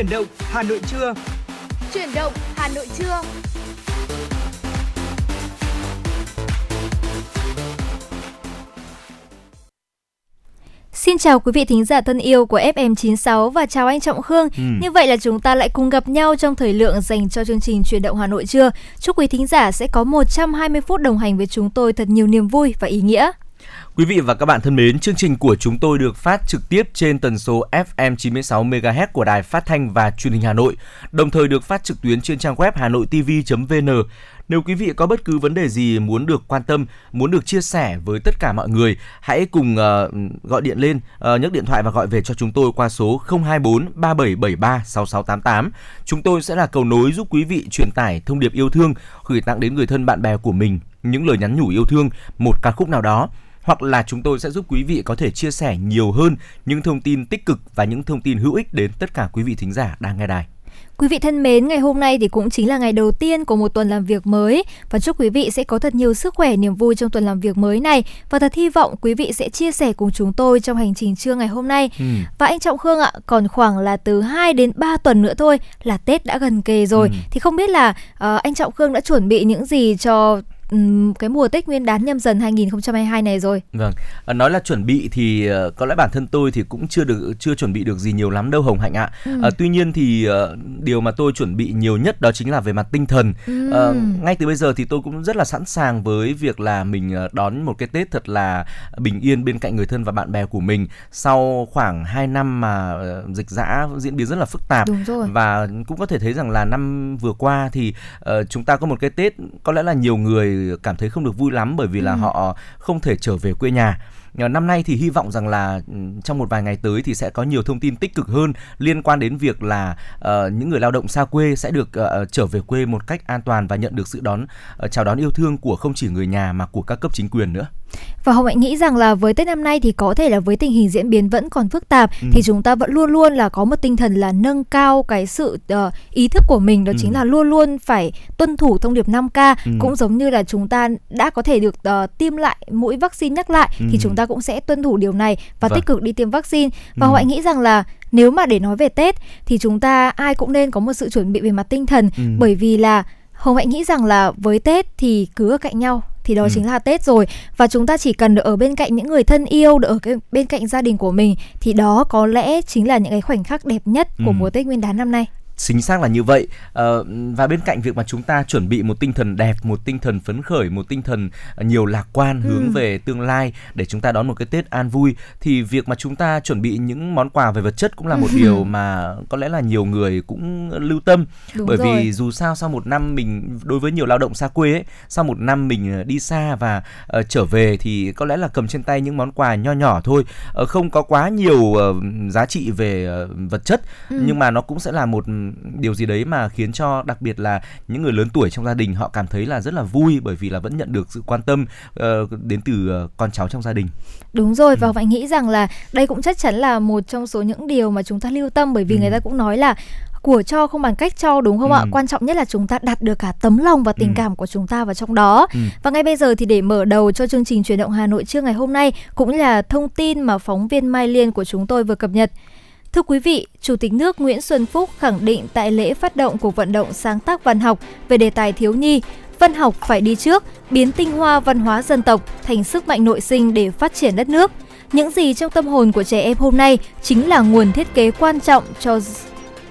Chuyển động Hà Nội trưa. Chuyển động Hà Nội trưa. Xin chào quý vị thính giả thân yêu của FM96 và chào anh Trọng Khương. Ừ. Như vậy là chúng ta lại cùng gặp nhau trong thời lượng dành cho chương trình Chuyển động Hà Nội trưa. Chúc quý thính giả sẽ có 120 phút đồng hành với chúng tôi thật nhiều niềm vui và ý nghĩa. Quý vị và các bạn thân mến, chương trình của chúng tôi được phát trực tiếp trên tần số FM 96 MHz của Đài Phát thanh và Truyền hình Hà Nội, đồng thời được phát trực tuyến trên trang web hanoitv.vn. Nếu quý vị có bất cứ vấn đề gì muốn được quan tâm, muốn được chia sẻ với tất cả mọi người, hãy cùng uh, gọi điện lên, uh, nhấc điện thoại và gọi về cho chúng tôi qua số 024 3773 6688. Chúng tôi sẽ là cầu nối giúp quý vị truyền tải thông điệp yêu thương, gửi tặng đến người thân bạn bè của mình những lời nhắn nhủ yêu thương, một ca khúc nào đó hoặc là chúng tôi sẽ giúp quý vị có thể chia sẻ nhiều hơn những thông tin tích cực và những thông tin hữu ích đến tất cả quý vị thính giả đang nghe đài. Quý vị thân mến, ngày hôm nay thì cũng chính là ngày đầu tiên của một tuần làm việc mới và chúc quý vị sẽ có thật nhiều sức khỏe, niềm vui trong tuần làm việc mới này và thật hy vọng quý vị sẽ chia sẻ cùng chúng tôi trong hành trình trưa ngày hôm nay. Ừ. Và anh Trọng Khương ạ, còn khoảng là từ 2 đến 3 tuần nữa thôi là Tết đã gần kề rồi. Ừ. Thì không biết là uh, anh Trọng Khương đã chuẩn bị những gì cho cái mùa Tết Nguyên đán nhâm dần 2022 này rồi. Vâng, à, nói là chuẩn bị thì ờ, có lẽ bản thân tôi thì cũng chưa được chưa chuẩn bị được gì nhiều lắm đâu Hồng Hạnh ạ. Ừ. À, tuy nhiên thì uh, điều mà tôi chuẩn bị nhiều nhất đó chính là về mặt tinh thần. Ừ. À, ngay từ bây giờ thì tôi cũng rất là sẵn sàng với việc là mình đón một cái Tết thật là bình yên bên cạnh người thân và bạn bè của mình sau khoảng 2 năm mà dịch dã diễn biến rất là phức tạp Đúng rồi. và cũng có thể thấy rằng là năm vừa qua thì uh, chúng ta có một cái Tết có lẽ là nhiều người cảm thấy không được vui lắm bởi vì là ừ. họ không thể trở về quê nhà năm nay thì hy vọng rằng là ừ, trong một vài ngày tới thì sẽ có nhiều thông tin tích cực hơn liên quan đến việc là uh, những người lao động xa quê sẽ được uh, trở về quê một cách an toàn và nhận được sự đón uh, chào đón yêu thương của không chỉ người nhà mà của các cấp chính quyền nữa. Và Hồng Hạnh nghĩ rằng là với Tết năm nay thì có thể là với tình hình diễn biến vẫn còn phức tạp ừ. thì chúng ta vẫn luôn luôn là có một tinh thần là nâng cao cái sự uh, ý thức của mình đó ừ. chính là luôn luôn phải tuân thủ thông điệp 5K ừ. cũng giống như là chúng ta đã có thể được uh, tiêm lại mũi vaccine nhắc lại ừ. thì chúng ta cũng sẽ tuân thủ điều này và vâng. tích cực đi tiêm vaccine. Và ừ. Hồng Hạnh nghĩ rằng là nếu mà để nói về Tết thì chúng ta ai cũng nên có một sự chuẩn bị về mặt tinh thần ừ. bởi vì là Hồng Hạnh nghĩ rằng là với Tết thì cứ ở cạnh nhau thì đó ừ. chính là Tết rồi và chúng ta chỉ cần được ở bên cạnh những người thân yêu được ở cái bên cạnh gia đình của mình thì đó có lẽ chính là những cái khoảnh khắc đẹp nhất của ừ. mùa Tết Nguyên đán năm nay chính xác là như vậy ờ, và bên cạnh việc mà chúng ta chuẩn bị một tinh thần đẹp một tinh thần phấn khởi một tinh thần nhiều lạc quan ừ. hướng về tương lai để chúng ta đón một cái tết an vui thì việc mà chúng ta chuẩn bị những món quà về vật chất cũng là một điều mà có lẽ là nhiều người cũng lưu tâm Đúng bởi rồi. vì dù sao sau một năm mình đối với nhiều lao động xa quê ấy sau một năm mình đi xa và uh, trở về thì có lẽ là cầm trên tay những món quà nho nhỏ thôi uh, không có quá nhiều uh, giá trị về uh, vật chất ừ. nhưng mà nó cũng sẽ là một điều gì đấy mà khiến cho đặc biệt là những người lớn tuổi trong gia đình họ cảm thấy là rất là vui bởi vì là vẫn nhận được sự quan tâm uh, đến từ uh, con cháu trong gia đình. Đúng rồi và ừ. Mạnh nghĩ rằng là đây cũng chắc chắn là một trong số những điều mà chúng ta lưu tâm bởi vì ừ. người ta cũng nói là của cho không bằng cách cho đúng không ừ. ạ quan trọng nhất là chúng ta đặt được cả tấm lòng và tình ừ. cảm của chúng ta vào trong đó ừ. và ngay bây giờ thì để mở đầu cho chương trình truyền động Hà Nội trưa ngày hôm nay cũng là thông tin mà phóng viên Mai Liên của chúng tôi vừa cập nhật Thưa quý vị, Chủ tịch nước Nguyễn Xuân Phúc khẳng định tại lễ phát động cuộc vận động sáng tác văn học về đề tài thiếu nhi, văn học phải đi trước, biến tinh hoa văn hóa dân tộc thành sức mạnh nội sinh để phát triển đất nước. Những gì trong tâm hồn của trẻ em hôm nay chính là nguồn thiết kế quan trọng cho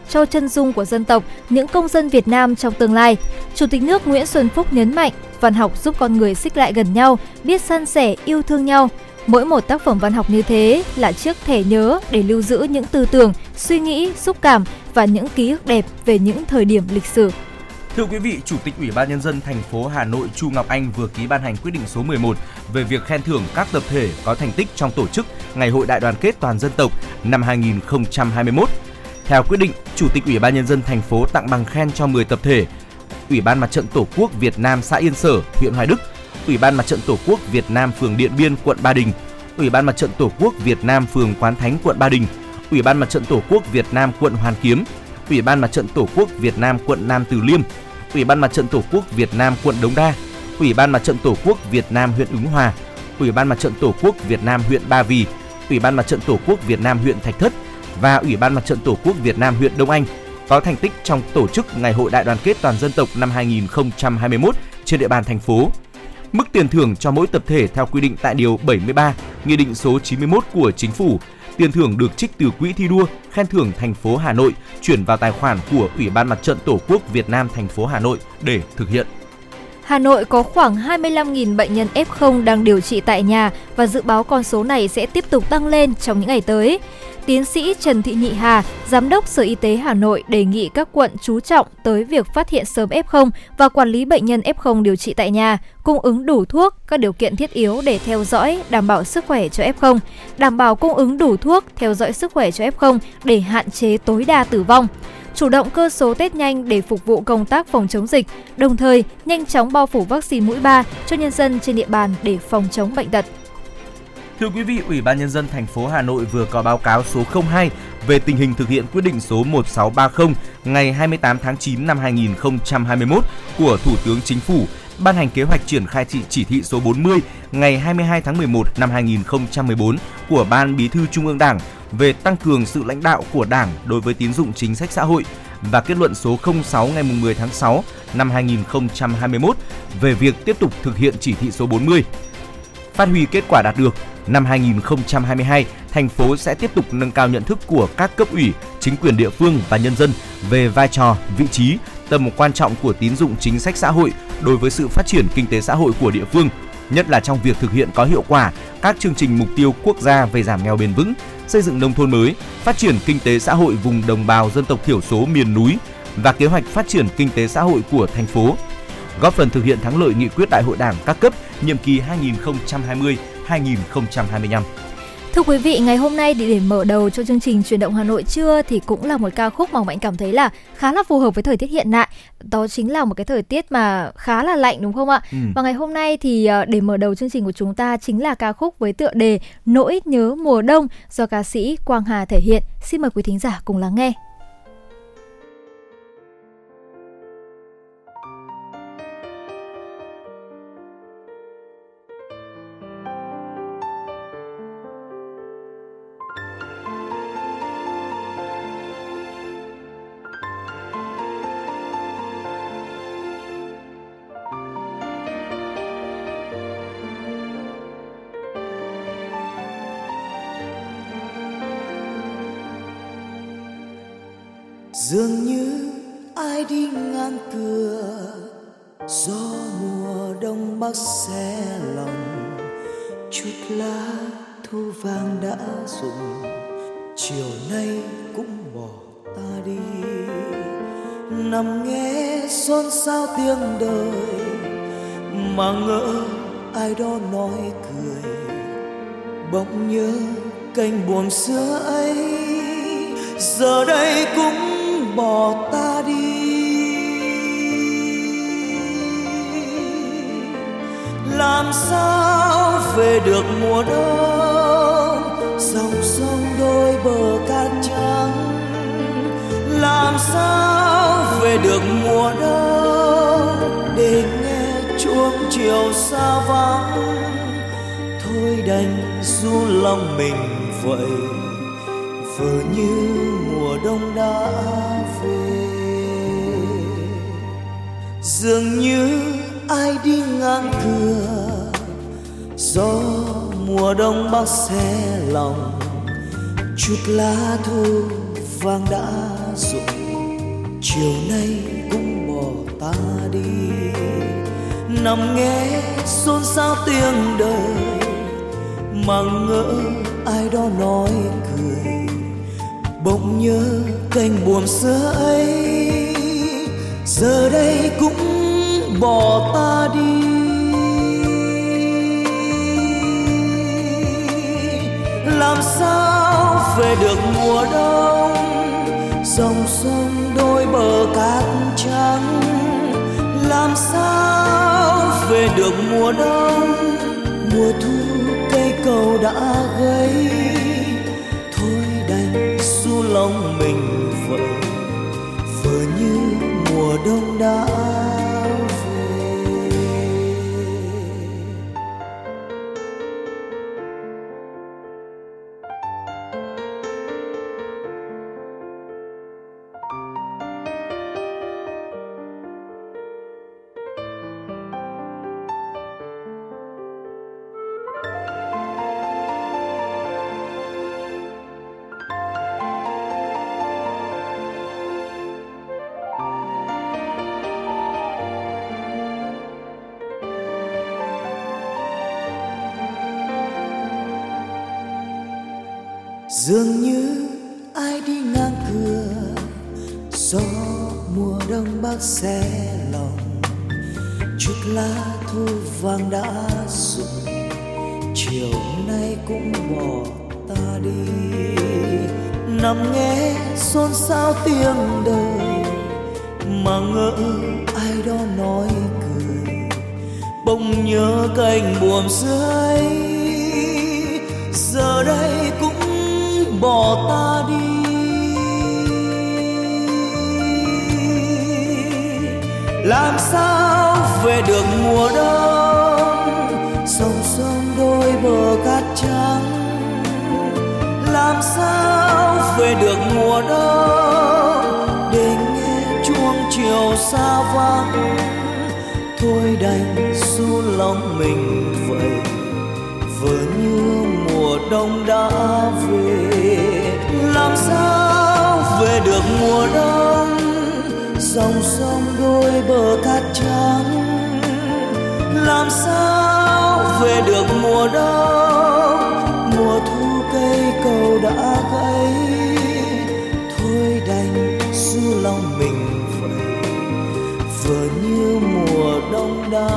cho chân dung của dân tộc, những công dân Việt Nam trong tương lai. Chủ tịch nước Nguyễn Xuân Phúc nhấn mạnh, văn học giúp con người xích lại gần nhau, biết san sẻ, yêu thương nhau, Mỗi một tác phẩm văn học như thế là chiếc thẻ nhớ để lưu giữ những tư tưởng, suy nghĩ, xúc cảm và những ký ức đẹp về những thời điểm lịch sử. Thưa quý vị, Chủ tịch Ủy ban nhân dân thành phố Hà Nội Chu Ngọc Anh vừa ký ban hành quyết định số 11 về việc khen thưởng các tập thể có thành tích trong tổ chức Ngày hội Đại đoàn kết toàn dân tộc năm 2021. Theo quyết định, Chủ tịch Ủy ban nhân dân thành phố tặng bằng khen cho 10 tập thể Ủy ban Mặt trận Tổ quốc Việt Nam xã Yên Sở, huyện Hoài Đức Ủy ban Mặt trận Tổ quốc Việt Nam phường Điện Biên, quận Ba Đình, Ủy ban Mặt trận Tổ quốc Việt Nam phường Quán Thánh, quận Ba Đình, Ủy ban Mặt trận Tổ quốc Việt Nam quận Hoàn Kiếm, Ủy ban Mặt trận Tổ quốc Việt Nam quận Nam Từ Liêm, Ủy ban Mặt trận Tổ quốc Việt Nam quận Đống Đa, Ủy ban Mặt trận Tổ quốc Việt Nam huyện Ứng Hòa, Ủy ban Mặt trận Tổ quốc Việt Nam huyện Ba Vì, Ủy ban Mặt trận Tổ quốc Việt Nam huyện Thạch Thất. Và Ủy ban Mặt trận Tổ quốc Việt Nam huyện Đông Anh có thành tích trong tổ chức Ngày hội Đại đoàn kết toàn dân tộc năm 2021 trên địa bàn thành phố. Mức tiền thưởng cho mỗi tập thể theo quy định tại điều 73, Nghị định số 91 của Chính phủ. Tiền thưởng được trích từ quỹ thi đua, khen thưởng thành phố Hà Nội chuyển vào tài khoản của Ủy ban Mặt trận Tổ quốc Việt Nam thành phố Hà Nội để thực hiện. Hà Nội có khoảng 25.000 bệnh nhân F0 đang điều trị tại nhà và dự báo con số này sẽ tiếp tục tăng lên trong những ngày tới. Tiến sĩ Trần Thị Nhị Hà, Giám đốc Sở Y tế Hà Nội đề nghị các quận chú trọng tới việc phát hiện sớm F0 và quản lý bệnh nhân F0 điều trị tại nhà, cung ứng đủ thuốc, các điều kiện thiết yếu để theo dõi, đảm bảo sức khỏe cho F0, đảm bảo cung ứng đủ thuốc, theo dõi sức khỏe cho F0 để hạn chế tối đa tử vong chủ động cơ số test nhanh để phục vụ công tác phòng chống dịch, đồng thời nhanh chóng bao phủ vaccine mũi 3 cho nhân dân trên địa bàn để phòng chống bệnh tật. Thưa quý vị, Ủy ban nhân dân thành phố Hà Nội vừa có báo cáo số 02 về tình hình thực hiện quyết định số 1630 ngày 28 tháng 9 năm 2021 của Thủ tướng Chính phủ ban hành kế hoạch triển khai thị chỉ thị số 40 ngày 22 tháng 11 năm 2014 của Ban Bí thư Trung ương Đảng về tăng cường sự lãnh đạo của Đảng đối với tín dụng chính sách xã hội và kết luận số 06 ngày 10 tháng 6 năm 2021 về việc tiếp tục thực hiện chỉ thị số 40. Phát huy kết quả đạt được, năm 2022, thành phố sẽ tiếp tục nâng cao nhận thức của các cấp ủy, chính quyền địa phương và nhân dân về vai trò, vị trí, tầm quan trọng của tín dụng chính sách xã hội đối với sự phát triển kinh tế xã hội của địa phương, nhất là trong việc thực hiện có hiệu quả các chương trình mục tiêu quốc gia về giảm nghèo bền vững, xây dựng nông thôn mới, phát triển kinh tế xã hội vùng đồng bào dân tộc thiểu số miền núi và kế hoạch phát triển kinh tế xã hội của thành phố, góp phần thực hiện thắng lợi nghị quyết Đại hội Đảng các cấp nhiệm kỳ 2020-2025. Thưa quý vị, ngày hôm nay để mở đầu cho chương trình truyền động Hà Nội trưa thì cũng là một ca khúc mà Mạnh cảm thấy là khá là phù hợp với thời tiết hiện tại. Đó chính là một cái thời tiết mà khá là lạnh đúng không ạ? Ừ. Và ngày hôm nay thì ờ, để mở đầu chương trình của chúng ta chính là ca khúc với tựa đề Nỗi nhớ mùa đông do ca sĩ Quang Hà thể hiện. Xin mời quý thính giả cùng lắng nghe. Dường như ai đi ngang cửa, gió mùa đông bắc xe lòng. Chút lá thu vàng đã rụng, chiều nay cũng bỏ ta đi. Nằm nghe xôn xao tiếng đời, mà ngỡ ai đó nói cười. Bỗng nhớ cành buồn xưa ấy, giờ đây cũng bỏ ta đi. Làm sao về được mùa đông dòng sông đôi bờ cát trắng? Làm sao về được mùa đông, để nghe chuông chiều xa vắng? Thôi đành du lòng mình vậy vờ như mùa đông đã dường như ai đi ngang cửa, gió mùa đông bắc xe lòng. Chút lá thu vàng đã rụng, chiều nay cũng bỏ ta đi. Nằm nghe xôn xao tiếng đời, mà ngỡ ai đó nói cười. Bỗng nhớ cành buồm xưa ấy, giờ đây cũng bỏ ta đi. Làm sao về được mùa đông, dòng sông đôi bờ cát trắng? Làm sao về được mùa đông, mùa thu cây cầu đã gầy thôi đành su lòng mình đông đã sông sông đôi bờ cát trắng. Làm sao về được mùa đông để nghe chuông chiều xa vắng? Thôi đành su lòng mình vậy vừa như mùa đông đã về. Làm sao về được mùa đông? Dòng sông đôi bờ cát trắng. Làm sao về được mùa đông. Mùa thu cây cầu đã gãy, thôi đành su lòng mình vậy vừa như mùa đông đã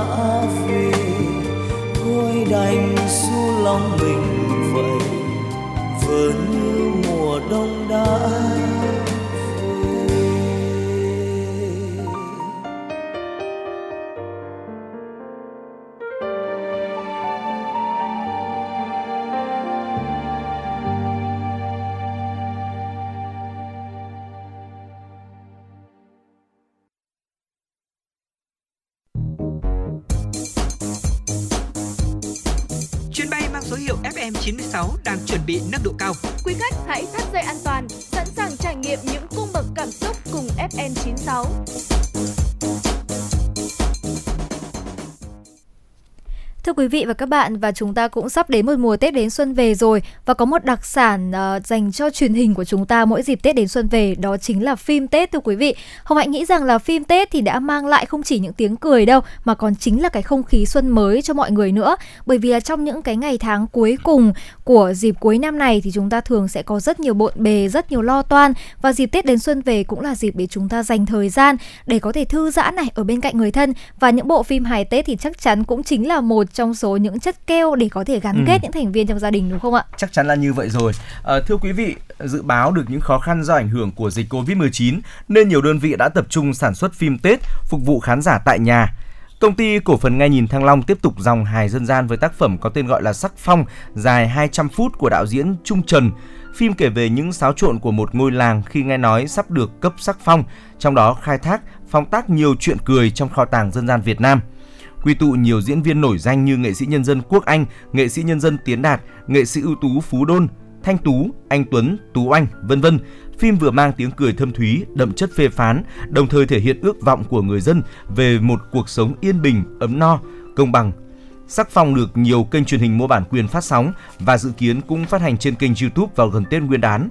vị và các bạn, và chúng ta cũng sắp đến một mùa Tết đến xuân về rồi và có một đặc sản uh, dành cho truyền hình của chúng ta mỗi dịp Tết đến xuân về đó chính là phim Tết thưa quý vị. Hồng Hạnh nghĩ rằng là phim Tết thì đã mang lại không chỉ những tiếng cười đâu mà còn chính là cái không khí xuân mới cho mọi người nữa. Bởi vì là trong những cái ngày tháng cuối cùng của dịp cuối năm này thì chúng ta thường sẽ có rất nhiều bộn bề, rất nhiều lo toan và dịp Tết đến xuân về cũng là dịp để chúng ta dành thời gian để có thể thư giãn này ở bên cạnh người thân và những bộ phim hài Tết thì chắc chắn cũng chính là một trong số những chất keo để có thể gắn Ừ. kết những thành viên trong gia đình đúng không ạ? Chắc chắn là như vậy rồi. À, thưa quý vị, dự báo được những khó khăn do ảnh hưởng của dịch Covid-19 nên nhiều đơn vị đã tập trung sản xuất phim Tết phục vụ khán giả tại nhà. Công ty cổ phần Nghe nhìn Thăng Long tiếp tục dòng hài dân gian với tác phẩm có tên gọi là Sắc Phong dài 200 phút của đạo diễn Trung Trần. Phim kể về những xáo trộn của một ngôi làng khi nghe nói sắp được cấp sắc phong, trong đó khai thác, phong tác nhiều chuyện cười trong kho tàng dân gian Việt Nam quy tụ nhiều diễn viên nổi danh như nghệ sĩ nhân dân Quốc Anh, nghệ sĩ nhân dân Tiến Đạt, nghệ sĩ ưu tú Phú Đôn, Thanh Tú, Anh Tuấn, Tú Anh, vân vân. Phim vừa mang tiếng cười thâm thúy, đậm chất phê phán, đồng thời thể hiện ước vọng của người dân về một cuộc sống yên bình, ấm no, công bằng. Sắc Phong được nhiều kênh truyền hình mua bản quyền phát sóng và dự kiến cũng phát hành trên kênh YouTube vào gần Tết Nguyên đán.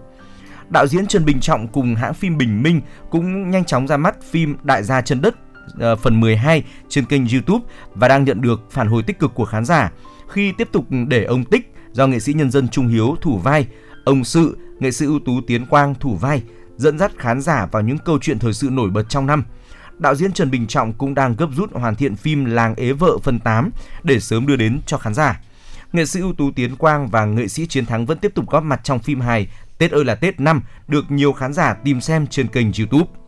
Đạo diễn Trần Bình Trọng cùng hãng phim Bình Minh cũng nhanh chóng ra mắt phim Đại gia chân đất ờ, phần 12 trên kênh YouTube và đang nhận được phản hồi tích cực của khán giả khi tiếp tục để ông Tích do nghệ sĩ nhân dân Trung Hiếu thủ vai, ông Sự, nghệ sĩ ưu tú Tiến Quang thủ vai, dẫn dắt khán giả vào những câu chuyện thời sự nổi bật trong năm. Đạo diễn Trần Bình Trọng cũng đang gấp rút hoàn thiện phim Làng ế vợ phần 8 để sớm đưa đến cho khán giả. Nghệ sĩ ưu tú Tiến Quang và nghệ sĩ Chiến Thắng vẫn tiếp tục góp mặt trong phim hài Tết ơi là Tết năm được nhiều khán giả tìm xem trên kênh YouTube.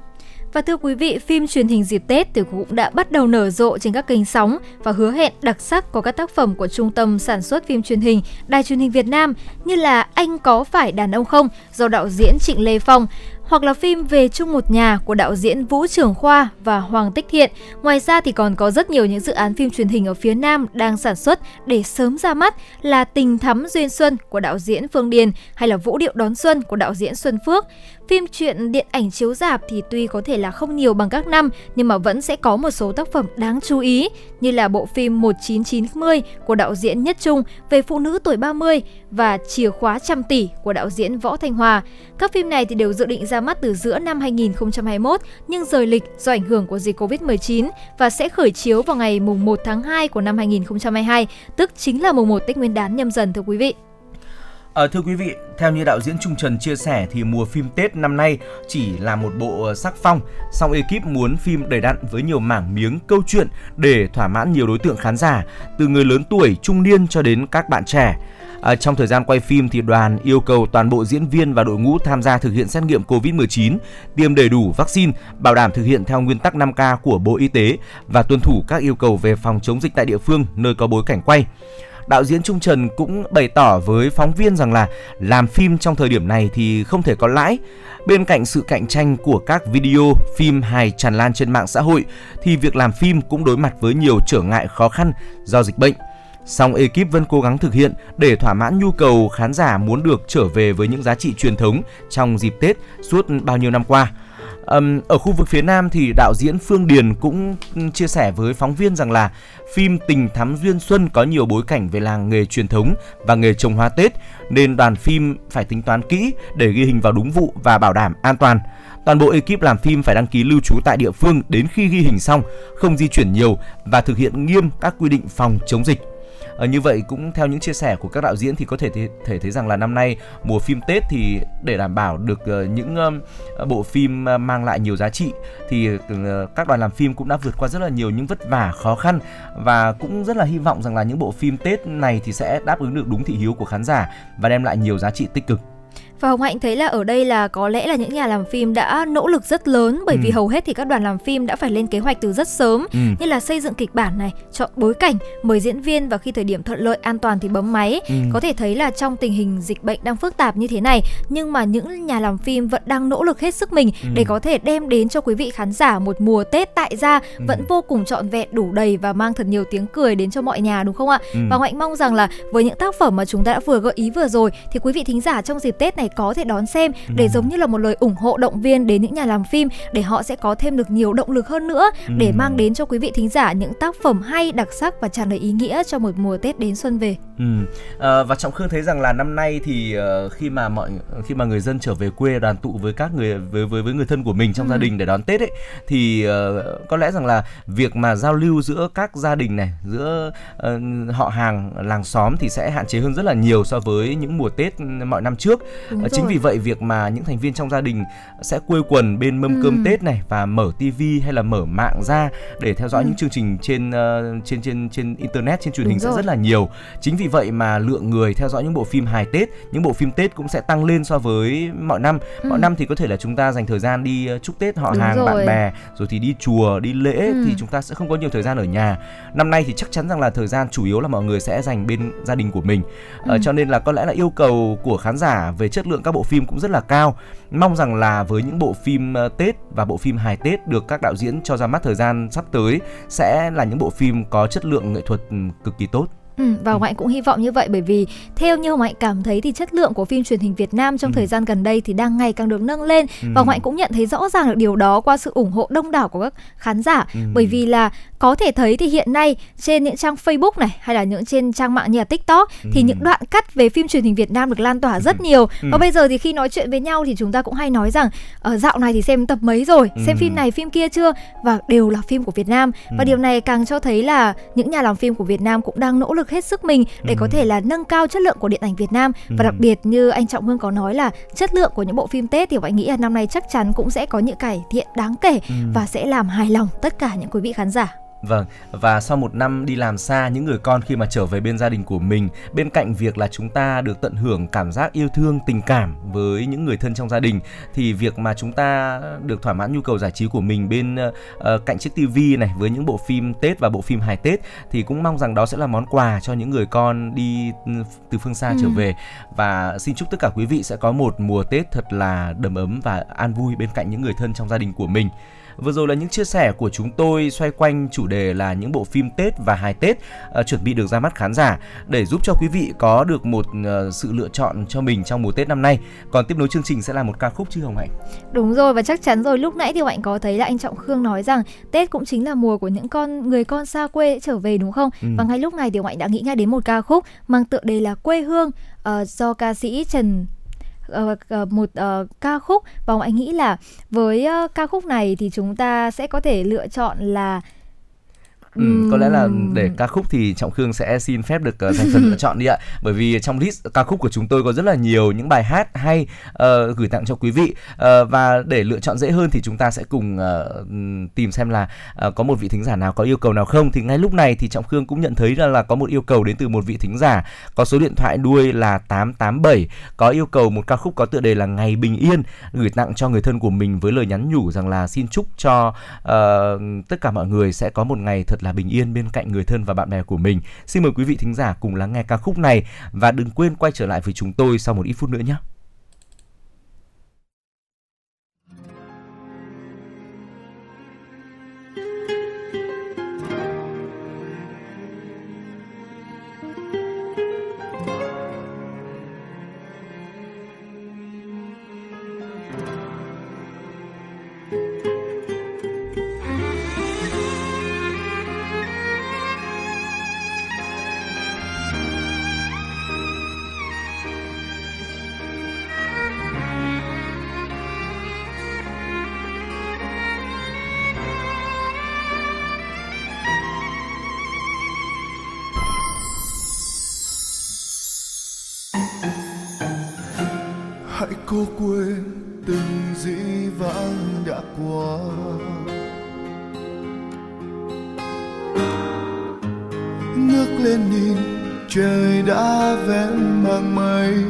Và thưa quý vị, phim truyền hình dịp Tết thì cũng đã bắt đầu nở rộ trên các kênh sóng và hứa hẹn đặc sắc có các tác phẩm của Trung tâm sản xuất phim truyền hình Đài truyền hình Việt Nam như là Anh có phải đàn ông không do đạo diễn Trịnh Lê Phong hoặc là phim Về chung một nhà của đạo diễn Vũ Trường Khoa và Hoàng Tích Thiện. Ngoài ra thì còn có rất nhiều những dự án phim truyền hình ở phía Nam đang sản xuất để sớm ra mắt là Tình thắm duyên xuân của đạo diễn Phương Điền hay là Vũ điệu đón xuân của đạo diễn Xuân Phước. Phim truyện điện ảnh chiếu rạp thì tuy có thể là không nhiều bằng các năm, nhưng mà vẫn sẽ có một số tác phẩm đáng chú ý như là bộ phim 1990 của đạo diễn Nhất Trung về phụ nữ tuổi 30 và Chìa khóa trăm tỷ của đạo diễn Võ Thanh Hòa. Các phim này thì đều dự định ra mắt từ giữa năm 2021 nhưng rời lịch do ảnh hưởng của dịch Covid-19 và sẽ khởi chiếu vào ngày mùng 1 tháng 2 của năm 2022, tức chính là mùng 1 Tết Nguyên đán nhâm dần thưa quý vị. À, thưa quý vị, theo như đạo diễn Trung Trần chia sẻ thì mùa phim Tết năm nay chỉ là một bộ ờ, sắc phong, song ekip muốn phim đầy đặn với nhiều mảng miếng câu chuyện để thỏa mãn nhiều đối tượng khán giả, từ người lớn tuổi, trung niên cho đến các bạn trẻ. À, trong thời gian quay phim thì đoàn yêu cầu toàn bộ diễn viên và đội ngũ tham gia thực hiện xét nghiệm COVID-19, tiêm đầy đủ vaccine, bảo đảm thực hiện theo nguyên tắc 5K của Bộ Y tế và tuân thủ các yêu cầu về phòng chống dịch tại địa phương nơi có bối cảnh quay đạo diễn Trung Trần cũng bày tỏ với phóng viên rằng là làm phim trong thời điểm này thì không thể có lãi. Bên cạnh sự cạnh tranh của các video, phim hài tràn lan trên mạng xã hội thì việc làm phim cũng đối mặt với nhiều trở ngại khó khăn do dịch bệnh. Song ekip vẫn cố gắng thực hiện để thỏa mãn nhu cầu khán giả muốn được trở về với những giá trị truyền thống trong dịp Tết suốt bao nhiêu năm qua. Um, ở khu vực phía Nam thì đạo diễn Phương Điền cũng chia sẻ với phóng viên rằng là phim Tình Thắm Duyên Xuân có nhiều bối cảnh về làng nghề truyền thống và nghề trồng hoa Tết nên đoàn phim phải tính toán kỹ để ghi hình vào đúng vụ và bảo đảm an toàn. Toàn bộ ekip làm phim phải đăng ký lưu trú tại địa phương đến khi ghi hình xong, không di chuyển nhiều và thực hiện nghiêm các quy định phòng chống dịch. À, như vậy cũng theo những chia sẻ của các đạo diễn thì có thể thể, thể thấy rằng là năm nay mùa phim Tết thì để đảm bảo được uh, những uh, bộ phim uh, mang lại nhiều giá trị thì uh, các đoàn làm phim cũng đã vượt qua rất là nhiều những vất vả khó khăn và cũng rất là hy vọng rằng là những bộ phim Tết này thì sẽ đáp ứng được đúng thị hiếu của khán giả và đem lại nhiều giá trị tích cực. Và Hồng Hạnh thấy là ở đây là có lẽ là những nhà làm phim đã nỗ lực rất lớn bởi ừ. vì hầu hết thì các đoàn làm phim đã phải lên kế hoạch từ rất sớm ừ. như là xây dựng kịch bản này, chọn bối cảnh, mời diễn viên và khi thời điểm thuận lợi an toàn thì bấm máy. Ừ. Có thể thấy là trong tình hình dịch bệnh đang phức tạp như thế này nhưng mà những nhà làm phim vẫn đang nỗ lực hết sức mình ừ. để có thể đem đến cho quý vị khán giả một mùa Tết tại gia ừ. vẫn vô cùng trọn vẹn đủ đầy và mang thật nhiều tiếng cười đến cho mọi nhà đúng không ạ? Ừ. Và Hạnh mong rằng là với những tác phẩm mà chúng ta đã vừa gợi ý vừa rồi thì quý vị thính giả trong dịp Tết này có thể đón xem để giống như là một lời ủng hộ động viên đến những nhà làm phim để họ sẽ có thêm được nhiều động lực hơn nữa để mang đến cho quý vị thính giả những tác phẩm hay đặc sắc và tràn đầy ý nghĩa cho một mùa Tết đến xuân về. Ừ. À, và trọng khương thấy rằng là năm nay thì uh, khi mà mọi khi mà người dân trở về quê đoàn tụ với các người với với với người thân của mình trong ừ. gia đình để đón Tết ấy thì uh, có lẽ rằng là việc mà giao lưu giữa các gia đình này giữa uh, họ hàng làng xóm thì sẽ hạn chế hơn rất là nhiều so với những mùa Tết mọi năm trước. Uh, chính vì vậy việc mà những thành viên trong gia đình sẽ quây quần bên mâm ừ. cơm Tết này và mở tivi hay là mở mạng ra để theo dõi ừ. những chương trình trên uh, trên trên trên internet trên truyền Đúng hình rồi. sẽ rất là nhiều. Chính vì vậy mà lượng người theo dõi những bộ phim hài Tết, những bộ phim Tết cũng sẽ tăng lên so với mọi năm. Ừ. Mọi năm thì có thể là chúng ta dành thời gian đi ờ, chúc Tết họ Đúng hàng rồi. bạn bè, rồi thì đi chùa, đi lễ ừ. thì chúng ta sẽ không có nhiều thời gian ở nhà. Năm nay thì chắc chắn rằng là thời gian chủ yếu là mọi người sẽ dành bên gia đình của mình. Ừ. Uh, cho nên là có lẽ là yêu cầu của khán giả về chất lượng các bộ phim cũng rất là cao. Mong rằng là với những bộ phim ờ, Tết và bộ phim hài Tết được các đạo diễn cho ra mắt thời gian sắp tới sẽ là những bộ phim có chất lượng nghệ thuật ừ, cực kỳ tốt. Ừ, và Hồng Hạnh cũng hy vọng như vậy bởi vì theo như Hạnh cảm thấy thì chất lượng của phim truyền hình Việt Nam trong ừ. thời gian gần đây thì đang ngày càng được nâng lên ừ. và Hạnh cũng nhận thấy rõ ràng được điều đó qua sự ủng hộ đông đảo của các khán giả ừ. bởi vì là có thể thấy thì hiện nay trên những trang Facebook này hay là những trên trang mạng như là TikTok ừ. thì những đoạn cắt về phim truyền hình Việt Nam được lan tỏa rất ừ. nhiều ừ. và bây giờ thì khi nói chuyện với nhau thì chúng ta cũng hay nói rằng ở ờ, dạo này thì xem tập mấy rồi ừ. xem phim này phim kia chưa và đều là phim của Việt Nam ừ. và điều này càng cho thấy là những nhà làm phim của Việt Nam cũng đang nỗ lực hết sức mình để ừ. có thể là nâng cao chất lượng của điện ảnh Việt Nam ừ. và đặc biệt như anh Trọng Hương có nói là chất lượng của những bộ phim Tết thì bạn nghĩ là năm nay chắc chắn cũng sẽ có những cải thiện đáng kể ừ. và sẽ làm hài lòng tất cả những quý vị khán giả. Vâng, và sau một năm đi làm xa, những người con khi mà trở về bên gia đình của mình, bên cạnh việc là chúng ta được tận hưởng cảm giác yêu thương, tình cảm với những người thân trong gia đình, thì việc mà chúng ta được thỏa mãn nhu cầu giải trí của mình bên uh, cạnh chiếc tivi này với những bộ phim Tết và bộ phim hài Tết thì cũng mong rằng đó sẽ là món quà cho những người con đi ừ, từ phương xa ừ. trở về và xin chúc tất cả quý vị sẽ có một mùa Tết thật là đầm ấm và an vui bên cạnh những người thân trong gia đình của mình. Vừa rồi là những chia sẻ của chúng tôi xoay quanh chủ đề là những bộ phim Tết và hài Tết uh, chuẩn bị được ra mắt khán giả để giúp cho quý vị có được một uh, sự lựa chọn cho mình trong mùa Tết năm nay. Còn tiếp nối chương trình sẽ là một ca khúc chứ Hồng Hạnh. Đúng rồi và chắc chắn rồi lúc nãy thì Hạnh có thấy là anh Trọng Khương nói rằng Tết cũng chính là mùa của những con người con xa quê trở về đúng không? Ừ. Và ngay lúc này thì Hạnh đã nghĩ ngay đến một ca khúc mang tựa đề là quê hương uh, do ca sĩ Trần uh, một uh, ca khúc. Và anh nghĩ là với uh, ca khúc này thì chúng ta sẽ có thể lựa chọn là Ừ, có lẽ là để ca khúc thì trọng khương sẽ xin phép được uh, dành phần chọn đi ạ. Bởi vì trong list ca khúc của chúng tôi có rất là nhiều những bài hát hay uh, gửi tặng cho quý vị. Uh, và để lựa chọn dễ hơn thì chúng ta sẽ cùng uh, tìm xem là uh, có một vị thính giả nào có yêu cầu nào không. Thì ngay lúc này thì trọng khương cũng nhận thấy là, là có một yêu cầu đến từ một vị thính giả. Có số điện thoại đuôi là 887 có yêu cầu một ca khúc có tựa đề là ngày bình yên gửi tặng cho người thân của mình với lời nhắn nhủ rằng là xin chúc cho uh, tất cả mọi người sẽ có một ngày thật là bình yên bên cạnh người thân và bạn bè của mình. Xin mời quý vị thính giả cùng lắng nghe ca khúc này và đừng quên quay trở lại với chúng tôi sau một ít phút nữa nhé. Cố quên từng dĩ vãng đã qua. Ngước lên nhìn, trời đã vén màn mây.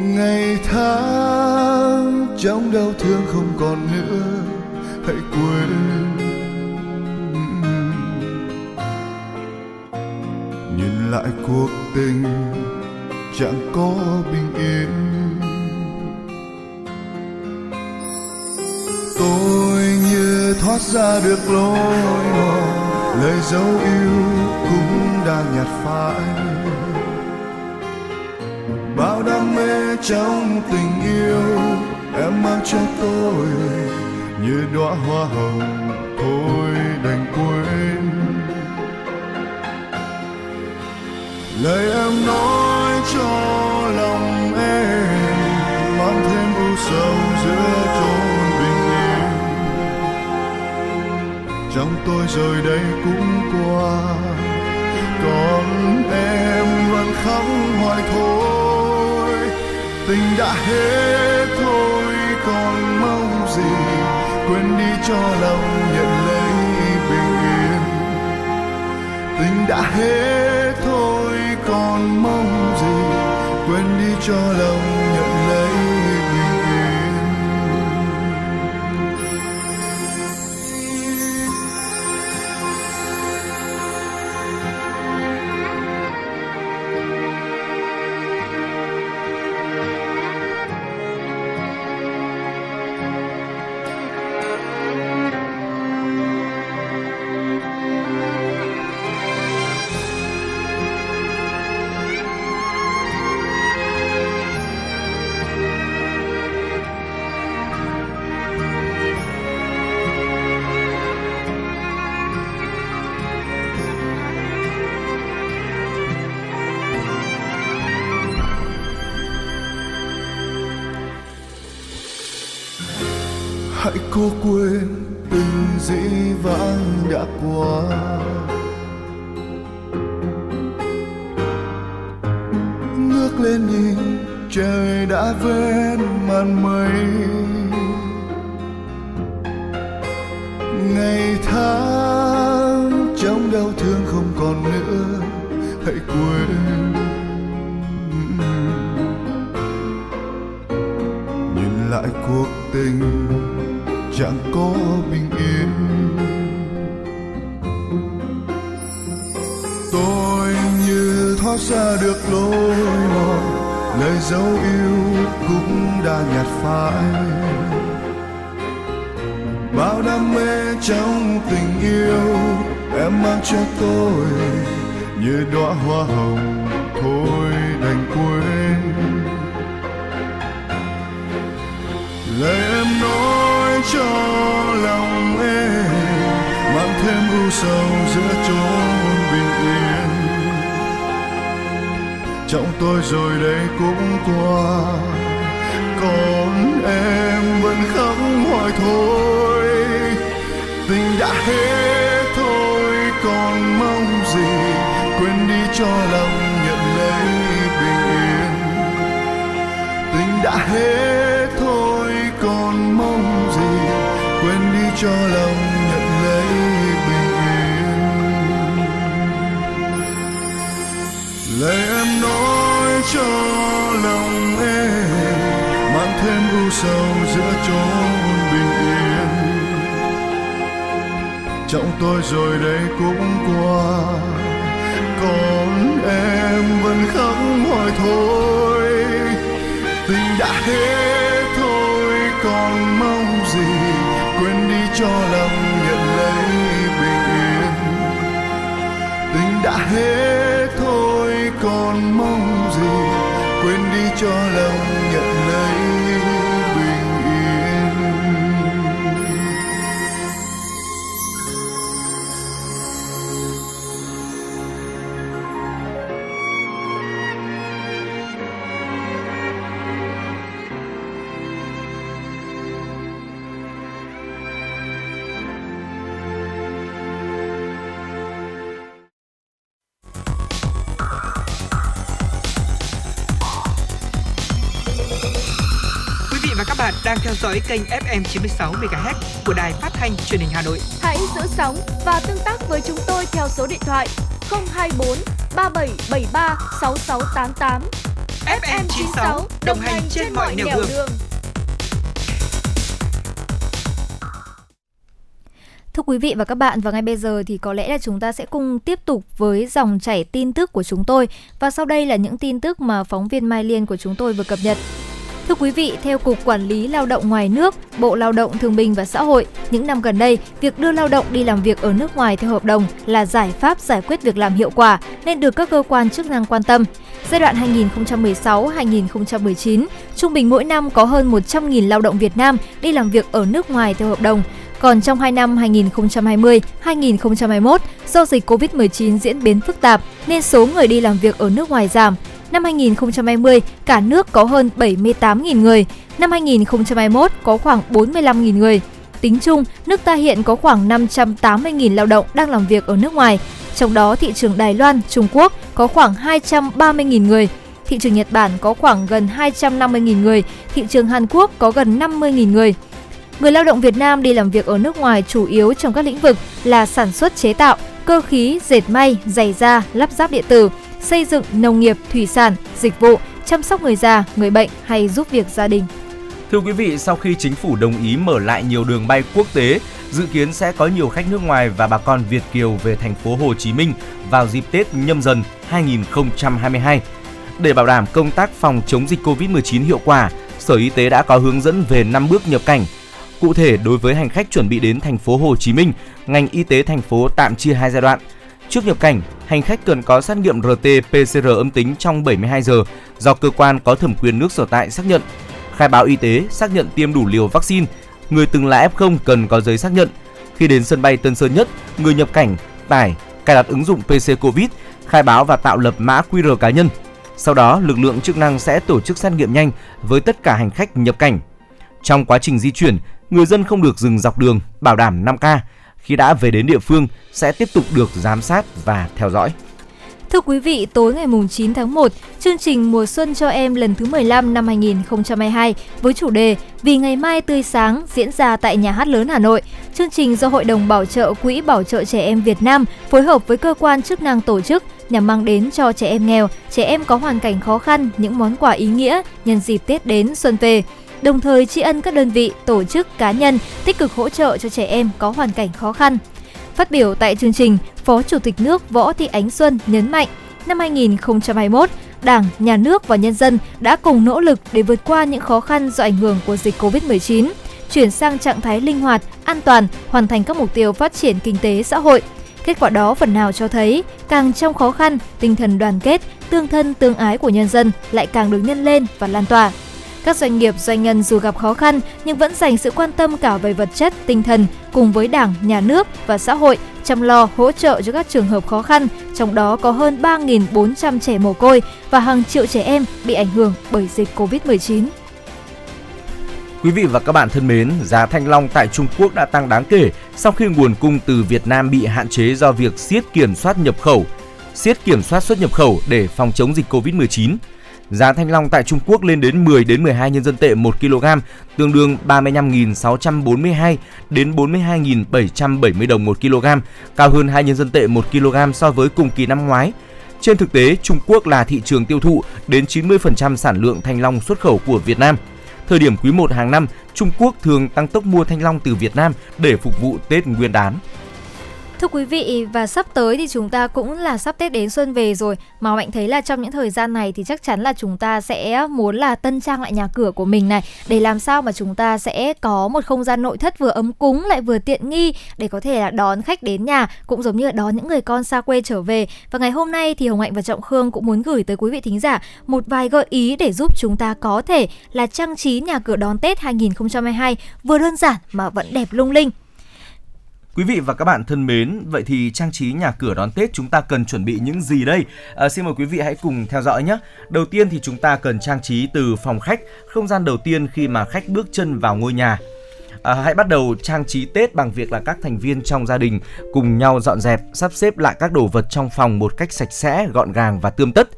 Ngày tháng trong đau thương không còn nữa, hãy quên. Nhìn lại cuộc tình chẳng có bình yên. Tôi như thoát ra được lối mòn, lời dấu yêu cũng đã nhạt phai. Bao đam mê trong tình yêu, em mang cho tôi như đóa hoa hồng thôi đành quên. Lời em nói cho lòng em, mang thêm u sầu giữa chốn bình yên. Trong tôi rồi đây cũng qua, còn em vẫn khóc hoài thôi. Tình đã hết thôi, còn mong gì? Quên đi cho lòng nhận lấy bình yên. Tình đã hết thôi, còn mong gì cho lòng nhận cho lòng nhận lấy bình yên tình đã hết thôi, còn mong gì? Quên đi cho lòng nhận lấy bình yên lời em nói cho lòng em, mang thêm u sầu giữa chốn bình yên trọng tôi rồi đây cũng qua còn em vẫn khóc hỏi thôi. Tình đã hết thôi, còn mong gì? Quên đi cho lòng nhận lấy bình yên. Tình đã hết thôi, còn mong gì? Quên đi cho lòng nhận dõi kênh FM 96 MHz của đài phát thanh truyền hình Hà Nội. Hãy giữ sóng và tương tác với chúng tôi theo số điện thoại 024 3773 6688. FM 96 đồng hành trên mọi nẻo đường. Thưa quý vị và các bạn, và ngay bây giờ thì có lẽ là chúng ta sẽ cùng tiếp tục với dòng chảy tin tức của chúng tôi. Và sau đây là những tin tức mà phóng viên Mai Liên của chúng tôi vừa cập nhật. Thưa quý vị, theo Cục Quản lý Lao động ngoài nước, Bộ Lao động Thương binh và Xã hội, những năm gần đây, việc đưa lao động đi làm việc ở nước ngoài theo hợp đồng là giải pháp giải quyết việc làm hiệu quả nên được các cơ quan chức năng quan tâm. Giai đoạn 2016-2019, trung bình mỗi năm có hơn 100.000 lao động Việt Nam đi làm việc ở nước ngoài theo hợp đồng. Còn trong 2 năm 2020-2021, do dịch Covid-19 diễn biến phức tạp nên số người đi làm việc ở nước ngoài giảm. Năm 2020, cả nước có hơn 78.000 người. Năm 2021 có khoảng 45.000 người. Tính chung, nước ta hiện có khoảng 580.000 lao động đang làm việc ở nước ngoài. Trong đó, thị trường Đài Loan, Trung Quốc có khoảng 230.000 người. Thị trường Nhật Bản có khoảng gần 250.000 người. Thị trường Hàn Quốc có gần 50.000 người. Người lao động Việt Nam đi làm việc ở nước ngoài chủ yếu trong các lĩnh vực là sản xuất chế tạo, cơ khí, dệt may, giày da, lắp ráp điện tử, xây dựng, nông nghiệp, thủy sản, dịch vụ, chăm sóc người già, người bệnh hay giúp việc gia đình. Thưa quý vị, sau khi chính phủ đồng ý mở lại nhiều đường bay quốc tế, dự kiến sẽ có nhiều khách nước ngoài và bà con Việt kiều về thành phố Hồ Chí Minh vào dịp Tết nhâm dần 2022. Để bảo đảm công tác phòng chống dịch Covid-19 hiệu quả, Sở Y tế đã có hướng dẫn về 5 bước nhập cảnh. Cụ thể, đối với hành khách chuẩn bị đến thành phố Hồ Chí Minh, ngành y tế thành phố tạm chia hai giai đoạn. Trước nhập cảnh, hành khách cần có xét nghiệm RT-PCR âm tính trong 72 giờ do cơ quan có thẩm quyền nước sở tại xác nhận. Khai báo y tế, xác nhận tiêm đủ liều vaccine. Người từng là F0 cần có giấy xác nhận. Khi đến sân bay Tân Sơn Nhất, người nhập cảnh tải, cài đặt ứng dụng PC Covid, khai báo và tạo lập mã QR cá nhân. Sau đó, lực lượng chức năng sẽ tổ chức xét nghiệm nhanh với tất cả hành khách nhập cảnh. Trong quá trình di chuyển, người dân không được dừng dọc đường, bảo đảm 5K. Khi đã về đến địa phương, sẽ tiếp tục được giám sát và theo dõi. Thưa quý vị, tối ngày 9 tháng 1, chương trình Mùa Xuân cho em lần thứ 15 năm 2022 với chủ đề Vì ngày mai tươi sáng diễn ra tại Nhà hát lớn Hà Nội. Chương trình do Hội đồng Bảo trợ Quỹ Bảo trợ Trẻ Em Việt Nam phối hợp với cơ quan chức năng tổ chức nhằm mang đến cho trẻ em nghèo, trẻ em có hoàn cảnh khó khăn những món quà ý nghĩa nhân dịp Tết đến xuân về đồng thời tri ân các đơn vị, tổ chức, cá nhân tích cực hỗ trợ cho trẻ em có hoàn cảnh khó khăn. Phát biểu tại chương trình, Phó Chủ tịch nước Võ Thị Ánh Xuân nhấn mạnh, năm 2021, Đảng, Nhà nước và nhân dân đã cùng nỗ lực để vượt qua những khó khăn do ảnh hưởng của dịch Covid-19, chuyển sang trạng thái linh hoạt, an toàn, hoàn thành các mục tiêu phát triển kinh tế xã hội. Kết quả đó phần nào cho thấy, càng trong khó khăn, tinh thần đoàn kết, tương thân tương ái của nhân dân lại càng được nhân lên và lan tỏa. Các doanh nghiệp, doanh nhân dù gặp khó khăn nhưng vẫn dành sự quan tâm cả về vật chất, tinh thần cùng với Đảng, Nhà nước và xã hội chăm lo hỗ trợ cho các trường hợp khó khăn, trong đó có hơn 3.400 trẻ mồ côi và hàng triệu trẻ em bị ảnh hưởng bởi dịch Covid-19. Quý vị và các bạn thân mến, giá thanh long tại Trung Quốc đã tăng đáng kể sau khi nguồn cung từ Việt Nam bị hạn chế do việc siết kiểm soát nhập khẩu, siết kiểm soát xuất nhập khẩu để phòng chống dịch Covid-19. Giá thanh long tại Trung Quốc lên đến 10 đến 12 nhân dân tệ 1 kg, tương đương 35.642 đến 42.770 đồng 1 kg, cao hơn 2 nhân dân tệ 1 kg so với cùng kỳ năm ngoái. Trên thực tế, Trung Quốc là thị trường tiêu thụ đến 90% sản lượng thanh long xuất khẩu của Việt Nam. Thời điểm quý 1 hàng năm, Trung Quốc thường tăng tốc mua thanh long từ Việt Nam để phục vụ Tết Nguyên đán. Thưa quý vị, và sắp tới thì chúng ta cũng là sắp Tết đến xuân về rồi mà Mạnh thấy là trong những thời gian này thì chắc chắn là chúng ta sẽ muốn là tân trang lại nhà cửa của mình này, để làm sao mà chúng ta sẽ có một không gian nội thất vừa ấm cúng lại vừa tiện nghi để có thể là đón khách đến nhà, cũng giống như là đón những người con xa quê trở về và ngày hôm nay thì Hồng Hạnh và Trọng Khương cũng muốn gửi tới quý vị thính giả một vài gợi ý để giúp chúng ta có thể là trang trí nhà cửa đón Tết 2022 vừa đơn giản mà vẫn đẹp lung linh. Quý vị và các bạn thân mến, vậy thì trang trí nhà cửa đón Tết chúng ta cần chuẩn bị những gì đây? À, xin mời quý vị hãy cùng theo dõi nhé. Đầu tiên thì chúng ta cần trang trí từ phòng khách, không gian đầu tiên khi mà khách bước chân vào ngôi nhà. À, hãy bắt đầu trang trí Tết bằng việc là các thành viên trong gia đình cùng nhau dọn dẹp, sắp xếp lại các đồ vật trong phòng một cách sạch sẽ, gọn gàng và tươm tất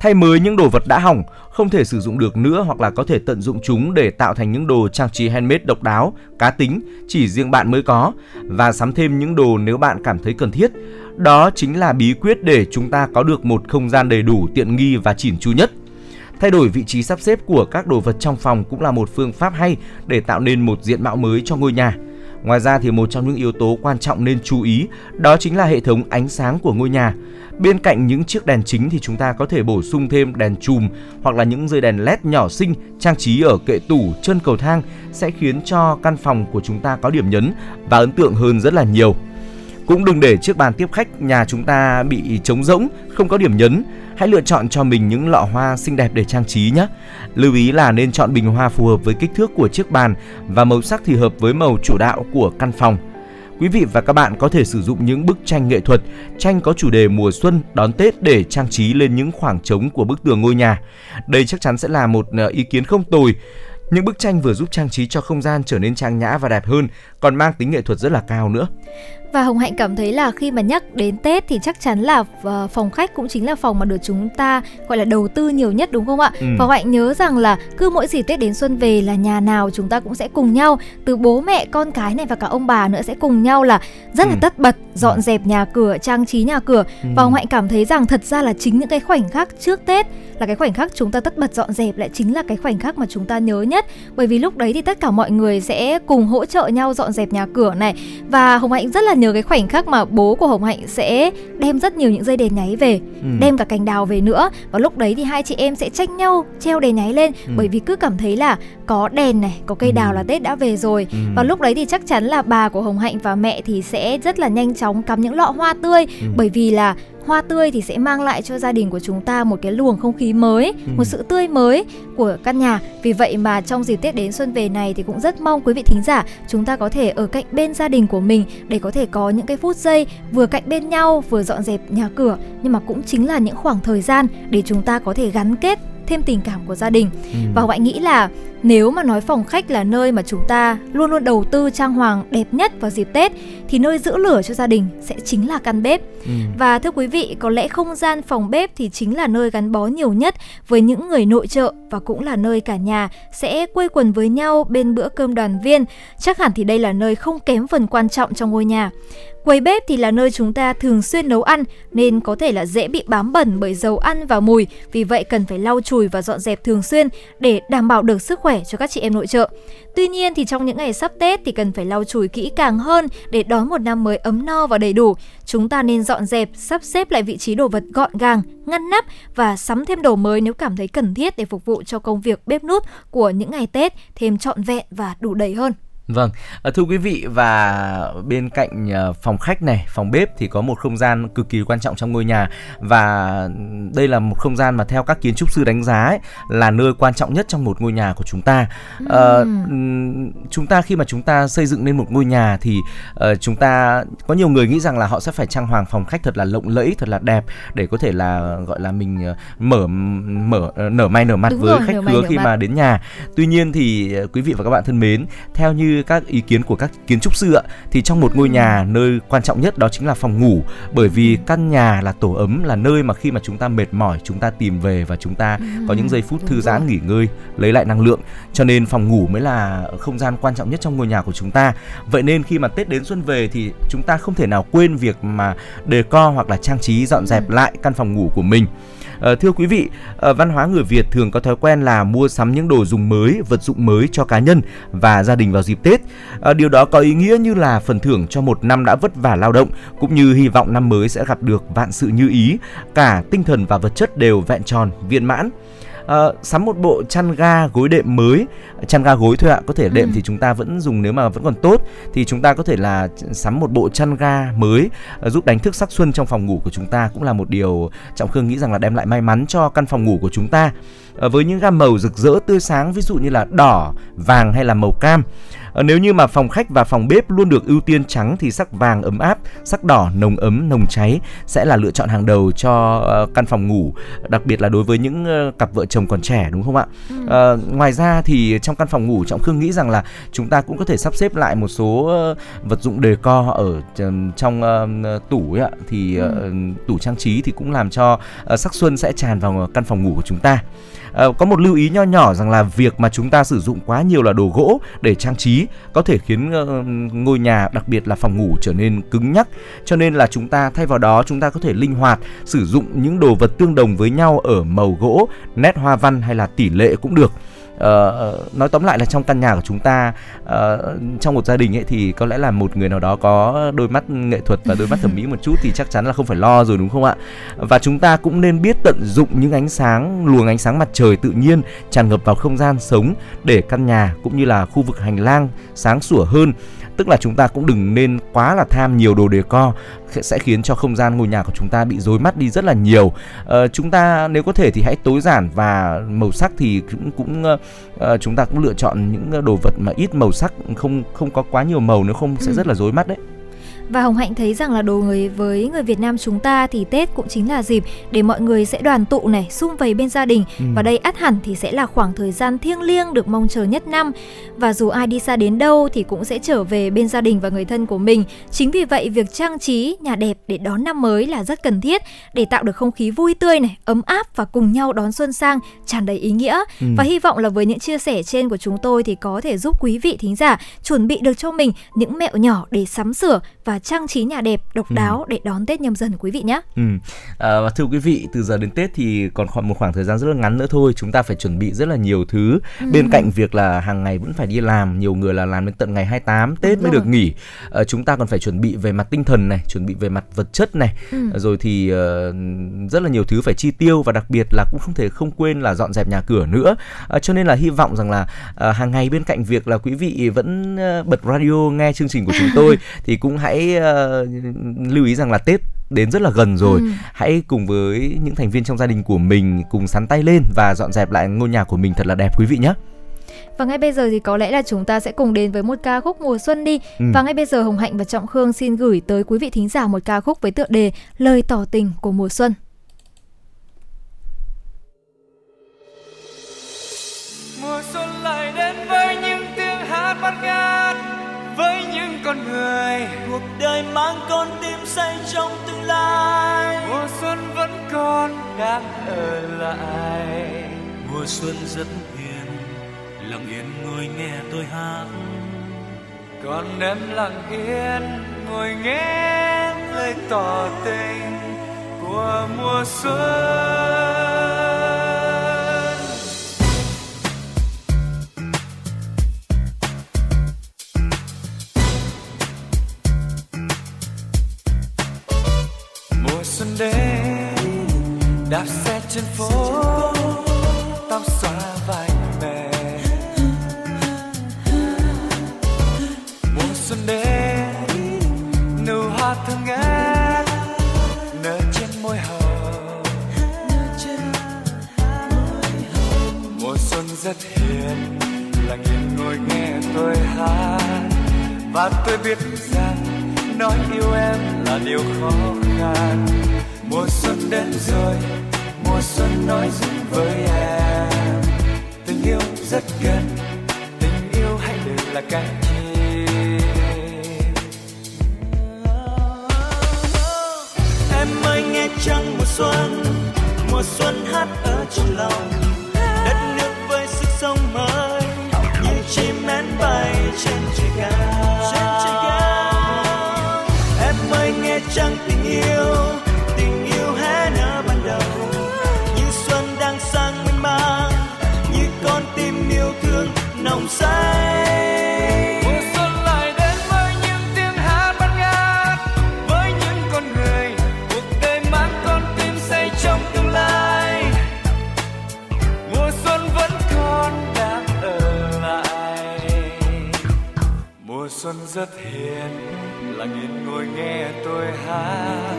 thay mới những đồ vật đã hỏng, không thể sử dụng được nữa hoặc là có thể tận dụng chúng để tạo thành những đồ trang trí handmade độc đáo, cá tính, chỉ riêng bạn mới có và sắm thêm những đồ nếu bạn cảm thấy cần thiết. Đó chính là bí quyết để chúng ta có được một không gian đầy đủ, tiện nghi và chỉn chu nhất. Thay đổi vị trí sắp xếp của các đồ vật trong phòng cũng là một phương pháp hay để tạo nên một diện mạo mới cho ngôi nhà. Ngoài ra thì một trong những yếu tố quan trọng nên chú ý đó chính là hệ thống ánh sáng của ngôi nhà. Bên cạnh những chiếc đèn chính thì chúng ta có thể bổ sung thêm đèn chùm hoặc là những dây đèn led nhỏ xinh trang trí ở kệ tủ, chân cầu thang sẽ khiến cho căn phòng của chúng ta có điểm nhấn và ấn tượng hơn rất là nhiều. Cũng đừng để chiếc bàn tiếp khách nhà chúng ta bị trống rỗng, không có điểm nhấn. Hãy lựa chọn cho mình những lọ hoa xinh đẹp để trang trí nhé. Lưu ý là nên chọn bình hoa phù hợp với kích thước của chiếc bàn và màu sắc thì hợp với màu chủ đạo của căn phòng. Quý vị và các bạn có thể sử dụng những bức tranh nghệ thuật, tranh có chủ đề mùa xuân đón Tết để trang trí lên những khoảng trống của bức tường ngôi nhà. Đây chắc chắn sẽ là một ờ, ý kiến không tồi. Những bức tranh vừa giúp trang trí cho không gian trở nên trang nhã và đẹp hơn, còn mang tính nghệ thuật rất là cao nữa. Và Hồng Hạnh cảm thấy là khi mà nhắc đến Tết thì chắc chắn là ờ, phòng khách cũng chính là phòng mà được chúng ta gọi là đầu tư nhiều nhất đúng không ạ? Ừ. Và Hạnh nhớ rằng là cứ mỗi dịp Tết đến xuân về là nhà nào chúng ta cũng sẽ cùng nhau từ bố mẹ con cái này và cả ông bà nữa sẽ cùng nhau là rất là ừ. tất bật dọn dẹp nhà cửa, trang trí nhà cửa. Ừ. Và Hồng Hạnh cảm thấy rằng thật ra là chính những cái khoảnh khắc trước Tết là cái khoảnh khắc chúng ta tất bật dọn dẹp lại chính là cái khoảnh khắc mà chúng ta nhớ nhất bởi vì lúc đấy thì tất cả mọi người sẽ cùng hỗ trợ nhau dọn dẹp nhà cửa này và Hồng Hạnh rất là nhớ cái khoảnh khắc mà bố của Hồng Hạnh sẽ đem rất nhiều những dây đèn nháy về, ừ. đem cả cành đào về nữa và lúc đấy thì hai chị em sẽ tranh nhau treo đèn nháy lên ừ. bởi vì cứ cảm thấy là có đèn này, có cây ừ. đào là Tết đã về rồi. Ừ. Và lúc đấy thì chắc chắn là bà của Hồng Hạnh và mẹ thì sẽ rất là nhanh chóng cắm những lọ hoa tươi ừ. bởi vì là hoa tươi thì sẽ mang lại cho gia đình của chúng ta một cái luồng không khí mới, ừ. một sự tươi mới của căn nhà. Vì vậy mà trong dịp Tết đến xuân về này thì cũng rất mong quý vị thính giả chúng ta có thể ở cạnh bên gia đình của mình để có thể có những cái phút giây vừa cạnh bên nhau vừa dọn dẹp nhà cửa nhưng mà cũng chính là những khoảng thời gian để chúng ta có thể gắn kết thêm tình cảm của gia đình ừ. và hậu nghĩ là nếu mà nói phòng khách là nơi mà chúng ta luôn luôn đầu tư trang hoàng đẹp nhất vào dịp Tết thì nơi giữ lửa cho gia đình sẽ chính là căn bếp. Ừ. Và thưa quý vị, có lẽ không gian phòng bếp thì chính là nơi gắn bó nhiều nhất với những người nội trợ và cũng là nơi cả nhà sẽ quây quần với nhau bên bữa cơm đoàn viên. Chắc hẳn thì đây là nơi không kém phần quan trọng trong ngôi nhà. Quầy bếp thì là nơi chúng ta thường xuyên nấu ăn nên có thể là dễ bị bám bẩn bởi dầu ăn và mùi, vì vậy cần phải lau chùi và dọn dẹp thường xuyên để đảm bảo được sức khỏe cho các chị em nội trợ. Tuy nhiên thì trong những ngày sắp Tết thì cần phải lau chùi kỹ càng hơn để đón một năm mới ấm no và đầy đủ. Chúng ta nên dọn dẹp, sắp xếp lại vị trí đồ vật gọn gàng, ngăn nắp và sắm thêm đồ mới nếu cảm thấy cần thiết để phục vụ cho công việc bếp nút của những ngày Tết thêm trọn vẹn và đủ đầy hơn. Vâng, à, thưa quý vị và bên cạnh à, phòng khách này, phòng bếp thì có một không gian cực kỳ quan trọng trong ngôi nhà và đây là một không gian mà theo các kiến trúc sư đánh giá ấy, là nơi quan trọng nhất trong một ngôi nhà của chúng ta. À, chúng ta khi mà chúng ta xây dựng nên một ngôi nhà thì uh, chúng ta có nhiều người nghĩ rằng là họ sẽ phải trang hoàng phòng khách thật là lộng lẫy, thật là đẹp để có thể là gọi là mình mở mở nở may nở mặt Đúng với rồi, khách khứa khi mặt. mà đến nhà. Tuy nhiên thì quý vị và các bạn thân mến, theo như các ý kiến của các kiến trúc sư ạ thì trong một ngôi nhà nơi quan trọng nhất đó chính là phòng ngủ. Bởi vì căn nhà là tổ ấm là nơi mà khi mà chúng ta mệt mỏi chúng ta tìm về và chúng ta có những giây phút thư giãn nghỉ ngơi lấy lại năng lượng. Cho nên phòng ngủ mới là không gian quan trọng nhất trong ngôi nhà của chúng ta. Vậy nên khi mà tết đến xuân về thì chúng ta không thể nào quên việc mà decor hoặc là trang trí dọn dẹp lại căn phòng ngủ của mình À, thưa quý vị, à, văn hóa người Việt thường có thói quen là mua sắm những đồ dùng mới, vật dụng mới cho cá nhân và gia đình vào dịp Tết. À, điều đó có ý nghĩa như là phần thưởng cho một năm đã vất vả lao động, cũng như hy vọng năm mới sẽ gặp được vạn sự như ý, cả tinh thần và vật chất đều vẹn tròn, viên mãn. Ờ, sắm một bộ chăn ga gối đệm mới. Chăn ga gối thôi ạ có thể đệm Ừ. thì chúng ta vẫn dùng nếu mà vẫn còn tốt. Thì chúng ta có thể là sắm một bộ chăn ga mới ờ, giúp đánh thức sắc xuân trong phòng ngủ của chúng ta cũng là một điều trọng khương nghĩ rằng là đem lại may mắn cho căn phòng ngủ của chúng ta với những gam màu rực rỡ tươi sáng ví dụ như là đỏ vàng hay là màu cam. Ờ, nếu như mà phòng khách và phòng bếp luôn được ưu tiên trắng thì sắc vàng ấm áp sắc đỏ nồng ấm nồng cháy sẽ là lựa chọn hàng đầu cho ờ, căn phòng ngủ đặc biệt là đối với những ờ, cặp vợ chồng còn trẻ đúng không ạ? Ờ, ngoài ra thì trong căn phòng ngủ trọng khương nghĩ rằng là chúng ta cũng có thể sắp xếp lại một số ờ, vật dụng decor ở ch- trong ờ, tủ ấy ạ. Thì ờ, tủ trang trí thì cũng làm cho ờ, sắc xuân sẽ tràn vào căn phòng ngủ của chúng ta Ờ, có một lưu ý nho nhỏ rằng là việc mà chúng ta sử dụng quá nhiều là đồ gỗ để trang trí có thể khiến ờ, ngôi nhà, đặc biệt là phòng ngủ trở nên cứng nhắc. Cho nên là chúng ta thay vào đó, chúng ta có thể linh hoạt sử dụng những đồ vật tương đồng với nhau ở màu gỗ, nét hoa văn hay là tỷ lệ cũng được uh, nói tóm lại là trong căn nhà của chúng ta uh, trong một gia đình ấy thì có lẽ là một người nào đó có đôi mắt nghệ thuật và đôi mắt thẩm mỹ một chút thì chắc chắn là không phải lo rồi đúng không ạ? Và chúng ta cũng nên biết tận dụng những ánh sáng luồng ánh sáng mặt trời tự nhiên tràn ngập vào không gian sống để căn nhà cũng như là khu vực hành lang sáng sủa hơn. Tức là chúng ta cũng đừng nên quá là tham nhiều đồ decor sẽ khiến cho không gian ngôi nhà của chúng ta bị rối mắt đi rất là nhiều. Ờ, chúng ta nếu có thể thì hãy tối giản và màu sắc thì cũng cũng ờ, chúng ta cũng lựa chọn những đồ vật mà ít màu sắc không không có quá nhiều màu nếu không sẽ Ừ. rất là rối mắt đấy Và Hồng Hạnh thấy rằng là đối người với người Việt Nam chúng ta thì Tết cũng chính là dịp để mọi người sẽ đoàn tụ này, sum vầy bên gia đình Ừ. và đây ắt hẳn thì sẽ là khoảng thời gian thiêng liêng được mong chờ nhất năm và dù ai đi xa đến đâu thì cũng sẽ trở về bên gia đình và người thân của mình. Chính vì vậy việc trang trí nhà đẹp để đón năm mới là rất cần thiết để tạo được không khí vui tươi này, ấm áp và cùng nhau đón xuân sang tràn đầy ý nghĩa. Ừ. Và hy vọng là với những chia sẻ trên của chúng tôi thì có thể giúp quý vị thính giả chuẩn bị được cho mình những mẹo nhỏ để sắm sửa và trang trí nhà đẹp độc Ừ. đáo để đón Tết nhâm dần quý vị nhé. Ừ. À, và thưa quý vị, từ giờ đến Tết thì còn khoảng một khoảng thời gian rất là ngắn nữa thôi. Chúng ta phải chuẩn bị rất là nhiều thứ. Ừ. Bên cạnh việc là hàng ngày vẫn phải đi làm, nhiều người là làm đến tận ngày 28 Tết Đúng mới rồi. được nghỉ. Ờ, chúng ta còn phải chuẩn bị về mặt tinh thần này, chuẩn bị về mặt vật chất này. Ừ. Rồi thì ờ, rất là nhiều thứ phải chi tiêu và đặc biệt là cũng không thể không quên là dọn dẹp nhà cửa nữa. Ờ, cho nên là hy vọng rằng là ờ, hàng ngày bên cạnh việc là quý vị vẫn ờ, bật radio nghe chương trình của chúng tôi thì cũng hãy ờ, lưu ý rằng là Tết đến rất là gần rồi Ừ. hãy cùng với những thành viên trong gia đình của mình cùng sắn tay lên và dọn dẹp lại ngôi nhà của mình thật là đẹp quý vị nhé Và ngay bây giờ thì có lẽ là chúng ta sẽ cùng đến với một ca khúc mùa xuân đi. Ừ. Và ngay bây giờ Hồng Hạnh và Trọng Khương xin gửi tới quý vị thính giả một ca khúc với tựa đề Lời tỏ tình của mùa xuân. Con người cuộc đời mang con tim say trong tương lai. Mùa xuân vẫn còn đang ở lại. Mùa xuân rất hiền lặng yên ngồi nghe tôi hát. Còn em lặng yên ngồi nghe lời tỏ tình của mùa xuân xuân đến, đạp xe trên phố, tóc xóa vai mẹ. Mùa xuân đến, nụ hoa thương ngát, nở trên môi hồng. Mùa xuân rất hiền lặng yên ngồi nghe tôi hát. Và tôi biết rằng, nói yêu em là điều khó khăn mùa xuân đến rồi, mùa xuân nói dừng với em. Tình yêu rất gần, tình yêu hãy để là cánh chim. Em ơi, nghe trăng mùa xuân mùa xuân hát ở trong lòng. Đất nước với sức sống mới, như chim én bay trên trời cao. Xuân rất hiền, lặng yên ngồi nghe tôi hát.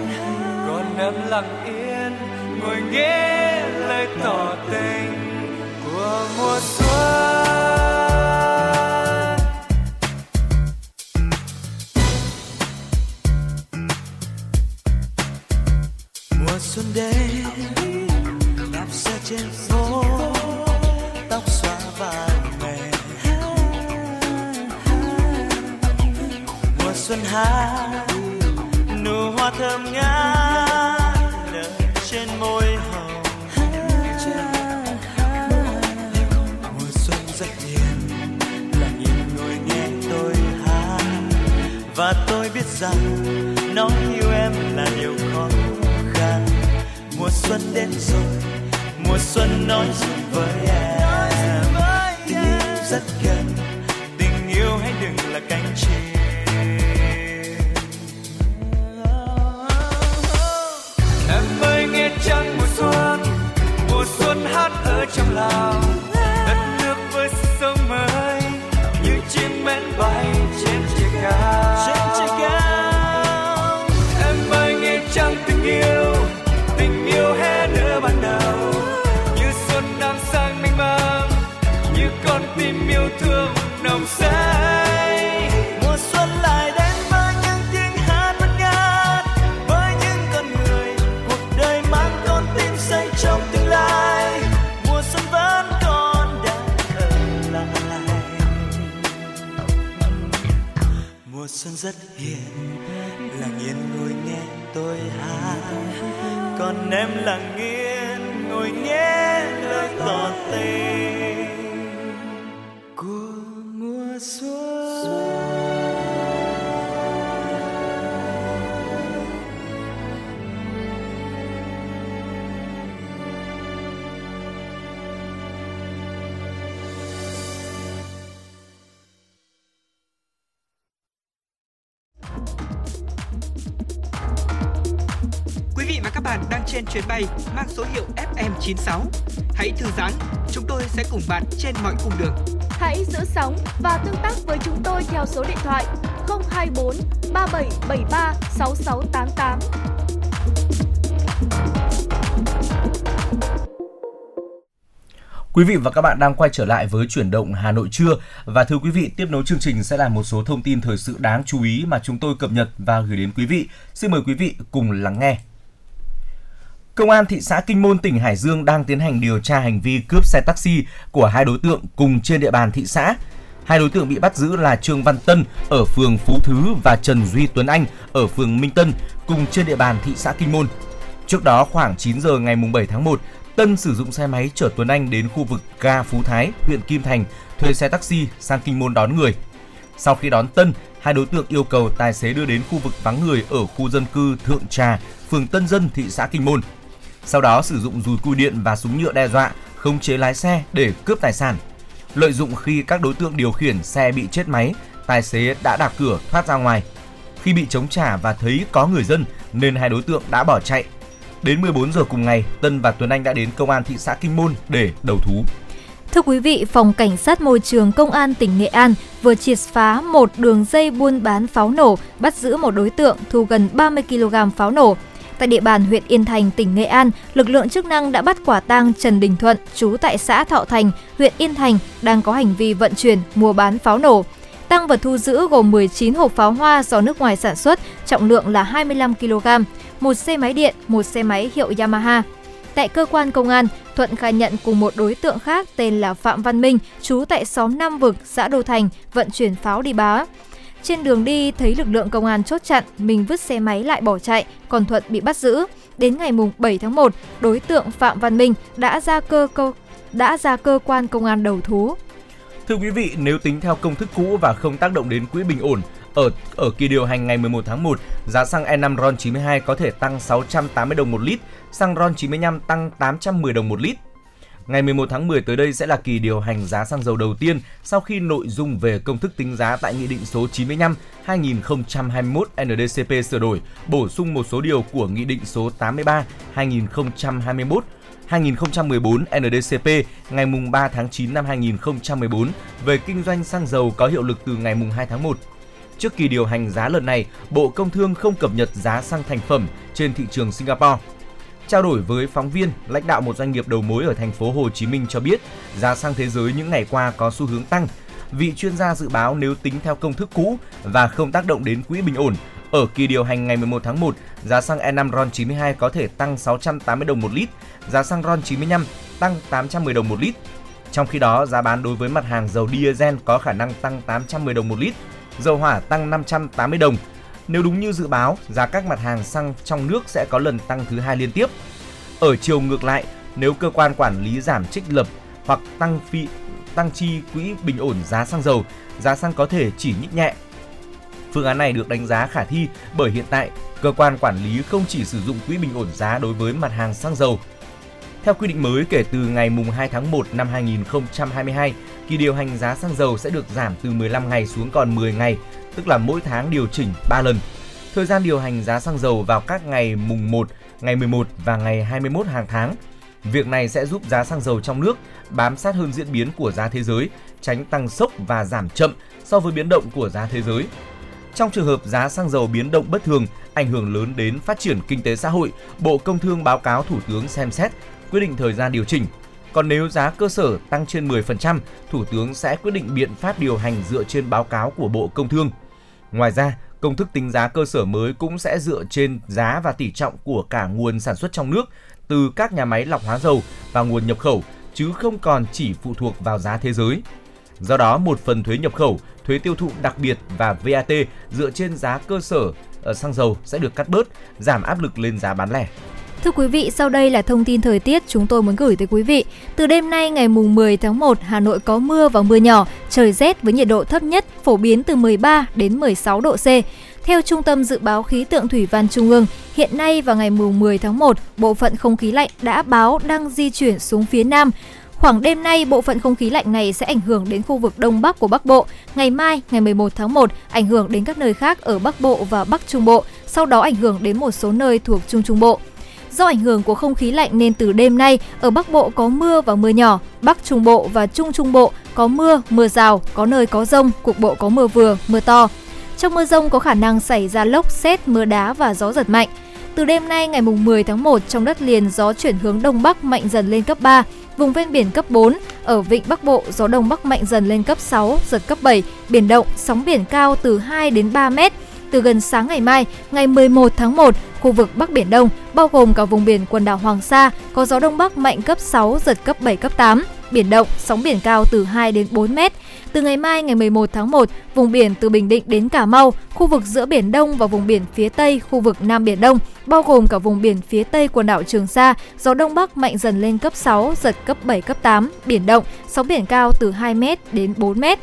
Còn em lặng yên ngồi nghe lời tỏ tình của mùa xuân. Rằng nói yêu em là điều khó khăn. Mùa xuân đến rồi, mùa xuân nói rồi với em. Tình yêu rất gần, tình yêu hãy đừng là cánh chim. Em ơi, nghe trăng mùa xuân mùa xuân hát ở trong lòng. Xuân rất hiền, lặng yên ngồi nghe tôi hát. Còn em lặng yên ngồi nghe lời tỏ tình. Số hiệu FM96. Hãy thư giãn, chúng tôi sẽ cùng bạn trên mọi cung đường. Hãy giữ sóng và tương tác với chúng tôi theo số điện thoại 024 3773 6688. Quý vị và các bạn đang quay trở lại với chuyển động Hà Nội trưa và thưa quý vị, tiếp nối chương trình sẽ là một số thông tin thời sự đáng chú ý mà chúng tôi cập nhật và gửi đến quý vị. Xin mời quý vị cùng lắng nghe. Công an thị xã Kinh Môn tỉnh Hải Dương đang tiến hành điều tra hành vi cướp xe taxi của hai đối tượng cùng trên địa bàn thị xã. Hai đối tượng bị bắt giữ là Trương Văn Tân ở phường Phú Thứ và Trần Duy Tuấn Anh ở phường Minh Tân cùng trên địa bàn thị xã Kinh Môn. Trước đó khoảng 9 giờ ngày 7 tháng 1, Tân sử dụng xe máy chở Tuấn Anh đến khu vực ga Phú Thái, huyện Kim Thành, thuê xe taxi sang Kinh Môn đón người. Sau khi đón Tân, hai đối tượng yêu cầu tài xế đưa đến khu vực vắng người ở khu dân cư Thượng Trà, phường Tân Dân, thị xã Kinh Môn. Sau đó sử dụng dùi cui điện và súng nhựa đe dọa, khống chế lái xe để cướp tài sản. Lợi dụng khi các đối tượng điều khiển xe bị chết máy, tài xế đã đạp cửa thoát ra ngoài. Khi bị chống trả và thấy có người dân nên hai đối tượng đã bỏ chạy. Đến 14 giờ cùng ngày, Tân và Tuấn Anh đã đến công an thị xã Kinh Môn để đầu thú. Thưa quý vị, Phòng Cảnh sát Môi trường Công an tỉnh Nghệ An vừa triệt phá một đường dây buôn bán pháo nổ, bắt giữ một đối tượng thu gần 30 kg pháo nổ. Tại địa bàn huyện Yên Thành, tỉnh Nghệ An, lực lượng chức năng đã bắt quả tang Trần Đình Thuận, trú tại xã Thọ Thành, huyện Yên Thành, đang có hành vi vận chuyển, mua bán pháo nổ. Tăng vật thu giữ gồm 19 hộp pháo hoa do nước ngoài sản xuất, trọng lượng là 25 kg, một xe máy điện, một xe máy hiệu Yamaha. Tại cơ quan công an, Thuận khai nhận cùng một đối tượng khác tên là Phạm Văn Minh, trú tại xóm Nam Vực, xã Đô Thành, vận chuyển pháo đi bá. Trên đường đi thấy lực lượng công an chốt chặn, mình vứt xe máy lại bỏ chạy, còn Thuận bị bắt giữ. Đến ngày mùng 7 tháng 1, đối tượng Phạm Văn Minh đã ra cơ câu đã ra cơ quan công an đầu thú. Thưa quý vị, nếu tính theo công thức cũ và không tác động đến quỹ bình ổn, ở ở kỳ điều hành ngày 11 tháng 1, giá xăng E5 RON 92 có thể tăng 680 đồng một lít, xăng RON 95 tăng 810 đồng một lít. Ngày 11 tháng 10 tới đây sẽ là kỳ điều hành giá xăng dầu đầu tiên sau khi nội dung về công thức tính giá tại Nghị định số 95 2021 NDCP sửa đổi, bổ sung một số điều của Nghị định số 83 2021 2014 NDCP ngày 3 tháng 9 năm 2014 về kinh doanh xăng dầu có hiệu lực từ ngày 2 tháng 1. Trước kỳ điều hành giá lần này, Bộ Công Thương không cập nhật giá xăng thành phẩm trên thị trường Singapore. Trao đổi với phóng viên, lãnh đạo một doanh nghiệp đầu mối ở thành phố Hồ Chí Minh cho biết, giá xăng thế giới những ngày qua có xu hướng tăng. Vị chuyên gia dự báo nếu tính theo công thức cũ và không tác động đến quỹ bình ổn, ở kỳ điều hành ngày 11 tháng 1, giá xăng E5 RON 92 có thể tăng 680 đồng một lít, giá xăng RON 95 tăng 810 đồng một lít. Trong khi đó, giá bán đối với mặt hàng dầu diesel có khả năng tăng 810 đồng một lít, dầu hỏa tăng 580 đồng. Nếu đúng như dự báo, giá các mặt hàng xăng trong nước sẽ có lần tăng thứ hai liên tiếp. Ở chiều ngược lại, nếu cơ quan quản lý giảm trích lập hoặc tăng phí tăng chi quỹ bình ổn giá xăng dầu, giá xăng có thể chỉ nhích nhẹ. Phương án này được đánh giá khả thi bởi hiện tại cơ quan quản lý không chỉ sử dụng quỹ bình ổn giá đối với mặt hàng xăng dầu. Theo quy định mới kể từ ngày mùng 2 tháng 1 năm 2022, kỳ điều hành giá xăng dầu sẽ được giảm từ 15 ngày xuống còn 10 ngày, tức là mỗi tháng điều chỉnh 3 lần. Thời gian điều hành giá xăng dầu vào các ngày mùng 1, ngày 11 và ngày 21 hàng tháng. Việc này sẽ giúp giá xăng dầu trong nước bám sát hơn diễn biến của giá thế giới, tránh tăng sốc và giảm chậm so với biến động của giá thế giới. Trong trường hợp giá xăng dầu biến động bất thường, ảnh hưởng lớn đến phát triển kinh tế xã hội, Bộ Công Thương báo cáo Thủ tướng xem xét quyết định thời gian điều chỉnh. Còn nếu giá cơ sở tăng trên 10%, Thủ tướng sẽ quyết định biện pháp điều hành dựa trên báo cáo của Bộ Công Thương. Ngoài ra, công thức tính giá cơ sở mới cũng sẽ dựa trên giá và tỷ trọng của cả nguồn sản xuất trong nước từ các nhà máy lọc hóa dầu và nguồn nhập khẩu chứ không còn chỉ phụ thuộc vào giá thế giới. Do đó, một phần thuế nhập khẩu, thuế tiêu thụ đặc biệt và VAT dựa trên giá cơ sở ở xăng dầu sẽ được cắt bớt, giảm áp lực lên giá bán lẻ. Thưa quý vị, sau đây là thông tin thời tiết chúng tôi muốn gửi tới quý vị. Từ đêm nay ngày mùng 10 tháng 1, Hà Nội có mưa và mưa nhỏ, trời rét với nhiệt độ thấp nhất phổ biến từ 13 đến 16 độ C. Theo Trung tâm Dự báo Khí tượng Thủy văn Trung ương, hiện nay vào ngày mùng 10 tháng 1, bộ phận không khí lạnh đã báo đang di chuyển xuống phía Nam. Khoảng đêm nay, bộ phận không khí lạnh này sẽ ảnh hưởng đến khu vực Đông Bắc của Bắc Bộ. Ngày mai, ngày 11 tháng 1, ảnh hưởng đến các nơi khác ở Bắc Bộ và Bắc Trung Bộ, sau đó ảnh hưởng đến một số nơi thuộc Trung Trung Bộ. Do ảnh hưởng của không khí lạnh nên từ đêm nay, ở Bắc Bộ có mưa và mưa nhỏ, Bắc Trung Bộ và Trung Trung Bộ có mưa, mưa rào, có nơi có rông, cục bộ có mưa vừa, mưa to. Trong mưa rông có khả năng xảy ra lốc, xét, mưa đá và gió giật mạnh. Từ đêm nay ngày 10 tháng 1 trong đất liền gió chuyển hướng đông bắc mạnh dần lên cấp 3, vùng ven biển cấp 4, ở vịnh Bắc Bộ gió đông bắc mạnh dần lên cấp 6, giật cấp 7, biển động, sóng biển cao từ 2 đến 3 mét. Từ gần sáng ngày mai, ngày 11 tháng 1, khu vực Bắc Biển Đông, bao gồm cả vùng biển quần đảo Hoàng Sa, có gió đông bắc mạnh cấp 6, giật cấp 7, cấp 8. Biển động, sóng biển cao từ 2 đến 4 mét. Từ ngày mai ngày 11 tháng 1, vùng biển từ Bình Định đến Cà Mau, khu vực giữa Biển Đông và vùng biển phía Tây, khu vực Nam Biển Đông, bao gồm cả vùng biển phía Tây quần đảo Trường Sa, gió Đông Bắc mạnh dần lên cấp 6, giật cấp 7, cấp 8, biển động, sóng biển cao từ 2 mét đến 4 mét.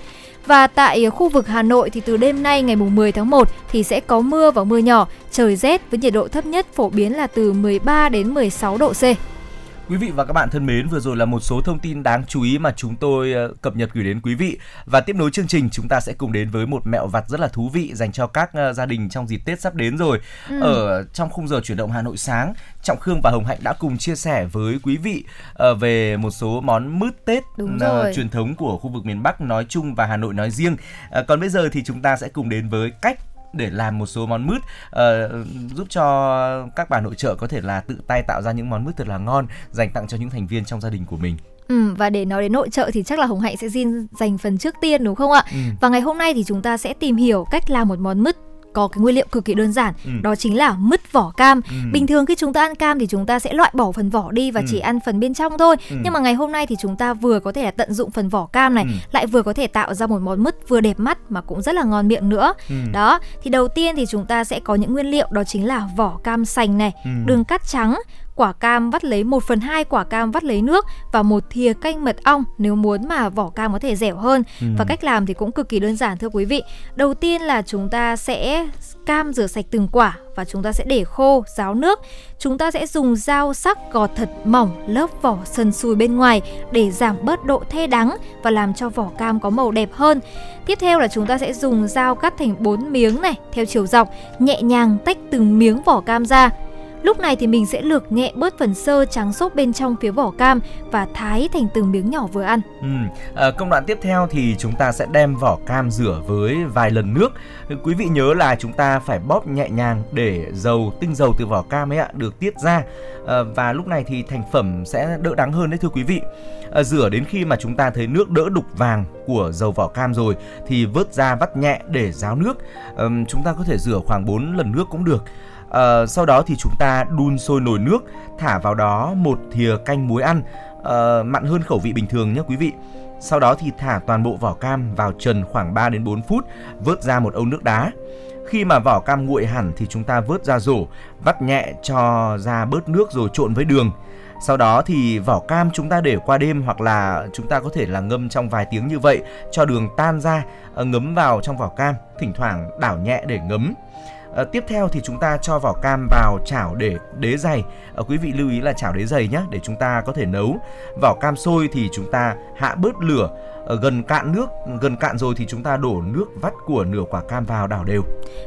Và tại khu vực Hà Nội thì từ đêm nay ngày 10 tháng 1 thì sẽ có mưa và mưa nhỏ, trời rét với nhiệt độ thấp nhất phổ biến là từ 13 đến 16 độ C. Quý vị và các bạn thân mến, vừa rồi là một số thông tin đáng chú ý mà chúng tôi ờ, cập nhật gửi đến quý vị. Và tiếp nối chương trình, chúng ta sẽ cùng đến với một mẹo vặt rất là thú vị dành cho các ờ, gia đình trong dịp Tết sắp đến rồi. Ừ. Ở trong khung giờ chuyển động Hà Nội sáng, Trọng Khương và Hồng Hạnh đã cùng chia sẻ với quý vị ờ, về một số món mứt Tết truyền thống của khu vực miền Bắc nói chung và Hà Nội nói riêng. Còn bây giờ thì chúng ta sẽ cùng đến với cách để làm một số món mứt uh, giúp cho các bà nội trợ có thể là tự tay tạo ra những món mứt thật là ngon dành tặng cho những thành viên trong gia đình của mình. Ừ, và để nói đến nội trợ thì chắc là Hồng Hạnh sẽ xin dành phần trước tiên đúng không ạ? Ừ. Và ngày hôm nay thì chúng ta sẽ tìm hiểu cách làm một món mứt có cái nguyên liệu cực kỳ đơn giản ừ. đó chính là mứt vỏ cam ừ. bình thường khi chúng ta ăn cam thì chúng ta sẽ loại bỏ phần vỏ đi và ừ. chỉ ăn phần bên trong thôi ừ. nhưng mà ngày hôm nay thì chúng ta vừa có thể là tận dụng phần vỏ cam này ừ. lại vừa có thể tạo ra một món mứt vừa đẹp mắt mà cũng rất là ngon miệng nữa ừ. đó thì đầu tiên thì chúng ta sẽ có những nguyên liệu đó chính là vỏ cam sành này ừ. đường cắt trắng quả cam vắt lấy 1 phần 2 quả cam vắt lấy nước và một thìa canh mật ong nếu muốn mà vỏ cam có thể dẻo hơn. Ừ. và cách làm thì cũng cực kỳ đơn giản thưa quý vị. Đầu tiên là chúng ta sẽ cam rửa sạch từng quả và chúng ta sẽ để khô ráo nước. Chúng ta sẽ dùng dao sắc gọt thật mỏng lớp vỏ sần sùi bên ngoài để giảm bớt độ the đắng và làm cho vỏ cam có màu đẹp hơn. Tiếp theo là chúng ta sẽ dùng dao cắt thành 4 miếng này theo chiều dọc nhẹ nhàng tách từng miếng vỏ cam ra Lúc này thì mình sẽ lược nhẹ bớt phần sơ trắng xốp bên trong phía vỏ cam và thái thành từng miếng nhỏ vừa ăn. Ừ. À, công đoạn tiếp theo thì chúng ta sẽ đem vỏ cam rửa với vài lần nước. Quý vị nhớ là chúng ta phải bóp nhẹ nhàng để dầu tinh dầu từ vỏ cam ấy ạ được tiết ra à, và lúc này thì thành phẩm sẽ đỡ đắng hơn đấy thưa quý vị. À, rửa đến khi mà chúng ta thấy nước đỡ đục vàng của dầu vỏ cam rồi thì vớt ra vắt nhẹ để ráo nước. À, chúng ta có thể rửa khoảng 4 lần nước cũng được. À, sau đó thì chúng ta đun sôi nồi nước, thả vào đó một thìa canh muối ăn, à, mặn hơn khẩu vị bình thường nhé quý vị. Sau đó thì thả toàn bộ vỏ cam vào trần khoảng 3 đến 4 phút, vớt ra một ống nước đá. Khi mà vỏ cam nguội hẳn thì chúng ta vớt ra rổ, vắt nhẹ cho ra bớt nước rồi trộn với đường. Sau đó thì vỏ cam chúng ta để qua đêm hoặc là chúng ta có thể là ngâm trong vài tiếng như vậy cho đường tan ra, ờ, ngấm vào trong vỏ cam, thỉnh thoảng đảo nhẹ để ngấm. À, tiếp theo thì chúng ta cho vỏ cam vào chảo để đế dày. À, quý vị lưu ý là chảo đế dày nhé để chúng ta có thể nấu. Vỏ cam sôi thì chúng ta hạ bớt lửa gần cạn nước gần cạn rồi thì chúng ta đổ nước vắt của nửa quả cam vào đảo đều.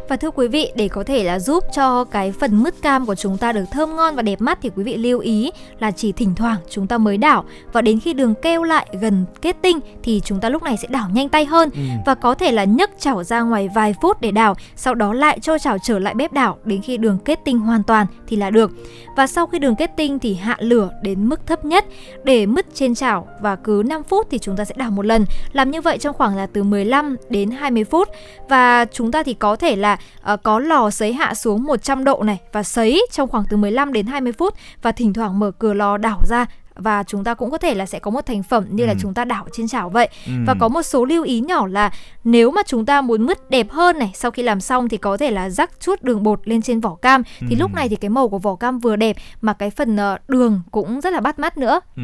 Và thưa quý vị để có thể là giúp cho cái phần mứt cam của chúng ta được thơm ngon và đẹp mắt thì quý vị lưu ý là chỉ thỉnh thoảng chúng ta mới đảo. Và đến khi đường keo lại gần kết tinh thì chúng ta lúc này sẽ đảo nhanh tay hơn. Ừ. và có thể là nhấc chảo ra ngoài vài phút để đảo sau đó lại cho chảo trở lại bếp đảo đến khi đường kết tinh hoàn toàn thì là được. Và sau khi đường kết tinh thì hạ lửa đến mức thấp nhất. Để mứt trên chảo và cứ 5 phút thì chúng ta sẽ đảo một lần. Làm như vậy trong khoảng là từ 15 đến 20 phút và chúng ta thì có thể là uh, có lò sấy hạ xuống 100 độ này và sấy trong khoảng từ 15 đến 20 phút và thỉnh thoảng mở cửa lò đảo ra và chúng ta cũng có thể là sẽ có một thành phẩm như ừ. là chúng ta đảo trên chảo vậy ừ. và có một số lưu ý nhỏ là nếu mà chúng ta muốn mứt đẹp hơn này sau khi làm xong thì có thể là rắc chút đường bột lên trên vỏ cam ừ. thì lúc này thì cái màu của vỏ cam vừa đẹp mà cái phần uh, đường cũng rất là bắt mắt nữa ừ.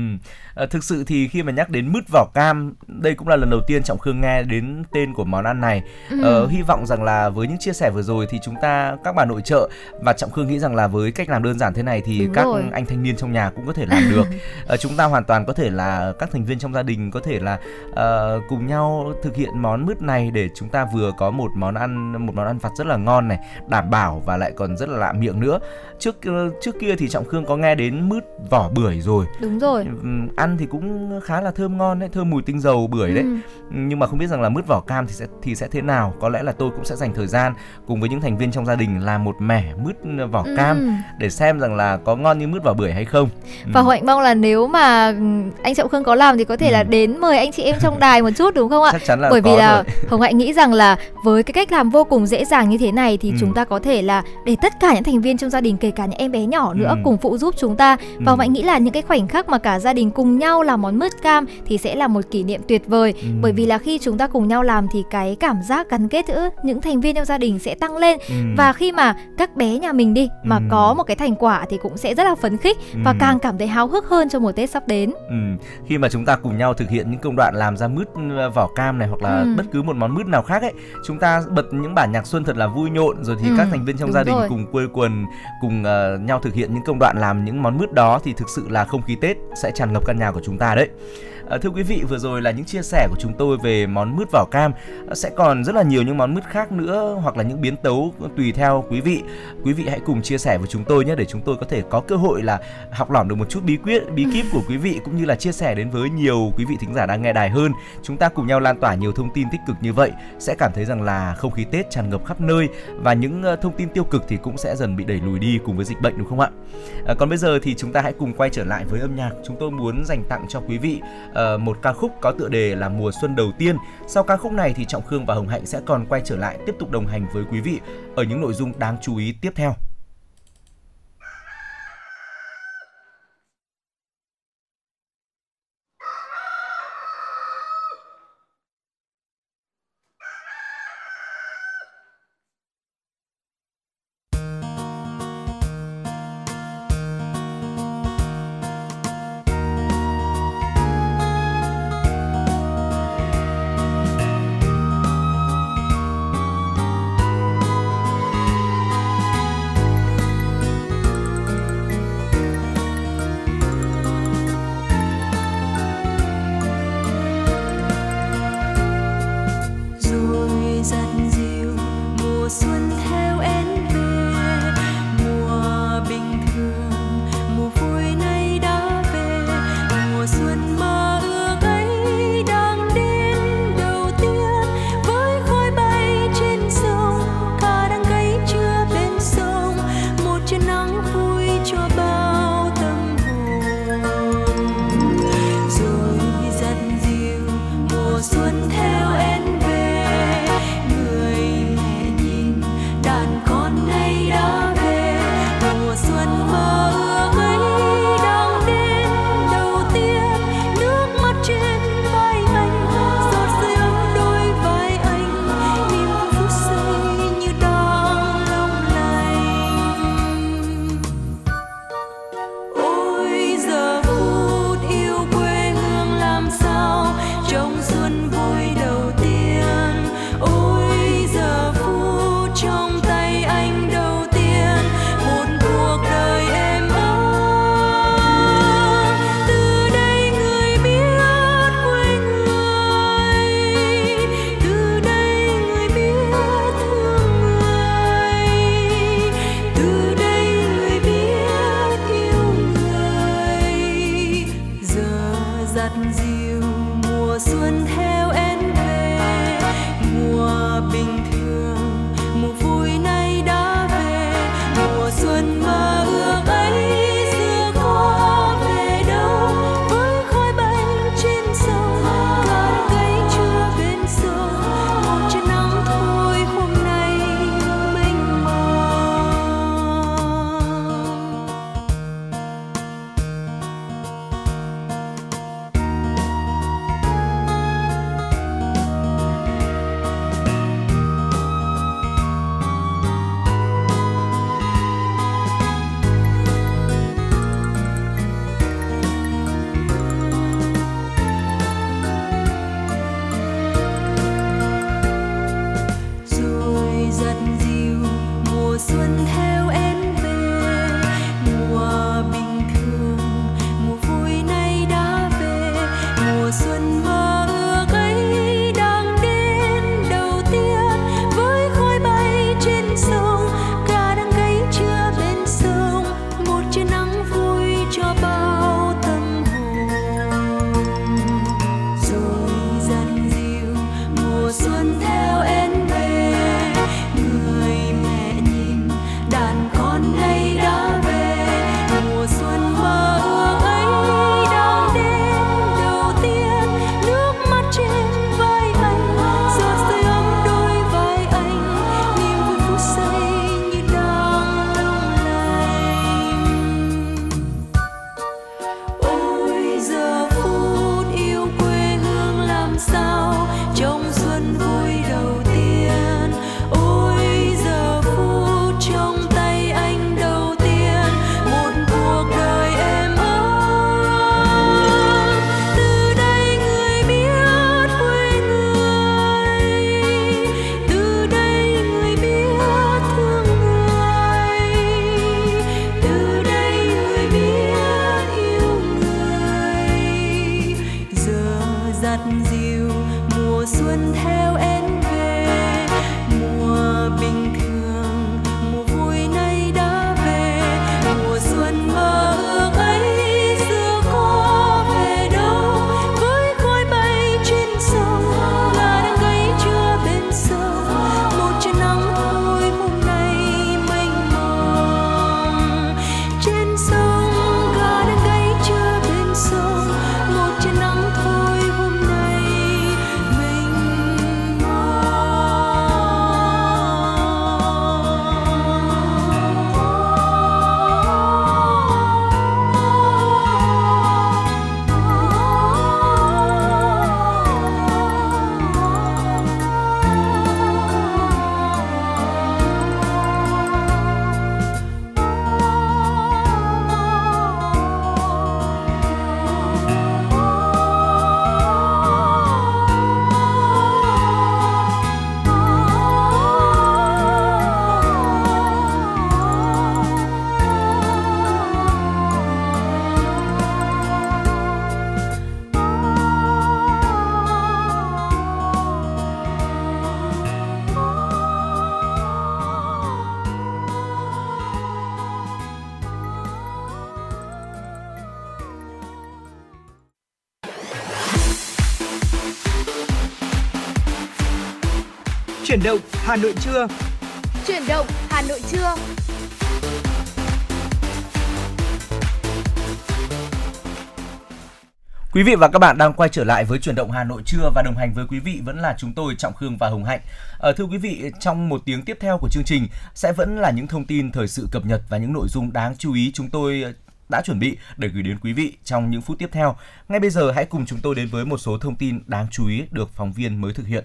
à, thực sự thì khi mà nhắc đến mứt vỏ cam đây cũng là lần đầu tiên trọng khương nghe đến tên của món ăn này ừ. ờ, hy vọng rằng là với những chia sẻ vừa rồi thì chúng ta các bà nội trợ và trọng khương nghĩ rằng là với cách làm đơn giản thế này thì Đúng các rồi. anh thanh niên trong nhà cũng có thể làm được uh, chúng ta hoàn toàn có thể là các thành viên trong gia đình có thể là uh, cùng nhau thực hiện món mứt này để chúng ta vừa có một món ăn một món ăn vặt rất là ngon này đảm bảo và lại còn rất là lạ miệng nữa trước trước kia thì trọng khương có nghe đến mứt vỏ bưởi rồi đúng rồi ăn thì cũng khá là thơm ngon đấy thơm mùi tinh dầu bưởi ừ. đấy nhưng mà không biết rằng là mứt vỏ cam thì sẽ thì sẽ thế nào có lẽ là tôi cũng sẽ dành thời gian cùng với những thành viên trong gia đình làm một mẻ mứt vỏ ừ. cam để xem rằng là có ngon như mứt vỏ bưởi hay không và ừ. hạnh mong là nếu mà anh trọng khương có làm thì có thể ừ. là đến mời anh chị em trong đài một chút đúng không ạ chắc chắn là bởi vì là rồi. hồng hạnh nghĩ rằng là với cái cách làm vô cùng dễ dàng như thế này thì ừ. chúng ta có thể là để tất cả những thành viên trong gia đình kể cả những em bé nhỏ nữa ừ. cùng phụ giúp chúng ta và ừ. hạnh nghĩ là những cái khoảnh khắc mà cả gia đình cùng nhau làm món mứt cam thì sẽ là một kỷ niệm tuyệt vời ừ. bởi vì là khi chúng ta cùng nhau làm thì cái cảm giác gắn kết giữa những thành viên trong gia đình sẽ tăng lên ừ. và khi mà các bé nhà mình đi mà ừ. có một cái thành quả thì cũng sẽ rất là phấn khích ừ. và càng cảm thấy háo hức hơn cho một Tết sắp đến. Ừ. Khi mà chúng ta cùng nhau thực hiện những công đoạn làm ra mứt ừ, vỏ cam này hoặc là ừ. bất cứ một món mứt nào khác ấy, chúng ta bật những bản nhạc xuân thật là vui nhộn rồi thì ừ. các thành viên trong Đúng gia đình rồi. cùng quây quần cùng uh, nhau thực hiện những công đoạn làm những món mứt đó thì thực sự là không khí Tết sẽ tràn ngập căn nhà của chúng ta đấy. À, thưa quý vị, vừa rồi là những chia sẻ của chúng tôi về món mứt vỏ cam. À, sẽ còn rất là nhiều những món mứt khác nữa hoặc là những biến tấu tùy theo quý vị. Quý vị hãy cùng chia sẻ với chúng tôi nhé để chúng tôi có thể có cơ hội là học lỏm được một chút bí quyết bí kíp của quý vị cũng như là chia sẻ đến với nhiều quý vị thính giả đang nghe đài hơn. Chúng ta cùng nhau lan tỏa nhiều thông tin tích cực như vậy sẽ cảm thấy rằng là không khí Tết tràn ngập khắp nơi và những ờ, thông tin tiêu cực thì cũng sẽ dần bị đẩy lùi đi cùng với dịch bệnh đúng không ạ? À, còn bây giờ thì chúng ta hãy cùng quay trở lại với âm nhạc. Chúng tôi muốn dành tặng cho quý vị uh, một ca khúc có tựa đề là Mùa xuân đầu tiên. Sau ca khúc này thì Trọng Khương và Hồng Hạnh sẽ còn quay trở lại tiếp tục đồng hành với quý vị ở những nội dung đáng chú ý tiếp theo. Hà Nội trưa. Chuyển động Hà Nội trưa. Quý vị và các bạn đang quay trở lại với chuyển động Hà Nội trưa và đồng hành với quý vị vẫn là chúng tôi Trọng Khương và Hồng Hạnh. À, thưa quý vị, trong một tiếng tiếp theo của chương trình sẽ vẫn là những thông tin thời sự cập nhật và những nội dung đáng chú ý chúng tôi đã chuẩn bị để gửi đến quý vị trong những phút tiếp theo. Ngay bây giờ hãy cùng chúng tôi đến với một số thông tin đáng chú ý được phóng viên mới thực hiện.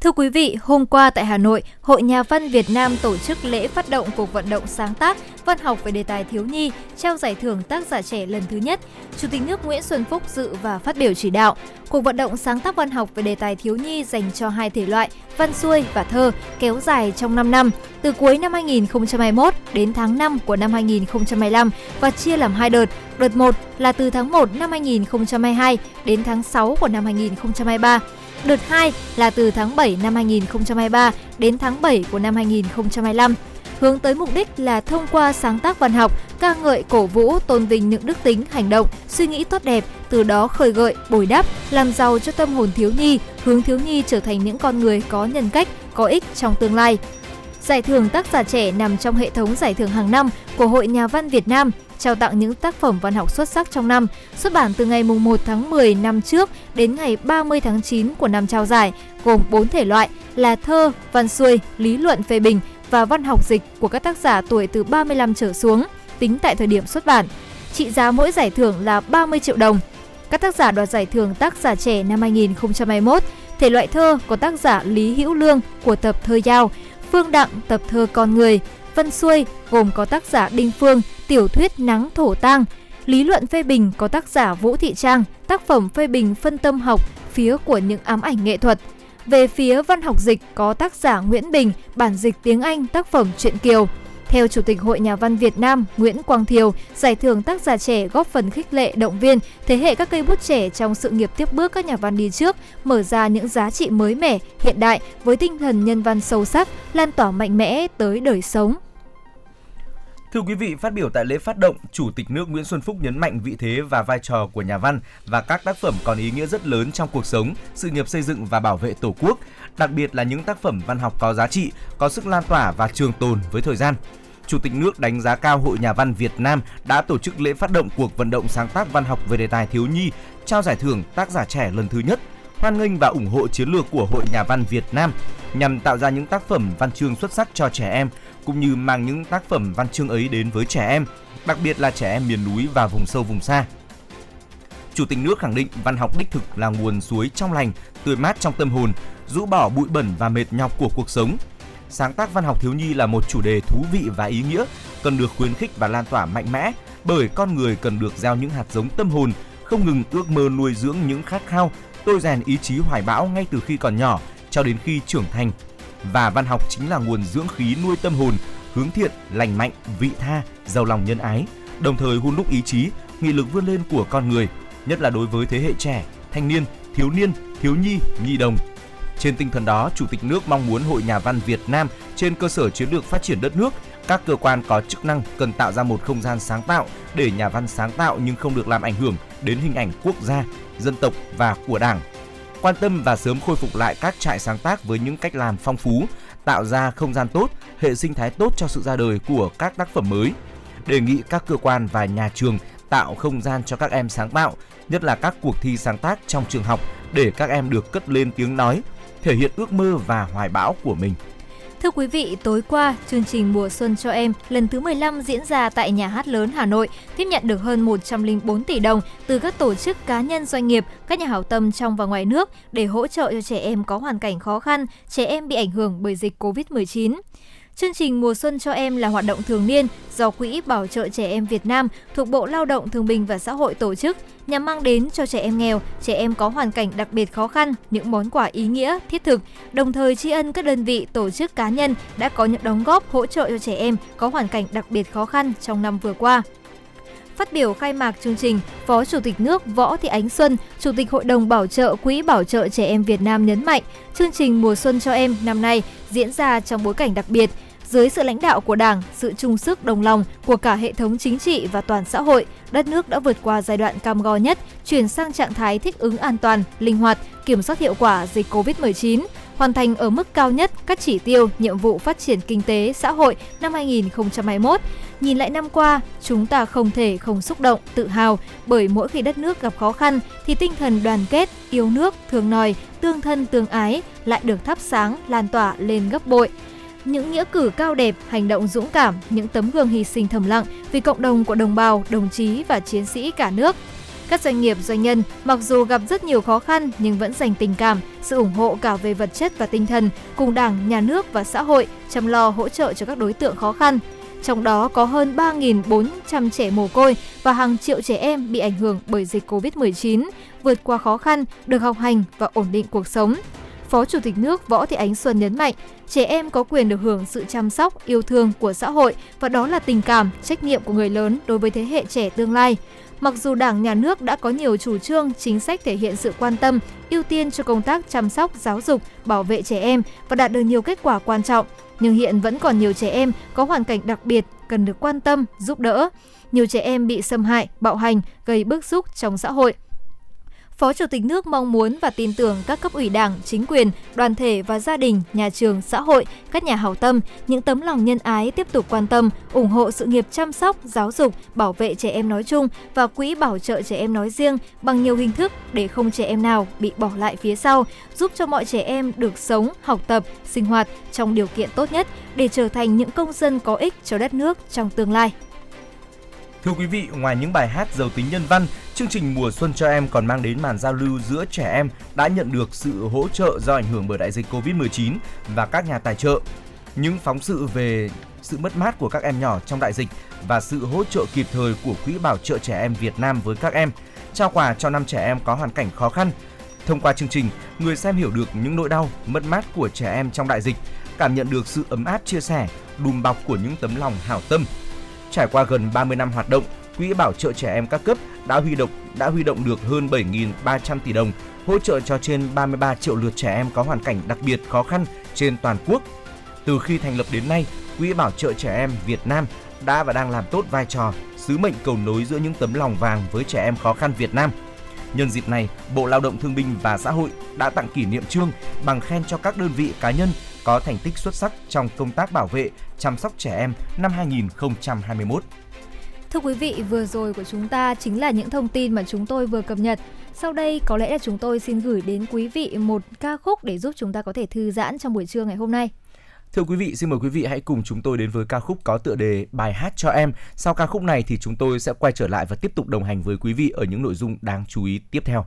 Thưa quý vị, hôm qua tại Hà Nội, Hội Nhà văn Việt Nam tổ chức lễ phát động cuộc vận động sáng tác văn học về đề tài thiếu nhi, trao giải thưởng tác giả trẻ lần thứ nhất. Chủ tịch nước Nguyễn Xuân Phúc dự và phát biểu chỉ đạo. Cuộc vận động sáng tác văn học về đề tài thiếu nhi dành cho hai thể loại văn xuôi và thơ kéo dài trong 5 năm, từ cuối năm 2021 đến tháng 5 của năm 2025 và chia làm hai đợt. Đợt 1 là từ tháng 1 năm 2022 đến tháng 6 của năm 2023 Đợt 2 là từ tháng 7 năm 2023 đến tháng 7 của năm 2025 hướng tới mục đích là thông qua sáng tác văn học, ca ngợi cổ vũ tôn vinh những đức tính, hành động, suy nghĩ tốt đẹp, từ đó khơi gợi, bồi đắp, làm giàu cho tâm hồn thiếu nhi, hướng thiếu nhi trở thành những con người có nhân cách, có ích trong tương lai. Giải thưởng tác giả trẻ nằm trong hệ thống giải thưởng hàng năm của Hội Nhà văn Việt Nam trao tặng những tác phẩm văn học xuất sắc trong năm, xuất bản từ ngày 1 tháng 10 năm trước đến ngày 30 tháng 9 của năm trao giải, gồm 4 thể loại là thơ, văn xuôi, lý luận phê bình và văn học dịch của các tác giả tuổi từ 35 trở xuống, tính tại thời điểm xuất bản. Trị giá mỗi giải thưởng là 30 triệu đồng. Các tác giả đoạt giải thưởng tác giả trẻ năm 2021, thể loại thơ có tác giả Lý Hữu Lương của tập Thơ Giao, Phương Đặng tập thơ Con Người, Văn Xuôi gồm có tác giả Đinh Phương, tiểu thuyết Nắng Thổ Tang, lý luận phê bình có tác giả Vũ Thị Trang, tác phẩm phê bình phân tâm học, phía của những ám ảnh nghệ thuật. Về phía văn học dịch có tác giả Nguyễn Bình, bản dịch tiếng Anh tác phẩm Truyện Kiều. Theo Chủ tịch Hội Nhà văn Việt Nam Nguyễn Quang Thiều, giải thưởng tác giả trẻ góp phần khích lệ động viên thế hệ các cây bút trẻ trong sự nghiệp tiếp bước các nhà văn đi trước, mở ra những giá trị mới mẻ, hiện đại với tinh thần nhân văn sâu sắc, lan tỏa mạnh mẽ tới đời sống, Thưa quý vị, phát biểu tại lễ phát động, Chủ tịch nước Nguyễn Xuân Phúc nhấn mạnh vị thế và vai trò của nhà văn và các tác phẩm còn ý nghĩa rất lớn trong cuộc sống, sự nghiệp xây dựng và bảo vệ Tổ quốc, đặc biệt là những tác phẩm văn học có giá trị, có sức lan tỏa và trường tồn với thời gian. Chủ tịch nước đánh giá cao Hội Nhà văn Việt Nam đã tổ chức lễ phát động cuộc vận động sáng tác văn học về đề tài thiếu nhi, trao giải thưởng tác giả trẻ lần thứ nhất, hoan nghênh và ủng hộ chiến lược của Hội Nhà văn Việt Nam nhằm tạo ra những tác phẩm văn chương xuất sắc cho trẻ em, cũng như mang những tác phẩm văn chương ấy đến với trẻ em, đặc biệt là trẻ em miền núi và vùng sâu vùng xa. Chủ tịch nước khẳng định văn học đích thực là nguồn suối trong lành, tươi mát trong tâm hồn, rũ bỏ bụi bẩn và mệt nhọc của cuộc sống. Sáng tác văn học thiếu nhi là một chủ đề thú vị và ý nghĩa, cần được khuyến khích và lan tỏa mạnh mẽ bởi con người cần được gieo những hạt giống tâm hồn, không ngừng ước mơ nuôi dưỡng những khát khao, tôi rèn ý chí hoài bão ngay từ khi còn nhỏ cho đến khi trưởng thành và văn học chính là nguồn dưỡng khí nuôi tâm hồn, hướng thiện, lành mạnh, vị tha, giàu lòng nhân ái, đồng thời hun đúc ý chí, nghị lực vươn lên của con người, nhất là đối với thế hệ trẻ, thanh niên, thiếu niên, thiếu nhi, nhi đồng. Trên tinh thần đó, Chủ tịch nước mong muốn Hội Nhà văn Việt Nam trên cơ sở chiến lược phát triển đất nước, các cơ quan có chức năng cần tạo ra một không gian sáng tạo để nhà văn sáng tạo nhưng không được làm ảnh hưởng đến hình ảnh quốc gia, dân tộc và của Đảng, quan tâm và sớm khôi phục lại các trại sáng tác với những cách làm phong phú, tạo ra không gian tốt, hệ sinh thái tốt cho sự ra đời của các tác phẩm mới. Đề nghị các cơ quan và nhà trường tạo không gian cho các em sáng tạo, nhất là các cuộc thi sáng tác trong trường học để các em được cất lên tiếng nói, thể hiện ước mơ và hoài bão của mình. Thưa quý vị, tối qua, chương trình Mùa Xuân cho em lần thứ 15 diễn ra tại Nhà hát lớn Hà Nội tiếp nhận được hơn 104 tỷ đồng từ các tổ chức cá nhân doanh nghiệp, các nhà hảo tâm trong và ngoài nước để hỗ trợ cho trẻ em có hoàn cảnh khó khăn, trẻ em bị ảnh hưởng bởi dịch Covid-19. Chương trình Mùa Xuân cho em là hoạt động thường niên do Quỹ Bảo trợ Trẻ Em Việt Nam thuộc Bộ Lao động Thương binh và Xã hội tổ chức nhằm mang đến cho trẻ em nghèo, trẻ em có hoàn cảnh đặc biệt khó khăn những món quà ý nghĩa, thiết thực, đồng thời tri ân các đơn vị, tổ chức cá nhân đã có những đóng góp hỗ trợ cho trẻ em có hoàn cảnh đặc biệt khó khăn trong năm vừa qua. Phát biểu khai mạc chương trình, Phó Chủ tịch nước Võ Thị Ánh Xuân, Chủ tịch Hội đồng Bảo trợ Quỹ Bảo trợ Trẻ Em Việt Nam nhấn mạnh, chương trình Mùa Xuân cho em năm nay diễn ra trong bối cảnh đặc biệt – dưới sự lãnh đạo của Đảng, sự chung sức đồng lòng của cả hệ thống chính trị và toàn xã hội, đất nước đã vượt qua giai đoạn cam go nhất, chuyển sang trạng thái thích ứng an toàn, linh hoạt, kiểm soát hiệu quả dịch COVID-19, hoàn thành ở mức cao nhất các chỉ tiêu, nhiệm vụ phát triển kinh tế, xã hội năm 2021. Nhìn lại năm qua, chúng ta không thể không xúc động, tự hào bởi mỗi khi đất nước gặp khó khăn thì tinh thần đoàn kết, yêu nước, thương nòi, tương thân tương ái lại được thắp sáng, lan tỏa lên gấp bội những nghĩa cử cao đẹp, hành động dũng cảm, những tấm gương hy sinh thầm lặng vì cộng đồng của đồng bào, đồng chí và chiến sĩ cả nước. Các doanh nghiệp, doanh nhân mặc dù gặp rất nhiều khó khăn nhưng vẫn dành tình cảm, sự ủng hộ cả về vật chất và tinh thần cùng Đảng, Nhà nước và xã hội chăm lo hỗ trợ cho các đối tượng khó khăn. Trong đó có hơn 3.400 trẻ mồ côi và hàng triệu trẻ em bị ảnh hưởng bởi dịch Covid-19, vượt qua khó khăn, được học hành và ổn định cuộc sống. Phó Chủ tịch nước Võ Thị Ánh Xuân nhấn mạnh, trẻ em có quyền được hưởng sự chăm sóc, yêu thương của xã hội và đó là tình cảm, trách nhiệm của người lớn đối với thế hệ trẻ tương lai. Mặc dù Đảng, Nhà nước đã có nhiều chủ trương, chính sách thể hiện sự quan tâm, ưu tiên cho công tác chăm sóc, giáo dục, bảo vệ trẻ em và đạt được nhiều kết quả quan trọng, nhưng hiện vẫn còn nhiều trẻ em có hoàn cảnh đặc biệt cần được quan tâm, giúp đỡ. Nhiều trẻ em bị xâm hại, bạo hành, gây bức xúc trong xã hội. Phó Chủ tịch nước mong muốn và tin tưởng các cấp ủy đảng, chính quyền, đoàn thể và gia đình, nhà trường, xã hội, các nhà hảo tâm, những tấm lòng nhân ái tiếp tục quan tâm, ủng hộ sự nghiệp chăm sóc, giáo dục, bảo vệ trẻ em nói chung và quỹ bảo trợ trẻ em nói riêng bằng nhiều hình thức để không trẻ em nào bị bỏ lại phía sau, giúp cho mọi trẻ em được sống, học tập, sinh hoạt trong điều kiện tốt nhất để trở thành những công dân có ích cho đất nước trong tương lai. Thưa quý vị, ngoài những bài hát giàu tính nhân văn, chương trình Mùa Xuân cho em còn mang đến màn giao lưu giữa trẻ em đã nhận được sự hỗ trợ do ảnh hưởng bởi đại dịch Covid-19 và các nhà tài trợ. Những phóng sự về sự mất mát của các em nhỏ trong đại dịch và sự hỗ trợ kịp thời của Quỹ Bảo trợ Trẻ Em Việt Nam với các em, trao quà cho năm trẻ em có hoàn cảnh khó khăn. Thông qua chương trình, người xem hiểu được những nỗi đau, mất mát của trẻ em trong đại dịch, cảm nhận được sự ấm áp chia sẻ, đùm bọc của những tấm lòng hảo tâm, Trải qua gần 30 năm hoạt động, Quỹ bảo trợ trẻ em các cấp đã huy động đã huy động được hơn 7.300 tỷ đồng hỗ trợ cho trên 33 triệu lượt trẻ em có hoàn cảnh đặc biệt khó khăn trên toàn quốc. Từ khi thành lập đến nay, Quỹ bảo trợ trẻ em Việt Nam đã và đang làm tốt vai trò sứ mệnh cầu nối giữa những tấm lòng vàng với trẻ em khó khăn Việt Nam. Nhân dịp này, Bộ Lao động Thương binh và Xã hội đã tặng kỷ niệm trương bằng khen cho các đơn vị cá nhân có thành tích xuất sắc trong công tác bảo vệ, chăm sóc trẻ em năm 2021. Thưa quý vị, vừa rồi của chúng ta chính là những thông tin mà chúng tôi vừa cập nhật. Sau đây có lẽ là chúng tôi xin gửi đến quý vị một ca khúc để giúp chúng ta có thể thư giãn trong buổi trưa ngày hôm nay. Thưa quý vị, xin mời quý vị hãy cùng chúng tôi đến với ca khúc có tựa đề Bài hát cho em. Sau ca khúc này thì chúng tôi sẽ quay trở lại và tiếp tục đồng hành với quý vị ở những nội dung đáng chú ý tiếp theo.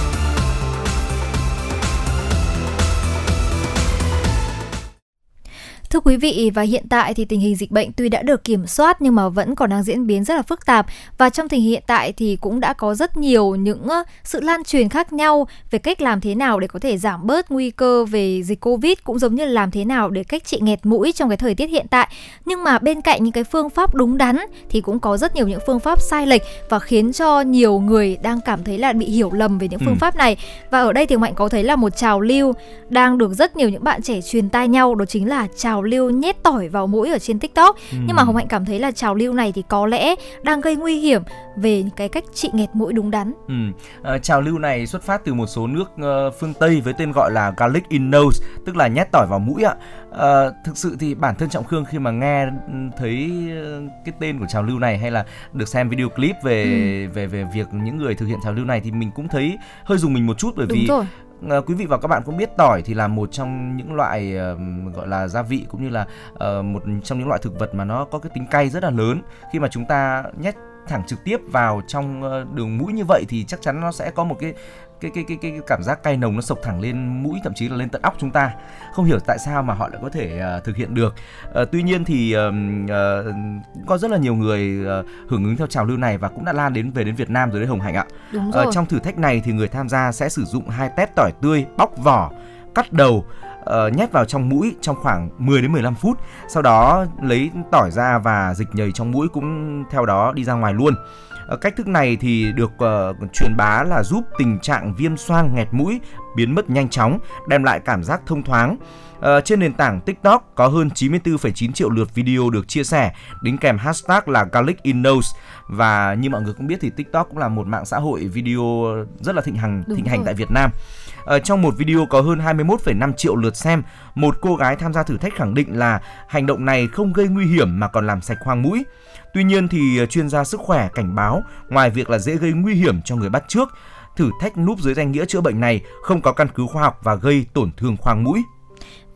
Thưa quý vị và hiện tại thì tình hình dịch bệnh tuy đã được kiểm soát nhưng mà vẫn còn đang diễn biến rất là phức tạp và trong tình hình hiện tại thì cũng đã có rất nhiều những sự lan truyền khác nhau về cách làm thế nào để có thể giảm bớt nguy cơ về dịch Covid cũng giống như là làm thế nào để cách trị nghẹt mũi trong cái thời tiết hiện tại. Nhưng mà bên cạnh những cái phương pháp đúng đắn thì cũng có rất nhiều những phương pháp sai lệch và khiến cho nhiều người đang cảm thấy là bị hiểu lầm về những phương ừ. pháp này. Và ở đây thì Mạnh có thấy là một trào lưu đang được rất nhiều những bạn trẻ truyền tai nhau đó chính là trào trào lưu nhét tỏi vào mũi ở trên tiktok ừ. nhưng mà hồng hạnh cảm thấy là trào lưu này thì có lẽ đang gây nguy hiểm về cái cách trị nghẹt mũi đúng đắn ừ. à, trào lưu này xuất phát từ một số nước uh, phương tây với tên gọi là garlic in nose tức là nhét tỏi vào mũi ạ à, thực sự thì bản thân trọng khương khi mà nghe ừ, thấy cái tên của trào lưu này hay là được xem video clip về ừ. về về việc những người thực hiện trào lưu này thì mình cũng thấy hơi dùng mình một chút bởi Đúng vì rồi Ờ, quý vị và các bạn cũng biết tỏi thì là một trong những loại uh, gọi là gia vị cũng như là uh, một trong những loại thực vật mà nó có cái tính cay rất là lớn. Khi mà chúng ta nhét thẳng trực tiếp vào trong đường mũi như vậy thì chắc chắn nó sẽ có một cái cái cái cái cái cảm giác cay nồng nó sộc thẳng lên mũi thậm chí là lên tận óc chúng ta không hiểu tại sao mà họ lại có thể uh, thực hiện được uh, tuy nhiên thì uh, uh, có rất là nhiều người uh, hưởng ứng theo trào lưu này và cũng đã lan đến về đến Việt Nam rồi đấy Hồng Hạnh ạ Đúng rồi. Uh, trong thử thách này thì người tham gia sẽ sử dụng hai tép tỏi tươi bóc vỏ cắt đầu uh, nhét vào trong mũi trong khoảng 10 đến 15 phút. Sau đó lấy tỏi ra và dịch nhầy trong mũi cũng theo đó đi ra ngoài luôn. Ờ, cách thức này thì được uh, truyền bá là giúp tình trạng viêm xoang nghẹt mũi biến mất nhanh chóng, đem lại cảm giác thông thoáng. Uh, trên nền tảng TikTok có hơn 94,9 triệu lượt video được chia sẻ, đính kèm hashtag là Garlic in Nose và như mọi người cũng biết thì TikTok cũng là một mạng xã hội video rất là thịnh hành Đúng thịnh rồi. hành tại Việt Nam. Ở trong một video có hơn 21,5 triệu lượt xem, một cô gái tham gia thử thách khẳng định là hành động này không gây nguy hiểm mà còn làm sạch khoang mũi. Tuy nhiên thì à, chuyên gia sức khỏe cảnh báo ngoài việc là dễ gây nguy hiểm cho người bắt trước, thử thách núp dưới danh nghĩa chữa bệnh này không có căn cứ khoa học và gây tổn thương khoang mũi.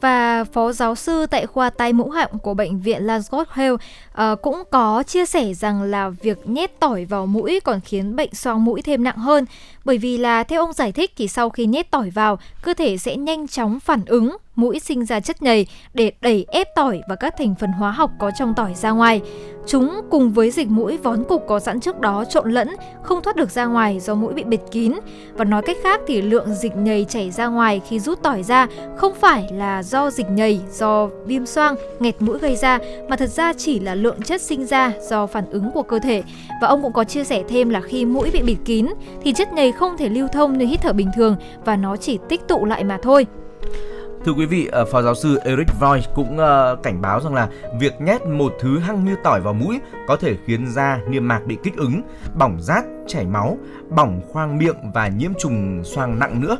Và phó giáo sư tại khoa tai mũi họng của bệnh viện Lansford Health uh, ờ, cũng có chia sẻ rằng là việc nhét tỏi vào mũi còn khiến bệnh xoang mũi thêm nặng hơn bởi vì là theo ông giải thích thì sau khi nhét tỏi vào cơ thể sẽ nhanh chóng phản ứng mũi sinh ra chất nhầy để đẩy ép tỏi và các thành phần hóa học có trong tỏi ra ngoài. Chúng cùng với dịch mũi vón cục có sẵn trước đó trộn lẫn, không thoát được ra ngoài do mũi bị bịt kín. Và nói cách khác thì lượng dịch nhầy chảy ra ngoài khi rút tỏi ra không phải là do dịch nhầy, do viêm xoang, nghẹt mũi gây ra, mà thật ra chỉ là lượng chất sinh ra do phản ứng của cơ thể. Và ông cũng có chia sẻ thêm là khi mũi bị bịt kín thì chất nhầy không thể lưu thông như hít thở bình thường và nó chỉ tích tụ lại mà thôi. Thưa quý vị, ờ, Phó giáo sư Eric Voigt cũng ờ, cảnh báo rằng là việc nhét một thứ hăng như tỏi vào mũi có thể khiến da niêm mạc bị kích ứng, bỏng rát, chảy máu, bỏng khoang miệng và nhiễm trùng xoang nặng nữa.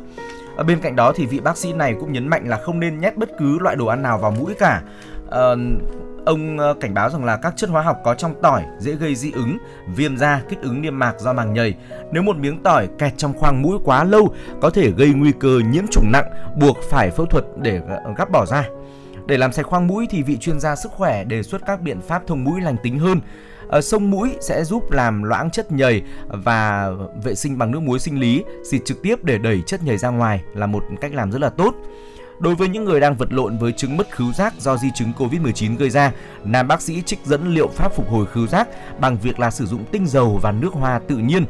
Ở bên cạnh đó thì vị bác sĩ này cũng nhấn mạnh là không nên nhét bất cứ loại đồ ăn nào vào mũi cả. À, Ông ờ, cảnh báo rằng là các chất hóa học có trong tỏi dễ gây dị ứng, viêm da, kích ứng niêm mạc do màng nhầy. Nếu một miếng tỏi kẹt trong khoang mũi quá lâu có thể gây nguy cơ nhiễm trùng nặng, buộc phải phẫu thuật để ờ, gắp bỏ ra. Để làm sạch khoang mũi thì vị chuyên gia sức khỏe đề xuất các biện pháp thông mũi lành tính hơn. Ở sông mũi sẽ giúp làm loãng chất nhầy và vệ sinh bằng nước muối sinh lý, xịt trực tiếp để đẩy chất nhầy ra ngoài là một cách làm rất là tốt. Đối với những người đang vật lộn với chứng mất khứu giác do di chứng Covid-19 gây ra, nam bác sĩ trích dẫn liệu pháp phục hồi khứu giác bằng việc là sử dụng tinh dầu và nước hoa tự nhiên.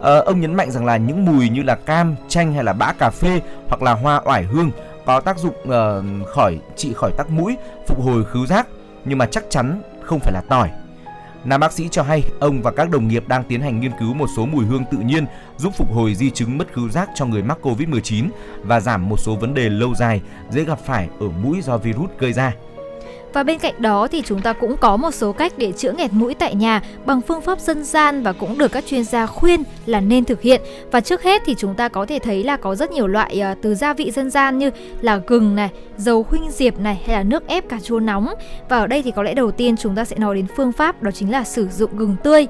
Ờ, ông nhấn mạnh rằng là những mùi như là cam, chanh hay là bã cà phê hoặc là hoa oải hương có tác dụng uh, khỏi trị khỏi tắc mũi, phục hồi khứu giác nhưng mà chắc chắn không phải là tỏi. Nam bác sĩ cho hay ông và các đồng nghiệp đang tiến hành nghiên cứu một số mùi hương tự nhiên giúp phục hồi di chứng mất khứu giác cho người mắc Covid-19 và giảm một số vấn đề lâu dài dễ gặp phải ở mũi do virus gây ra. Và bên cạnh đó thì chúng ta cũng có một số cách để chữa nghẹt mũi tại nhà bằng phương pháp dân gian và cũng được các chuyên gia khuyên là nên thực hiện. Và trước hết thì chúng ta có thể thấy là có rất nhiều loại uh, từ gia vị dân gian như là gừng này, dầu huynh diệp này hay là nước ép cà chua nóng. Và ở đây thì có lẽ đầu tiên chúng ta sẽ nói đến phương pháp đó chính là sử dụng gừng tươi.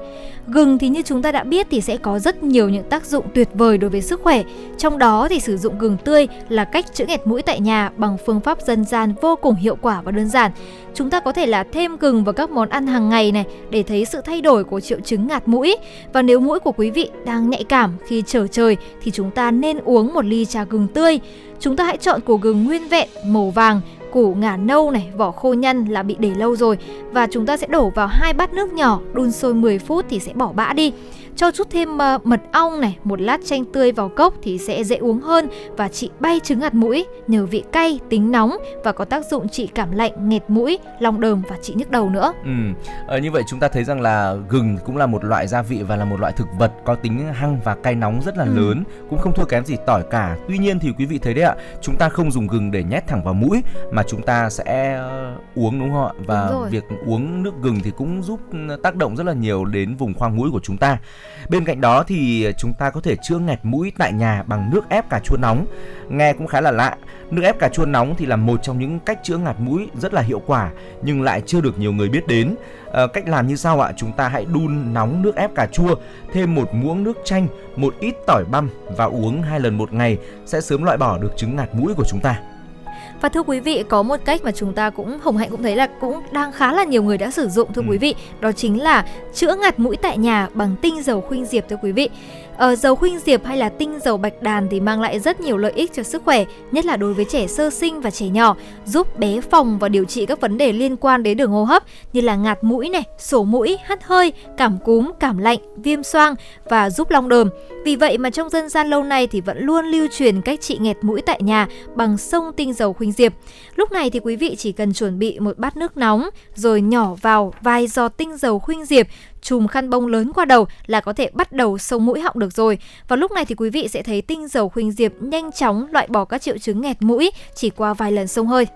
Gừng thì như chúng ta đã biết thì sẽ có rất nhiều những tác dụng tuyệt vời đối với sức khỏe. Trong đó thì sử dụng gừng tươi là cách chữa nghẹt mũi tại nhà bằng phương pháp dân gian vô cùng hiệu quả và đơn giản. Chúng ta có thể là thêm gừng vào các món ăn hàng ngày này để thấy sự thay đổi của triệu chứng ngạt mũi. Và nếu mũi của quý vị đang nhạy cảm khi trở trời thì chúng ta nên uống một ly trà gừng tươi. Chúng ta hãy chọn củ gừng nguyên vẹn màu vàng củ ngả nâu này, vỏ khô nhăn là bị để lâu rồi và chúng ta sẽ đổ vào hai bát nước nhỏ, đun sôi 10 phút thì sẽ bỏ bã đi cho chút thêm uh, mật ong này, một lát chanh tươi vào cốc thì sẽ dễ uống hơn và trị bay chứng ngạt mũi nhờ vị cay, tính nóng và có tác dụng trị cảm lạnh, nghẹt mũi, lòng đờm và trị nhức đầu nữa. Ừ, ờ, như vậy chúng ta thấy rằng là gừng cũng là một loại gia vị và là một loại thực vật có tính hăng và cay nóng rất là ừ. lớn, cũng không thua kém gì tỏi cả. Tuy nhiên thì quý vị thấy đấy ạ, chúng ta không dùng gừng để nhét thẳng vào mũi mà chúng ta sẽ ờ, uống đúng không ạ? Và việc uống nước gừng thì cũng giúp tác động rất là nhiều đến vùng khoang mũi của chúng ta. Bên cạnh đó thì chúng ta có thể chữa nghẹt mũi tại nhà bằng nước ép cà chua nóng. Nghe cũng khá là lạ. Nước ép cà chua nóng thì là một trong những cách chữa ngạt mũi rất là hiệu quả nhưng lại chưa được nhiều người biết đến. À, cách làm như sau ạ? Chúng ta hãy đun nóng nước ép cà chua, thêm một muỗng nước chanh, một ít tỏi băm và uống hai lần một ngày sẽ sớm loại bỏ được chứng ngạt mũi của chúng ta. Và thưa quý vị, có một cách mà chúng ta cũng Hồng Hạnh cũng thấy là cũng đang khá là nhiều người đã sử dụng thưa ừ. quý vị, đó chính là chữa ngạt mũi tại nhà bằng tinh dầu khuynh diệp thưa quý vị. Ờ, dầu khuynh diệp hay là tinh dầu bạch đàn thì mang lại rất nhiều lợi ích cho sức khỏe, nhất là đối với trẻ sơ sinh và trẻ nhỏ, giúp bé phòng và điều trị các vấn đề liên quan đến đường hô hấp như là ngạt mũi này, sổ mũi, hắt hơi, cảm cúm, cảm lạnh, viêm xoang và giúp long đờm. Vì vậy mà trong dân gian lâu nay thì vẫn luôn lưu truyền cách trị nghẹt mũi tại nhà bằng sông tinh dầu khuynh diệp. Lúc này thì quý vị chỉ cần chuẩn bị một bát nước nóng rồi nhỏ vào vài giọt tinh dầu khuynh diệp chùm khăn bông lớn qua đầu là có thể bắt đầu sông mũi họng được rồi. Và lúc này thì quý vị sẽ thấy tinh dầu khuynh diệp nhanh chóng loại bỏ các triệu chứng nghẹt mũi chỉ qua vài lần sông hơi.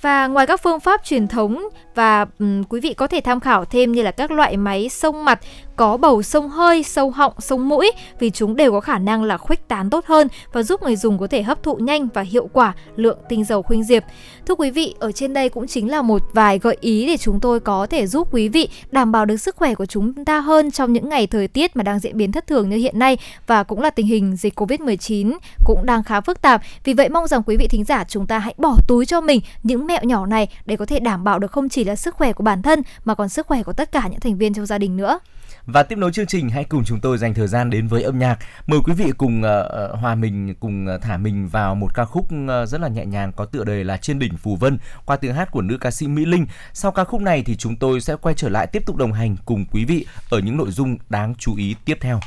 Và ngoài các phương pháp truyền thống và um, quý vị có thể tham khảo thêm như là các loại máy sông mặt có bầu sông hơi, sâu họng, sông mũi vì chúng đều có khả năng là khuếch tán tốt hơn và giúp người dùng có thể hấp thụ nhanh và hiệu quả lượng tinh dầu khuynh diệp. Thưa quý vị, ở trên đây cũng chính là một vài gợi ý để chúng tôi có thể giúp quý vị đảm bảo được sức khỏe của chúng ta hơn trong những ngày thời tiết mà đang diễn biến thất thường như hiện nay và cũng là tình hình dịch Covid-19 cũng đang khá phức tạp. Vì vậy mong rằng quý vị thính giả chúng ta hãy bỏ túi cho mình những mẹo nhỏ này để có thể đảm bảo được không chỉ là sức khỏe của bản thân mà còn sức khỏe của tất cả những thành viên trong gia đình nữa. Và tiếp nối chương trình hãy cùng chúng tôi dành thời gian đến với âm nhạc. Mời quý vị cùng uh, hòa mình cùng ờ, thả mình vào một ca khúc rất là nhẹ nhàng có tựa đề là Trên đỉnh Phù Vân qua tiếng hát của nữ ca sĩ Mỹ Linh. Sau ca khúc này thì chúng tôi sẽ quay trở lại tiếp tục đồng hành cùng quý vị ở những nội dung đáng chú ý tiếp theo.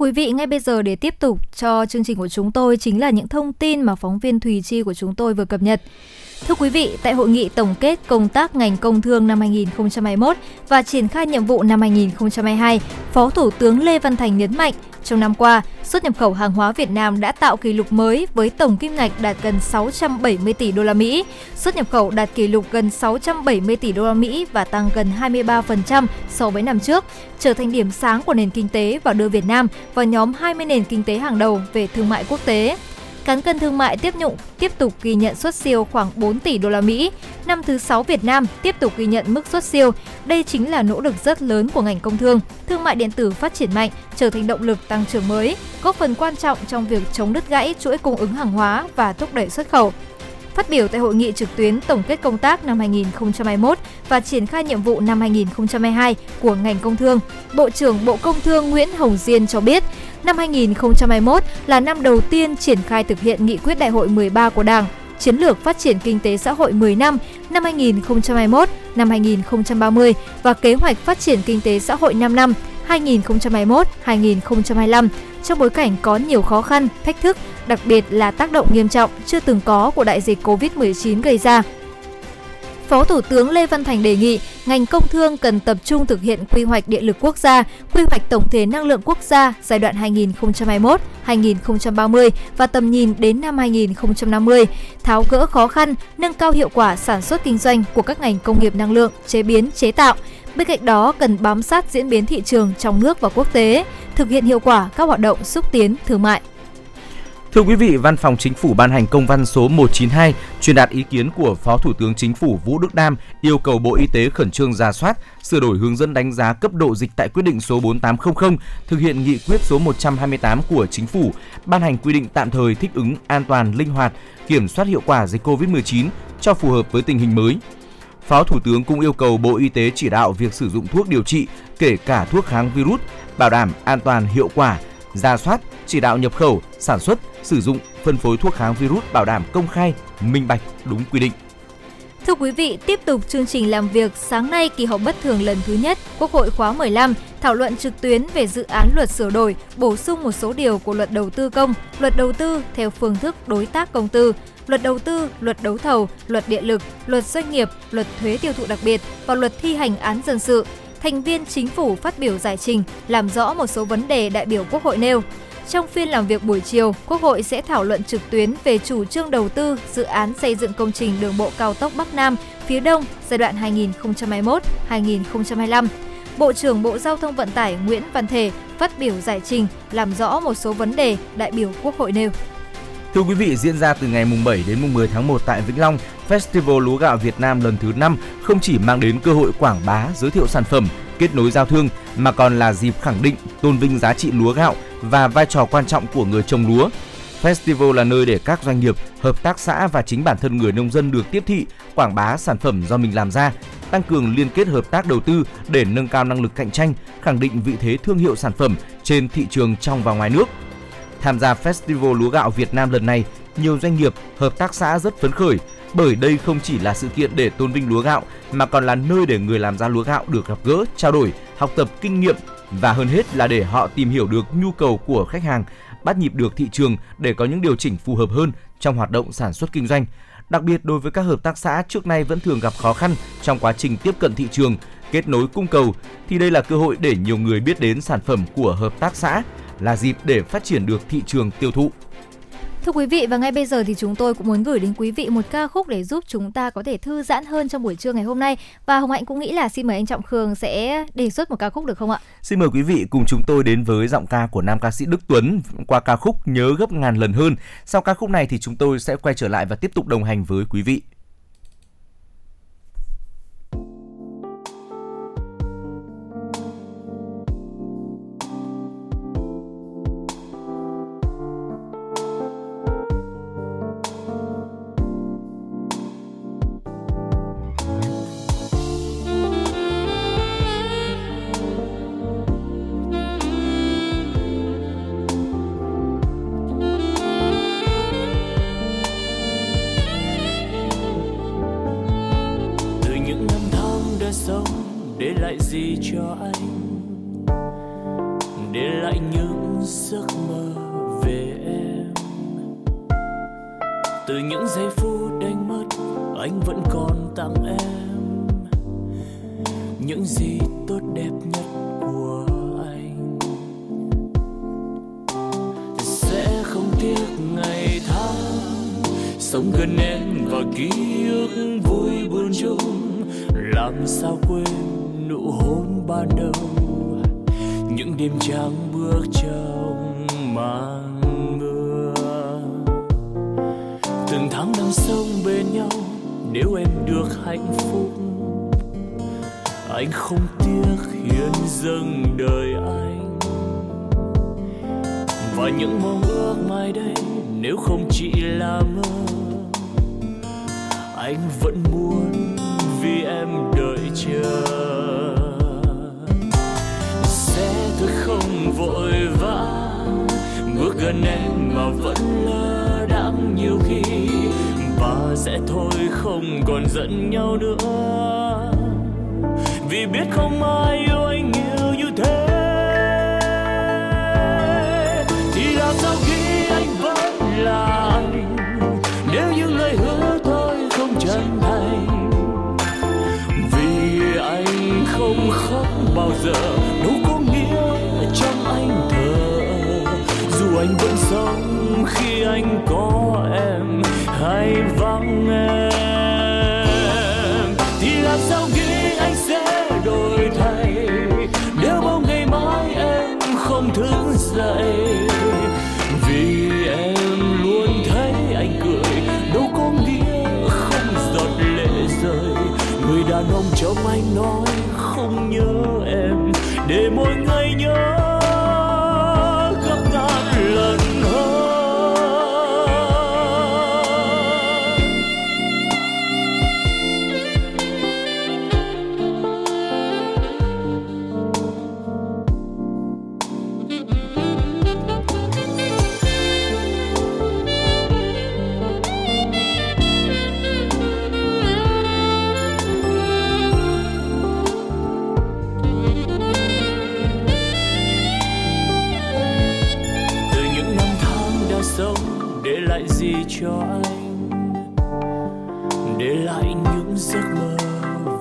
Quý vị, ngay bây giờ để tiếp tục cho chương trình của chúng tôi chính là những thông tin mà phóng viên Thùy Chi của chúng tôi vừa cập nhật. Thưa quý vị, tại hội nghị tổng kết công tác ngành công thương năm 2021 và triển khai nhiệm vụ năm 2022, Phó Thủ tướng Lê Văn Thành nhấn mạnh, trong năm qua, xuất nhập khẩu hàng hóa Việt Nam đã tạo kỷ lục mới với tổng kim ngạch đạt gần 670 tỷ đô la Mỹ, xuất nhập khẩu đạt kỷ lục gần 670 tỷ đô la Mỹ và tăng gần 23% so với năm trước, trở thành điểm sáng của nền kinh tế và đưa Việt Nam vào nhóm 20 nền kinh tế hàng đầu về thương mại quốc tế. Cán cân thương mại tiếp nhụng tiếp tục ghi nhận xuất siêu khoảng 4 tỷ đô la Mỹ. Năm thứ 6 Việt Nam tiếp tục ghi nhận mức xuất siêu. Đây chính là nỗ lực rất lớn của ngành công thương. Thương mại điện tử phát triển mạnh, trở thành động lực tăng trưởng mới, góp phần quan trọng trong việc chống đứt gãy chuỗi cung ứng hàng hóa và thúc đẩy xuất khẩu. Phát biểu tại hội nghị trực tuyến tổng kết công tác năm 2021 và triển khai nhiệm vụ năm 2022 của ngành công thương, Bộ trưởng Bộ Công Thương Nguyễn Hồng Diên cho biết, năm 2021 là năm đầu tiên triển khai thực hiện nghị quyết đại hội 13 của Đảng, chiến lược phát triển kinh tế xã hội 10 năm năm 2021 năm 2030 và kế hoạch phát triển kinh tế xã hội 5 năm 2021-2025 trong bối cảnh có nhiều khó khăn, thách thức, đặc biệt là tác động nghiêm trọng chưa từng có của đại dịch Covid-19 gây ra. Phó Thủ tướng Lê Văn Thành đề nghị ngành công thương cần tập trung thực hiện quy hoạch điện lực quốc gia, quy hoạch tổng thể năng lượng quốc gia giai đoạn 2021-2030 và tầm nhìn đến năm 2050, tháo gỡ khó khăn, nâng cao hiệu quả sản xuất kinh doanh của các ngành công nghiệp năng lượng, chế biến, chế tạo. Bên cạnh đó cần bám sát diễn biến thị trường trong nước và quốc tế, thực hiện hiệu quả các hoạt động xúc tiến thương mại. Thưa quý vị, Văn phòng Chính phủ ban hành công văn số 192 truyền đạt ý kiến của Phó Thủ tướng Chính phủ Vũ Đức Đam yêu cầu Bộ Y tế khẩn trương ra soát, sửa đổi hướng dẫn đánh giá cấp độ dịch tại quyết định số 4800 thực hiện nghị quyết số 128 của Chính phủ ban hành quy định tạm thời thích ứng an toàn, linh hoạt, kiểm soát hiệu quả dịch COVID-19 cho phù hợp với tình hình mới. Phó Thủ tướng cũng yêu cầu Bộ Y tế chỉ đạo việc sử dụng thuốc điều trị, kể cả thuốc kháng virus, bảo đảm an toàn hiệu quả, ra soát, chỉ đạo nhập khẩu, sản xuất, sử dụng, phân phối thuốc kháng virus bảo đảm công khai, minh bạch, đúng quy định. Thưa quý vị, tiếp tục chương trình làm việc sáng nay kỳ họp bất thường lần thứ nhất Quốc hội khóa 15 thảo luận trực tuyến về dự án luật sửa đổi, bổ sung một số điều của luật đầu tư công, luật đầu tư theo phương thức đối tác công tư, luật đầu tư, luật đấu thầu, luật điện lực, luật doanh nghiệp, luật thuế tiêu thụ đặc biệt và luật thi hành án dân sự. Thành viên chính phủ phát biểu giải trình, làm rõ một số vấn đề đại biểu Quốc hội nêu. Trong phiên làm việc buổi chiều, Quốc hội sẽ thảo luận trực tuyến về chủ trương đầu tư dự án xây dựng công trình đường bộ cao tốc Bắc Nam phía Đông giai đoạn 2021-2025. Bộ trưởng Bộ Giao thông Vận tải Nguyễn Văn Thể phát biểu giải trình làm rõ một số vấn đề đại biểu Quốc hội nêu. Thưa quý vị, diễn ra từ ngày mùng 7 đến mùng 10 tháng 1 tại Vĩnh Long, Festival Lúa gạo Việt Nam lần thứ 5 không chỉ mang đến cơ hội quảng bá, giới thiệu sản phẩm, kết nối giao thương mà còn là dịp khẳng định, tôn vinh giá trị lúa gạo và vai trò quan trọng của người trồng lúa. Festival là nơi để các doanh nghiệp, hợp tác xã và chính bản thân người nông dân được tiếp thị, quảng bá sản phẩm do mình làm ra, tăng cường liên kết hợp tác đầu tư để nâng cao năng lực cạnh tranh, khẳng định vị thế thương hiệu sản phẩm trên thị trường trong và ngoài nước. Tham gia Festival Lúa gạo Việt Nam lần này, nhiều doanh nghiệp, hợp tác xã rất phấn khởi bởi đây không chỉ là sự kiện để tôn vinh lúa gạo mà còn là nơi để người làm ra lúa gạo được gặp gỡ, trao đổi, học tập kinh nghiệm và hơn hết là để họ tìm hiểu được nhu cầu của khách hàng, bắt nhịp được thị trường để có những điều chỉnh phù hợp hơn trong hoạt động sản xuất kinh doanh. Đặc biệt đối với các hợp tác xã trước nay vẫn thường gặp khó khăn trong quá trình tiếp cận thị trường, kết nối cung cầu thì đây là cơ hội để nhiều người biết đến sản phẩm của hợp tác xã, là dịp để phát triển được thị trường tiêu thụ. Thưa quý vị và ngay bây giờ thì chúng tôi cũng muốn gửi đến quý vị một ca khúc để giúp chúng ta có thể thư giãn hơn trong buổi trưa ngày hôm nay và Hồng Hạnh cũng nghĩ là xin mời anh Trọng Khương sẽ đề xuất một ca khúc được không ạ? Xin mời quý vị cùng chúng tôi đến với giọng ca của nam ca sĩ Đức Tuấn qua ca khúc Nhớ gấp ngàn lần hơn. Sau ca khúc này thì chúng tôi sẽ quay trở lại và tiếp tục đồng hành với quý vị. Cho anh. Để lại những giấc mơ về em. Từ những giây phút đánh mất, anh vẫn còn tặng em. Những gì tốt đẹp nhất của anh. Sẽ không tiếc ngày tháng. Sống gần em và ký ức vui buồn chung. Làm sao quên nụ hôn ban đầu, những đêm trắng bước trong màn mưa. Từng tháng năm sống bên nhau, nếu em được hạnh phúc, anh không tiếc hiến dâng đời anh. Và những mong ước mai đây, nếu không chỉ là mơ, anh vẫn muốn vì em tôi không vội vã. Bước gần em mà vẫn lơ đãng nhiều khi và sẽ thôi không còn giận nhau nữa. Vì biết không ai yêu anh nhiều như thế. Thì làm sao khi anh vẫn là anh? Nếu những lời hứa thôi không chân thành, vì anh không khóc bao giờ. Sống khi anh có em hay vắng em. Thì làm sao nghĩ anh sẽ đổi thay? Nếu bao ngày mai em không thức dậy, vì em luôn thấy anh cười, đâu có nghĩa không giọt lệ rơi. Người đàn ông trong anh nói không nhớ em, để mỗi ngày nhớ cho anh để lại những giấc mơ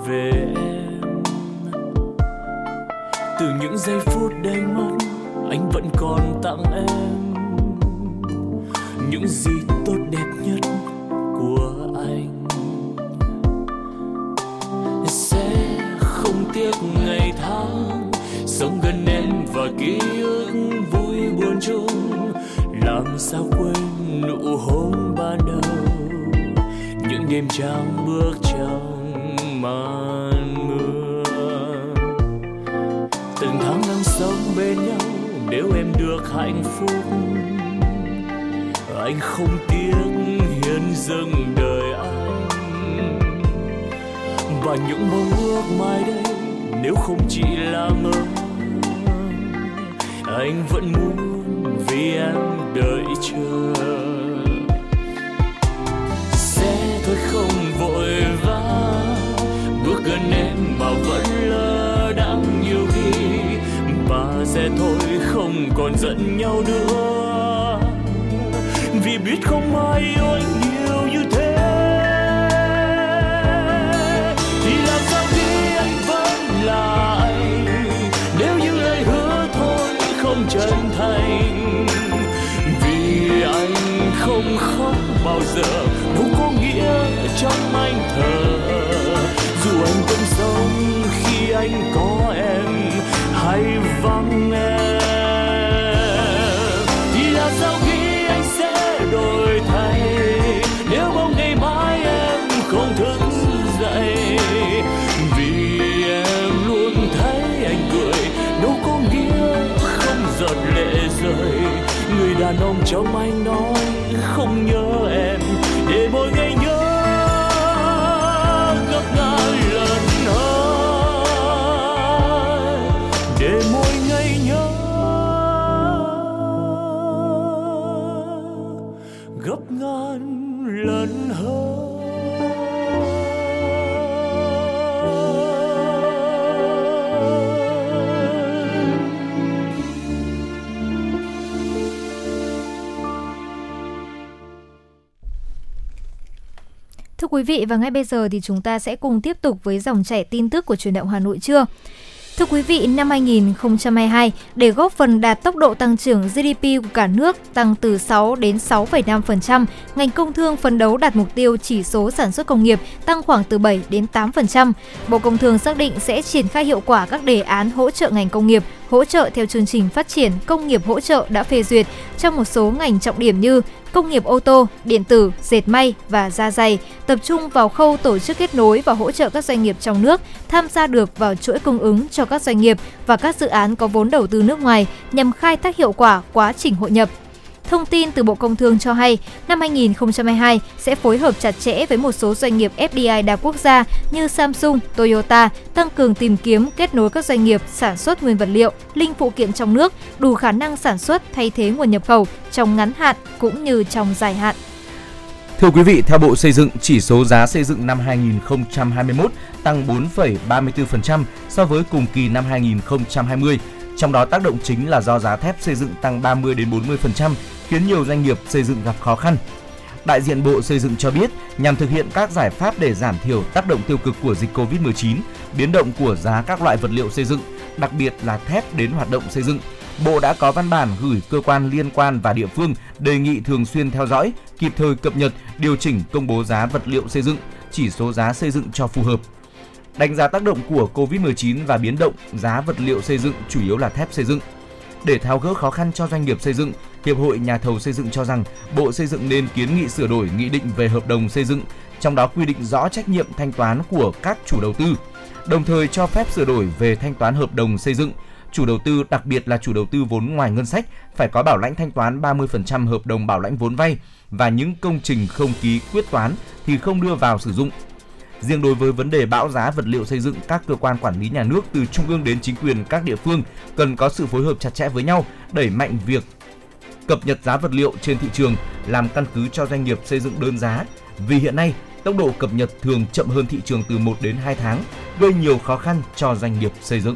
về em. Từ những giây phút đầy mắt, anh vẫn còn tặng em. Đêm trắng bước trong màn mưa. Từng tháng năm sống bên nhau, nếu em được hạnh phúc, anh không tiếc hiến dâng đời anh. Và những mong ước mai đây, nếu không chỉ là mơ, anh vẫn muốn vì em đợi chờ. Thôi, không còn giận nhau nữa. Vì biết không ai yêu anh nhiều như thế. Thì làm sao khi anh vẫn là anh? Nếu như lời hứa thôi không chân thành, vì anh không khóc bao giờ. Đâu có nghĩa trong anh thờ, dù anh vẫn sống khi anh có em. Trong anh nói không nhớ. Quý vị và ngay bây giờ thì chúng ta sẽ cùng tiếp tục với dòng chảy tin tức của truyền động Hà Nội trưa. Thưa quý vị, năm 2022, để góp phần đạt tốc độ tăng trưởng GDP của cả nước tăng từ 6 đến 6,5%, ngành công thương phấn đấu đạt mục tiêu chỉ số sản xuất công nghiệp tăng khoảng từ 7 đến 8%. Bộ Công Thương xác định sẽ triển khai hiệu quả các đề án hỗ trợ ngành công nghiệp, hỗ trợ theo chương trình phát triển công nghiệp hỗ trợ đã phê duyệt trong một số ngành trọng điểm như công nghiệp ô tô, điện tử, dệt may và da dày, tập trung vào khâu tổ chức kết nối và hỗ trợ các doanh nghiệp trong nước tham gia được vào chuỗi cung ứng cho các doanh nghiệp và các dự án có vốn đầu tư nước ngoài nhằm khai thác hiệu quả quá trình hội nhập. Thông tin từ Bộ Công Thương cho hay, năm 2022 sẽ phối hợp chặt chẽ với một số doanh nghiệp FDI đa quốc gia như Samsung, Toyota, tăng cường tìm kiếm kết nối các doanh nghiệp sản xuất nguyên vật liệu, linh phụ kiện trong nước, đủ khả năng sản xuất thay thế nguồn nhập khẩu trong ngắn hạn cũng như trong dài hạn. Thưa quý vị, theo Bộ Xây dựng, chỉ số giá xây dựng năm 2021 tăng 4,34% so với cùng kỳ năm 2020. Trong đó tác động chính là do giá thép xây dựng tăng 30 đến 40%, khiến nhiều doanh nghiệp xây dựng gặp khó khăn. Đại diện Bộ Xây dựng cho biết, nhằm thực hiện các giải pháp để giảm thiểu tác động tiêu cực của dịch Covid-19, biến động của giá các loại vật liệu xây dựng, đặc biệt là thép đến hoạt động xây dựng, Bộ đã có văn bản gửi cơ quan liên quan và địa phương đề nghị thường xuyên theo dõi, kịp thời cập nhật, điều chỉnh công bố giá vật liệu xây dựng, chỉ số giá xây dựng cho phù hợp. Đánh giá tác động của Covid-19 và biến động giá vật liệu xây dựng chủ yếu là thép xây dựng. Để tháo gỡ khó khăn cho doanh nghiệp xây dựng, Hiệp hội Nhà thầu xây dựng cho rằng Bộ Xây dựng nên kiến nghị sửa đổi nghị định về hợp đồng xây dựng, trong đó quy định rõ trách nhiệm thanh toán của các chủ đầu tư, đồng thời cho phép sửa đổi về thanh toán hợp đồng xây dựng. Chủ đầu tư, đặc biệt là chủ đầu tư vốn ngoài ngân sách, phải có bảo lãnh thanh toán 30% hợp đồng bảo lãnh vốn vay và những công trình không ký quyết toán thì không đưa vào sử dụng. Riêng đối với vấn đề bão giá vật liệu xây dựng, các cơ quan quản lý nhà nước từ trung ương đến chính quyền các địa phương cần có sự phối hợp chặt chẽ với nhau, đẩy mạnh việc cập nhật giá vật liệu trên thị trường làm căn cứ cho doanh nghiệp xây dựng đơn giá. Vì hiện nay, tốc độ cập nhật thường chậm hơn thị trường từ 1 đến 2 tháng, gây nhiều khó khăn cho doanh nghiệp xây dựng.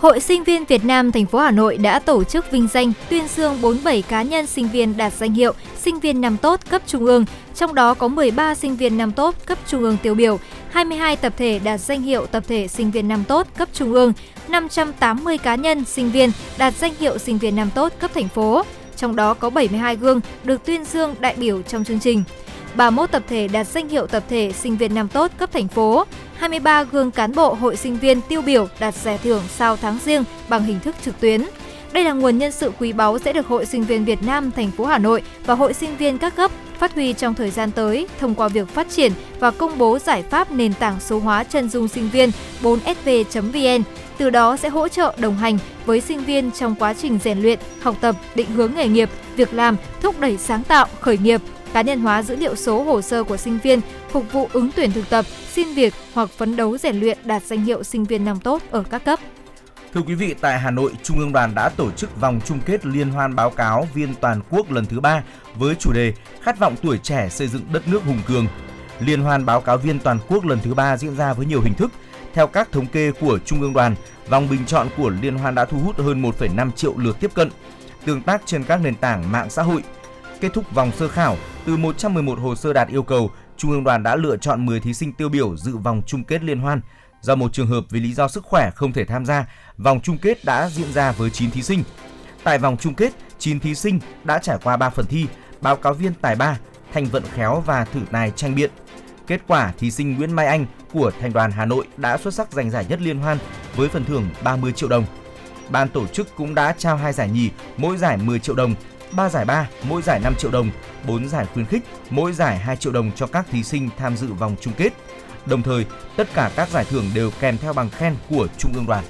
Hội Sinh viên Việt Nam thành phố Hà Nội đã tổ chức vinh danh tuyên dương 47 cá nhân sinh viên đạt danh hiệu sinh viên năm tốt cấp trung ương, trong đó có 13 sinh viên năm tốt cấp trung ương tiêu biểu, 22 tập thể đạt danh hiệu tập thể sinh viên năm tốt cấp trung ương, 580 cá nhân sinh viên đạt danh hiệu sinh viên năm tốt cấp thành phố. Trong đó có 72 gương được tuyên dương đại biểu trong chương trình. 31 tập thể đạt danh hiệu tập thể sinh viên năm tốt cấp thành phố, 23 gương cán bộ hội sinh viên tiêu biểu đạt giải thưởng sau tháng riêng bằng hình thức trực tuyến. Đây là nguồn nhân sự quý báu sẽ được Hội Sinh viên Việt Nam thành phố Hà Nội và Hội Sinh viên các cấp phát huy trong thời gian tới thông qua việc phát triển và công bố giải pháp nền tảng số hóa chân dung sinh viên 4sv.vn. Từ đó sẽ hỗ trợ đồng hành với sinh viên trong quá trình rèn luyện, học tập, định hướng nghề nghiệp, việc làm, thúc đẩy sáng tạo, khởi nghiệp, cá nhân hóa dữ liệu số hồ sơ của sinh viên phục vụ ứng tuyển thực tập, xin việc hoặc phấn đấu rèn luyện đạt danh hiệu sinh viên năm tốt ở các cấp. Thưa quý vị, tại Hà Nội, Trung ương Đoàn đã tổ chức vòng chung kết liên hoan báo cáo viên toàn quốc lần thứ ba với chủ đề Khát vọng tuổi trẻ xây dựng đất nước hùng cường. Liên hoan báo cáo viên toàn quốc lần thứ ba diễn ra với nhiều hình thức. Theo các thống kê của Trung ương Đoàn, vòng bình chọn của liên hoan đã thu hút hơn 1,5 triệu lượt tiếp cận, tương tác trên các nền tảng mạng xã hội. Kết thúc vòng sơ khảo, từ 111 hồ sơ đạt yêu cầu, Trung ương Đoàn đã lựa chọn 10 thí sinh tiêu biểu dự vòng chung kết liên hoan. Do một trường hợp vì lý do sức khỏe không thể tham gia, vòng chung kết đã diễn ra với 9 thí sinh. Tại vòng chung kết, 9 thí sinh đã trải qua 3 phần thi, báo cáo viên tài ba, thành vận khéo và thử tài tranh biện. Kết quả, thí sinh Nguyễn Mai Anh của Thành đoàn Hà Nội đã xuất sắc giành giải nhất liên hoan với phần thưởng 30 triệu đồng. Ban tổ chức cũng đã trao hai giải nhì, mỗi giải 10 triệu đồng, 3 giải ba, mỗi giải 5 triệu đồng, 4 giải khuyến khích, mỗi giải 2 triệu đồng cho các thí sinh tham dự vòng chung kết. Đồng thời, tất cả các giải thưởng đều kèm theo bằng khen của Trung ương đoàn.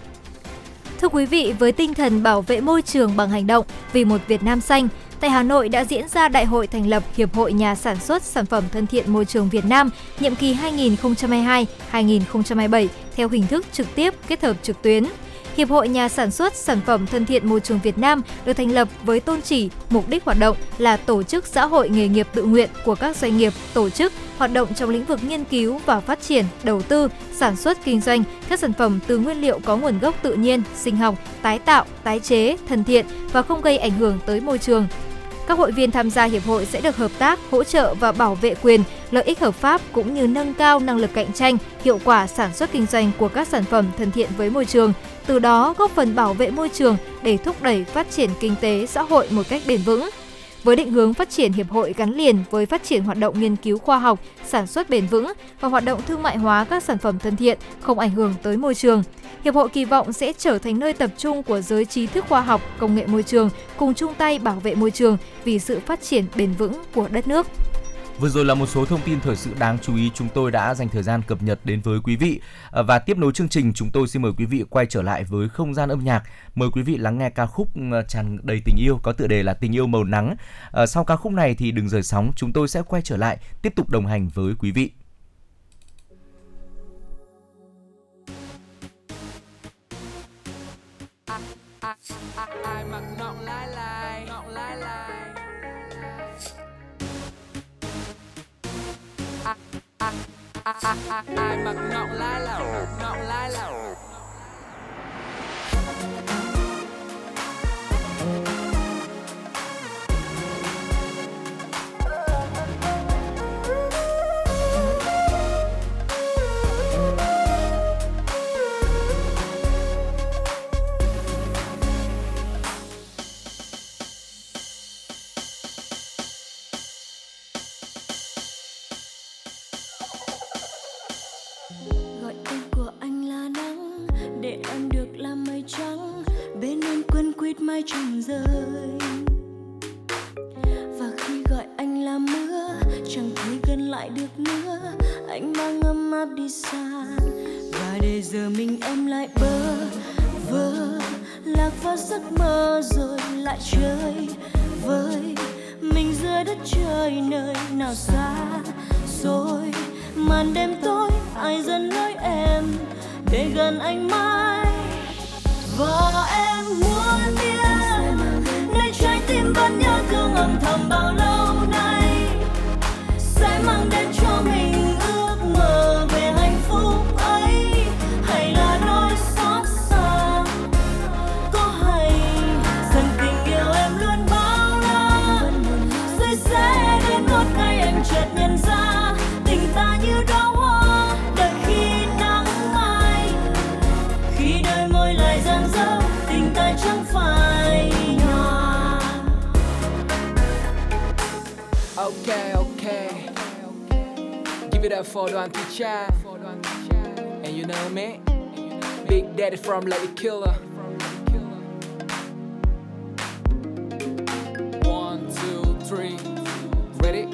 Thưa quý vị, với tinh thần bảo vệ môi trường bằng hành động vì một Việt Nam xanh, tại Hà Nội đã diễn ra đại hội thành lập Hiệp hội Nhà sản xuất sản phẩm thân thiện môi trường Việt Nam nhiệm kỳ 2022-2027 theo hình thức trực tiếp kết hợp trực tuyến. Hiệp hội Nhà sản xuất sản phẩm thân thiện môi trường Việt Nam được thành lập với tôn chỉ, mục đích hoạt động là tổ chức xã hội nghề nghiệp tự nguyện của các doanh nghiệp, tổ chức hoạt động trong lĩnh vực nghiên cứu và phát triển, đầu tư, sản xuất kinh doanh các sản phẩm từ nguyên liệu có nguồn gốc tự nhiên, sinh học, tái tạo, tái chế, thân thiện và không gây ảnh hưởng tới môi trường. Các hội viên tham gia hiệp hội sẽ được hợp tác, hỗ trợ và bảo vệ quyền, lợi ích hợp pháp cũng như nâng cao năng lực cạnh tranh, hiệu quả sản xuất kinh doanh của các sản phẩm thân thiện với môi trường, từ đó góp phần bảo vệ môi trường để thúc đẩy phát triển kinh tế xã hội một cách bền vững. Với định hướng phát triển hiệp hội gắn liền với phát triển hoạt động nghiên cứu khoa học, sản xuất bền vững và hoạt động thương mại hóa các sản phẩm thân thiện không ảnh hưởng tới môi trường. Hiệp hội kỳ vọng sẽ trở thành nơi tập trung của giới trí thức khoa học, công nghệ môi trường cùng chung tay bảo vệ môi trường vì sự phát triển bền vững của đất nước. Vừa rồi là một số thông tin thời sự đáng chú ý chúng tôi đã dành thời gian cập nhật đến với quý vị. À, và tiếp nối chương trình chúng tôi xin mời quý vị quay trở lại với không gian âm nhạc. Mời quý vị lắng nghe ca khúc à, tràn đầy tình yêu có tựa đề là Tình yêu màu nắng. À, sau ca khúc này thì đừng rời sóng, chúng tôi sẽ quay trở lại tiếp tục đồng hành với quý vị. Ai mặc ngọn lai lai ngọn lai lai quấn trùng rơi. Và khi gọi anh là mưa, chẳng thấy gần lại được nữa. Anh mang ấm áp đi xa, và để giờ mình em lại bơ vơ. Lạc vào giấc mơ rồi lại chơi Give it Đoàn Thị cha And you know me, Big Daddy from Lady Killer. One, two, three, ready?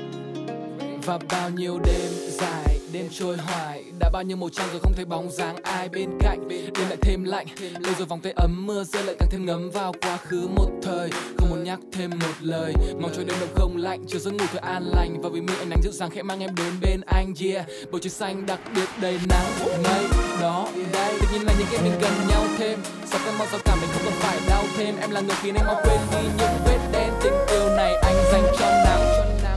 Và bao nhiêu đêm dài, đêm trôi hoài bao nhiêu màu trăng rồi không thấy bóng dáng ai bên cạnh. Đêm lại thêm lạnh, lâu rồi vòng tay ấm mưa rơi lại càng thêm ngấm vào quá khứ một thời. Không muốn nhắc thêm một lời, mong cho đêm đông không lạnh Chiều giấc ngủ thôi an lành. Và vì mi ánh nắng dịu dàng khẽ mang em đến bên anh Yeah, bầu trời xanh đặc biệt đầy nắng mây đó đây. Tự nhiên là những cái mình gần nhau thêm. Sao cái mau sao cảm mình không cần phải đau thêm. Em là người khiến em mau quên đi những vết đen. Tình yêu này anh dành cho nắng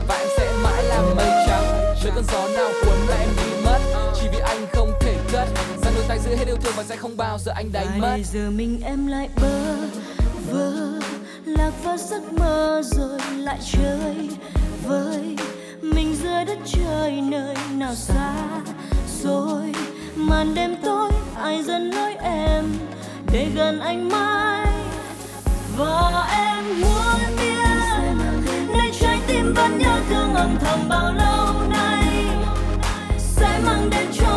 Và em sẽ mãi là mây trắng. Chưa cơn gió nào cuốn lại em đi cất Rằng đôi tay giữ hết yêu thương và sẽ không bao giờ anh đánh mất? giờ mình em lại bơ vơ lạc vào giấc mơ rồi lại chơi với mình giữa đất trời nơi nào xa rồi màn đêm tối ai dần lối em để gần anh mãi? Và em muốn biết nơi trái tim vẫn nhớ thương âm thầm bao lâu nay? Sẽ mang đến cho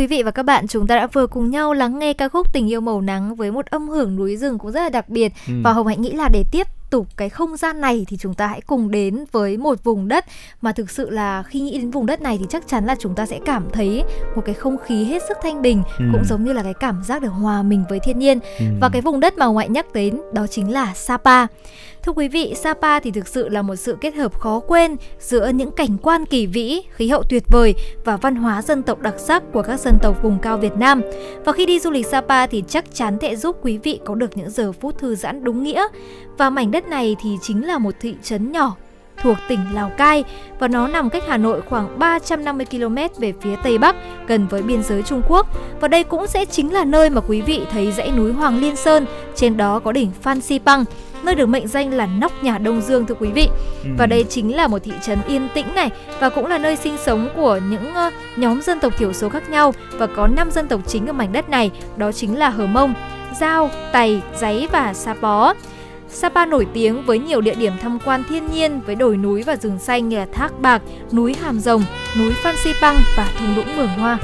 quý vị và các bạn, chúng ta đã vừa cùng nhau lắng nghe ca khúc Tình yêu màu nắng với một âm hưởng núi rừng cũng rất là đặc biệt. Ừ. Và Hồng Hạnh nghĩ là để tiếp tục cái không gian này thì chúng ta hãy cùng đến với một vùng đất mà thực sự là khi nghĩ đến vùng đất này thì chắc chắn là chúng ta sẽ cảm thấy một cái không khí hết sức thanh bình, Ừ. cũng giống như là cái cảm giác được hòa mình với thiên nhiên. Ừ. Và cái vùng đất mà Hạnh nhắc đến đó chính là Sapa. Thưa quý vị, Sapa thì thực sự là một sự kết hợp khó quên giữa những cảnh quan kỳ vĩ, khí hậu tuyệt vời và văn hóa dân tộc đặc sắc của các dân tộc vùng cao Việt Nam. Và khi đi du lịch Sapa thì chắc chắn sẽ giúp quý vị có được những giờ phút thư giãn đúng nghĩa. Và mảnh đất này thì chính là một thị trấn nhỏ thuộc tỉnh Lào Cai và nó nằm cách Hà Nội khoảng 350 km về phía tây bắc gần với biên giới Trung Quốc. Và đây cũng sẽ chính là nơi mà quý vị thấy dãy núi Hoàng Liên Sơn, trên đó có đỉnh Phan Xipang, nơi được mệnh danh là nóc nhà Đông Dương thưa quý vị. Ừ. Và đây chính là một thị trấn yên tĩnh này và cũng là nơi sinh sống của những ờ, nhóm dân tộc thiểu số khác nhau và có 5 dân tộc chính ở mảnh đất này, đó chính là Hờ Mông, Giao, Tày, Giấy và Sa Pó. Sapa nổi tiếng với nhiều địa điểm tham quan thiên nhiên với đồi núi và rừng xanh như là Thác Bạc, núi Hàm Rồng, núi Phan Xipang và thung lũng Mường Hoa.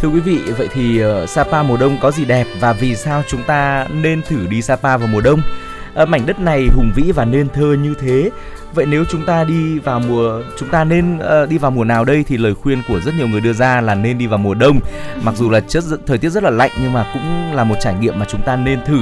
Thưa quý vị, vậy thì ờ, Sapa mùa đông có gì đẹp và vì sao chúng ta nên thử đi Sapa vào mùa đông? Ờ, mảnh đất này hùng vĩ và nên thơ như thế. Vậy nếu chúng ta đi vào mùa chúng ta nên uh, đi vào mùa nào đây thì lời khuyên của rất nhiều người đưa ra là nên đi vào mùa đông. Mặc dù là chất thời tiết rất là lạnh nhưng mà cũng là một trải nghiệm mà chúng ta nên thử.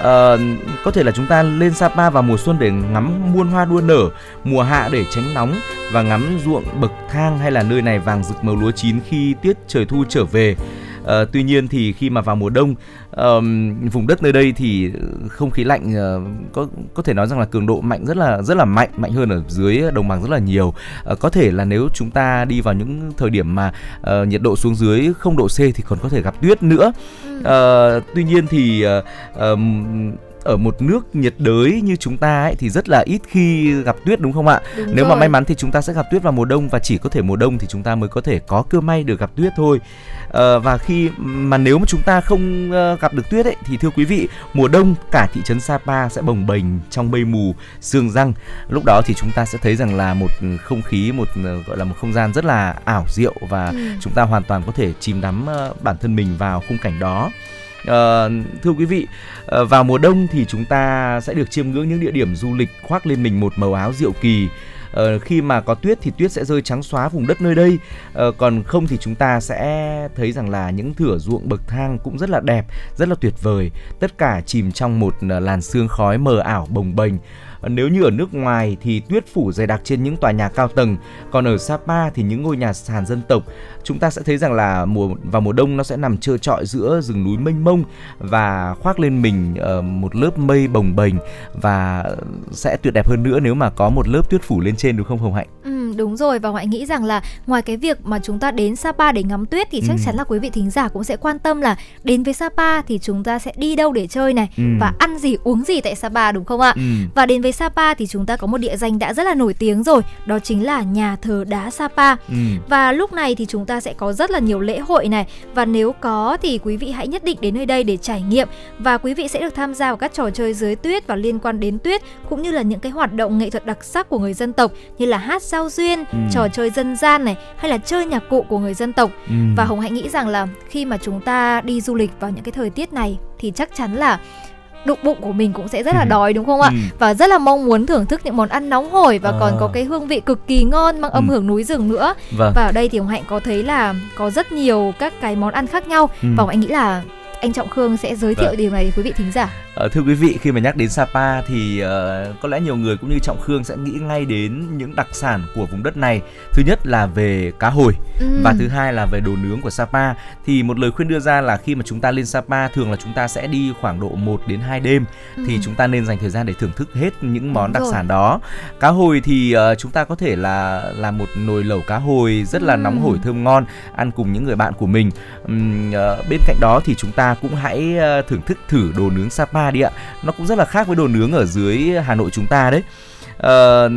Ờ, có thể là chúng ta lên Sapa vào mùa xuân để ngắm muôn hoa đua nở, mùa hạ để tránh nóng và ngắm ruộng bậc thang hay là nơi này vàng rực màu lúa chín khi tiết trời thu trở về uh, tuy nhiên thì khi mà vào mùa đông um, vùng đất nơi đây thì không khí lạnh uh, có có thể nói rằng là cường độ mạnh rất là rất là mạnh mạnh hơn ở dưới đồng bằng rất là nhiều. Uh, có thể là nếu chúng ta đi vào những thời điểm mà uh, nhiệt độ xuống dưới không độ C thì còn có thể gặp tuyết nữa. Uh, tuy nhiên thì uh, um, ở một nước nhiệt đới như chúng ta ấy thì rất là ít khi gặp tuyết đúng không ạ? Đúng Nếu rồi. mà may mắn thì chúng ta sẽ gặp tuyết vào mùa đông và chỉ có thể mùa đông thì chúng ta mới có thể có cơ may được gặp tuyết thôi. Ờ, và khi mà nếu mà chúng ta không ờ, gặp được tuyết ấy thì thưa quý vị, mùa đông cả thị trấn Sapa sẽ bồng bềnh trong mây mù, sương răng. Lúc đó thì chúng ta sẽ thấy rằng là một không khí một ờ, gọi là một không gian rất là ảo diệu và Ừ. chúng ta hoàn toàn có thể chìm đắm bản thân mình vào khung cảnh đó. À, thưa quý vị, ờ, vào mùa đông thì chúng ta sẽ được chiêm ngưỡng những địa điểm du lịch khoác lên mình một màu áo diệu kỳ. Ờ, khi mà có tuyết thì tuyết sẽ rơi trắng xóa vùng đất nơi đây. Ờ, còn không thì chúng ta sẽ thấy rằng là những thửa ruộng bậc thang cũng rất là đẹp rất là tuyệt vời. Tất cả chìm trong một ờ, làn sương khói mờ ảo bồng bềnh nếu như ở nước ngoài thì tuyết phủ dày đặc trên những tòa nhà cao tầng còn ở Sapa thì những ngôi nhà sàn dân tộc chúng ta sẽ thấy rằng là mùa vào mùa đông nó sẽ nằm trơ trọi giữa rừng núi mênh mông và khoác lên mình ờ, một lớp mây bồng bềnh và sẽ tuyệt đẹp hơn nữa nếu mà có một lớp tuyết phủ lên trên đúng không Hồng Hạnh? Ừ, đúng rồi và Ngoại nghĩ rằng là ngoài cái việc mà chúng ta đến Sapa để ngắm tuyết thì chắc Ừ. chắn là quý vị thính giả cũng sẽ quan tâm là đến với Sapa thì chúng ta sẽ đi đâu để chơi này Ừ. và ăn gì uống gì tại Sapa đúng không ạ? Ừ. Và đến với Sapa thì chúng ta có một địa danh đã rất là nổi tiếng rồi, đó chính là nhà thờ đá Sapa. Ừ. Và lúc này thì chúng ta sẽ có rất là nhiều lễ hội này và nếu có thì quý vị hãy nhất định đến nơi đây để trải nghiệm và quý vị sẽ được tham gia vào các trò chơi dưới tuyết và liên quan đến tuyết cũng như là những cái hoạt động nghệ thuật đặc sắc của người dân tộc như là hát giao duyên, Ừ. trò chơi dân gian này hay là chơi nhạc cụ của người dân tộc. Ừ. Và Hồng hãy nghĩ rằng là khi mà chúng ta đi du lịch vào những cái thời tiết này thì chắc chắn là bụng bụng của mình cũng sẽ rất là Ừ. đói đúng không ạ? Ừ. Và rất là mong muốn thưởng thức những món ăn nóng hổi và còn Ờ. có cái hương vị cực kỳ ngon mang âm Ừ. hưởng núi rừng nữa. Vâng. Và ở đây thì Hồng Hạnh có thấy là có rất nhiều các cái món ăn khác nhau Ừ. và Hồng Hạnh nghĩ là anh Trọng Khương sẽ giới thiệu Vâng. điều này đến quý vị thính giả. Ờ, thưa quý vị, khi mà nhắc đến Sapa thì ờ, có lẽ nhiều người cũng như Trọng Khương sẽ nghĩ ngay đến những đặc sản của vùng đất này. Thứ nhất là về cá hồi Ừm. và thứ hai là về đồ nướng của Sapa. Thì một lời khuyên đưa ra là khi mà chúng ta lên Sapa thường là chúng ta sẽ đi khoảng độ 1 đến 2 đêm thì Ừm. chúng ta nên dành thời gian để thưởng thức hết những món Đúng đặc rồi. sản đó. Cá hồi thì ờ, chúng ta có thể là làm một nồi lẩu cá hồi rất là Ừm. nóng hổi thơm ngon ăn cùng những người bạn của mình. Ừm, ờ, bên cạnh đó thì chúng ta cũng hãy ờ, thưởng thức thử đồ nướng Sapa đi ạ. Nó cũng rất là khác với đồ nướng ở dưới Hà Nội chúng ta đấy. Ờ,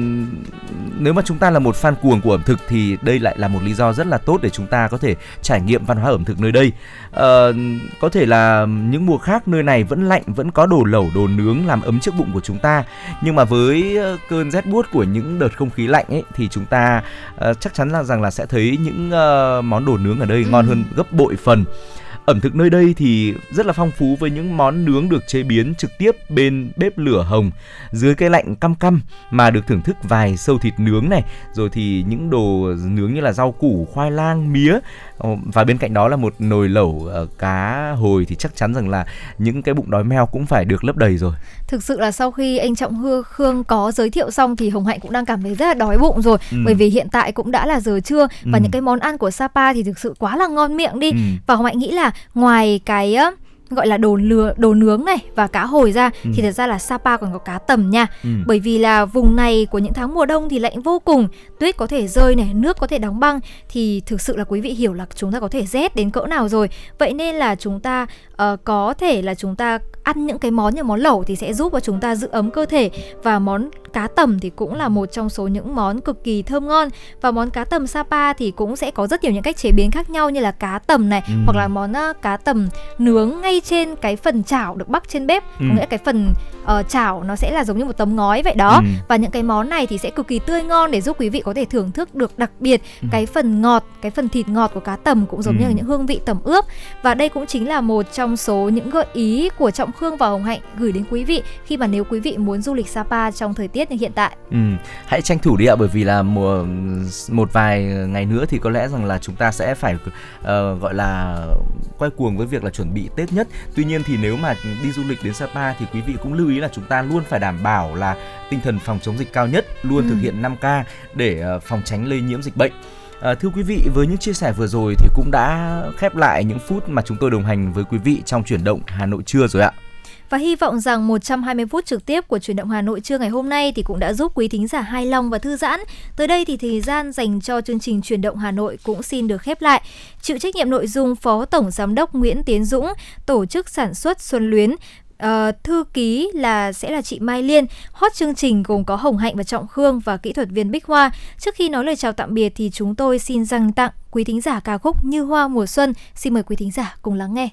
nếu mà chúng ta là một fan cuồng của ẩm thực thì đây lại là một lý do rất là tốt để chúng ta có thể trải nghiệm văn hóa ẩm thực nơi đây. Ờ, có thể là những mùa khác nơi này vẫn lạnh, vẫn có đồ lẩu, đồ nướng làm ấm chiếc bụng của chúng ta. Nhưng mà với cơn rét buốt của những đợt không khí lạnh ấy thì chúng ta ờ, chắc chắn là rằng là sẽ thấy những ờ, món đồ nướng ở đây ngon Ừ. hơn gấp bội phần. Ẩm thực nơi đây thì rất là phong phú với những món nướng được chế biến trực tiếp bên bếp lửa hồng dưới cái lạnh căm căm mà được thưởng thức vài sâu thịt nướng này, rồi thì những đồ nướng như là rau củ, khoai lang, mía Ờ, và bên cạnh đó là một nồi lẩu ờ, cá hồi thì chắc chắn rằng là những cái bụng đói meo cũng phải được lấp đầy rồi. Thực sự là sau khi anh Trọng Hương Khương có giới thiệu xong thì Hồng Hạnh cũng đang cảm thấy rất là đói bụng rồi Ừ. bởi vì hiện tại cũng đã là giờ trưa và Ừ. những cái món ăn của Sapa thì thực sự quá là ngon miệng đi Ừ. và Hồng Hạnh nghĩ là ngoài cái gọi là đồ lừa đồ nướng này và cá hồi ra Ừ. thì thật ra là Sapa còn có cá tầm nha Ừ. bởi vì là vùng này của những tháng mùa đông thì lạnh vô cùng tuyết có thể rơi này nước có thể đóng băng thì thực sự là quý vị hiểu là chúng ta có thể rét đến cỡ nào rồi vậy nên là chúng ta ờ, có thể là chúng ta ăn những cái món như món lẩu thì sẽ giúp cho chúng ta giữ ấm cơ thể và món cá tầm thì cũng là một trong số những món cực kỳ thơm ngon và món cá tầm Sapa thì cũng sẽ có rất nhiều những cách chế biến khác nhau như là cá tầm này Ừ. hoặc là món ờ, cá tầm nướng ngay trên cái phần chảo được bắc trên bếp Ừ. có nghĩa cái phần ờ, chảo nó sẽ là giống như một tấm ngói vậy đó Ừ. và những cái món này thì sẽ cực kỳ tươi ngon để giúp quý vị có thể thưởng thức được đặc biệt Ừ. cái phần ngọt cái phần thịt ngọt của cá tầm cũng giống Ừ. như là những hương vị tẩm ướp và đây cũng chính là một trong số những gợi ý của Trọng Khương và Hồng Hạnh gửi đến quý vị khi mà nếu quý vị muốn du lịch Sapa trong thời tiết như hiện tại Ừ, hãy tranh thủ đi ạ bởi vì là mùa một vài ngày nữa thì có lẽ rằng là chúng ta sẽ phải ờ, gọi là quay cuồng với việc là chuẩn bị Tết nhất. Tuy nhiên thì nếu mà đi du lịch đến Sapa thì quý vị cũng lưu ý là chúng ta luôn phải đảm bảo là tinh thần phòng chống dịch cao nhất, luôn Ừ. thực hiện 5K để ờ, phòng tránh lây nhiễm dịch bệnh. À, thưa quý vị, với những chia sẻ vừa rồi thì cũng đã khép lại những phút mà chúng tôi đồng hành với quý vị trong chuyển động Hà Nội trưa rồi ạ. Và hy vọng rằng 120 phút trực tiếp của chuyển động Hà Nội trưa ngày hôm nay thì cũng đã giúp quý thính giả hài lòng và thư giãn. Tới đây thì thời gian dành cho chương trình chuyển động Hà Nội cũng xin được khép lại. Chịu trách nhiệm nội dung Phó Tổng Giám đốc Nguyễn Tiến Dũng, tổ chức sản xuất Xuân Luyến, Uh, thư ký là sẽ là chị Mai Liên. Hot chương trình gồm có Hồng Hạnh và Trọng Khương và kỹ thuật viên Bích Hoa. Trước khi nói lời chào tạm biệt thì chúng tôi xin dành tặng quý thính giả ca khúc Như Hoa mùa xuân. Xin mời quý thính giả cùng lắng nghe.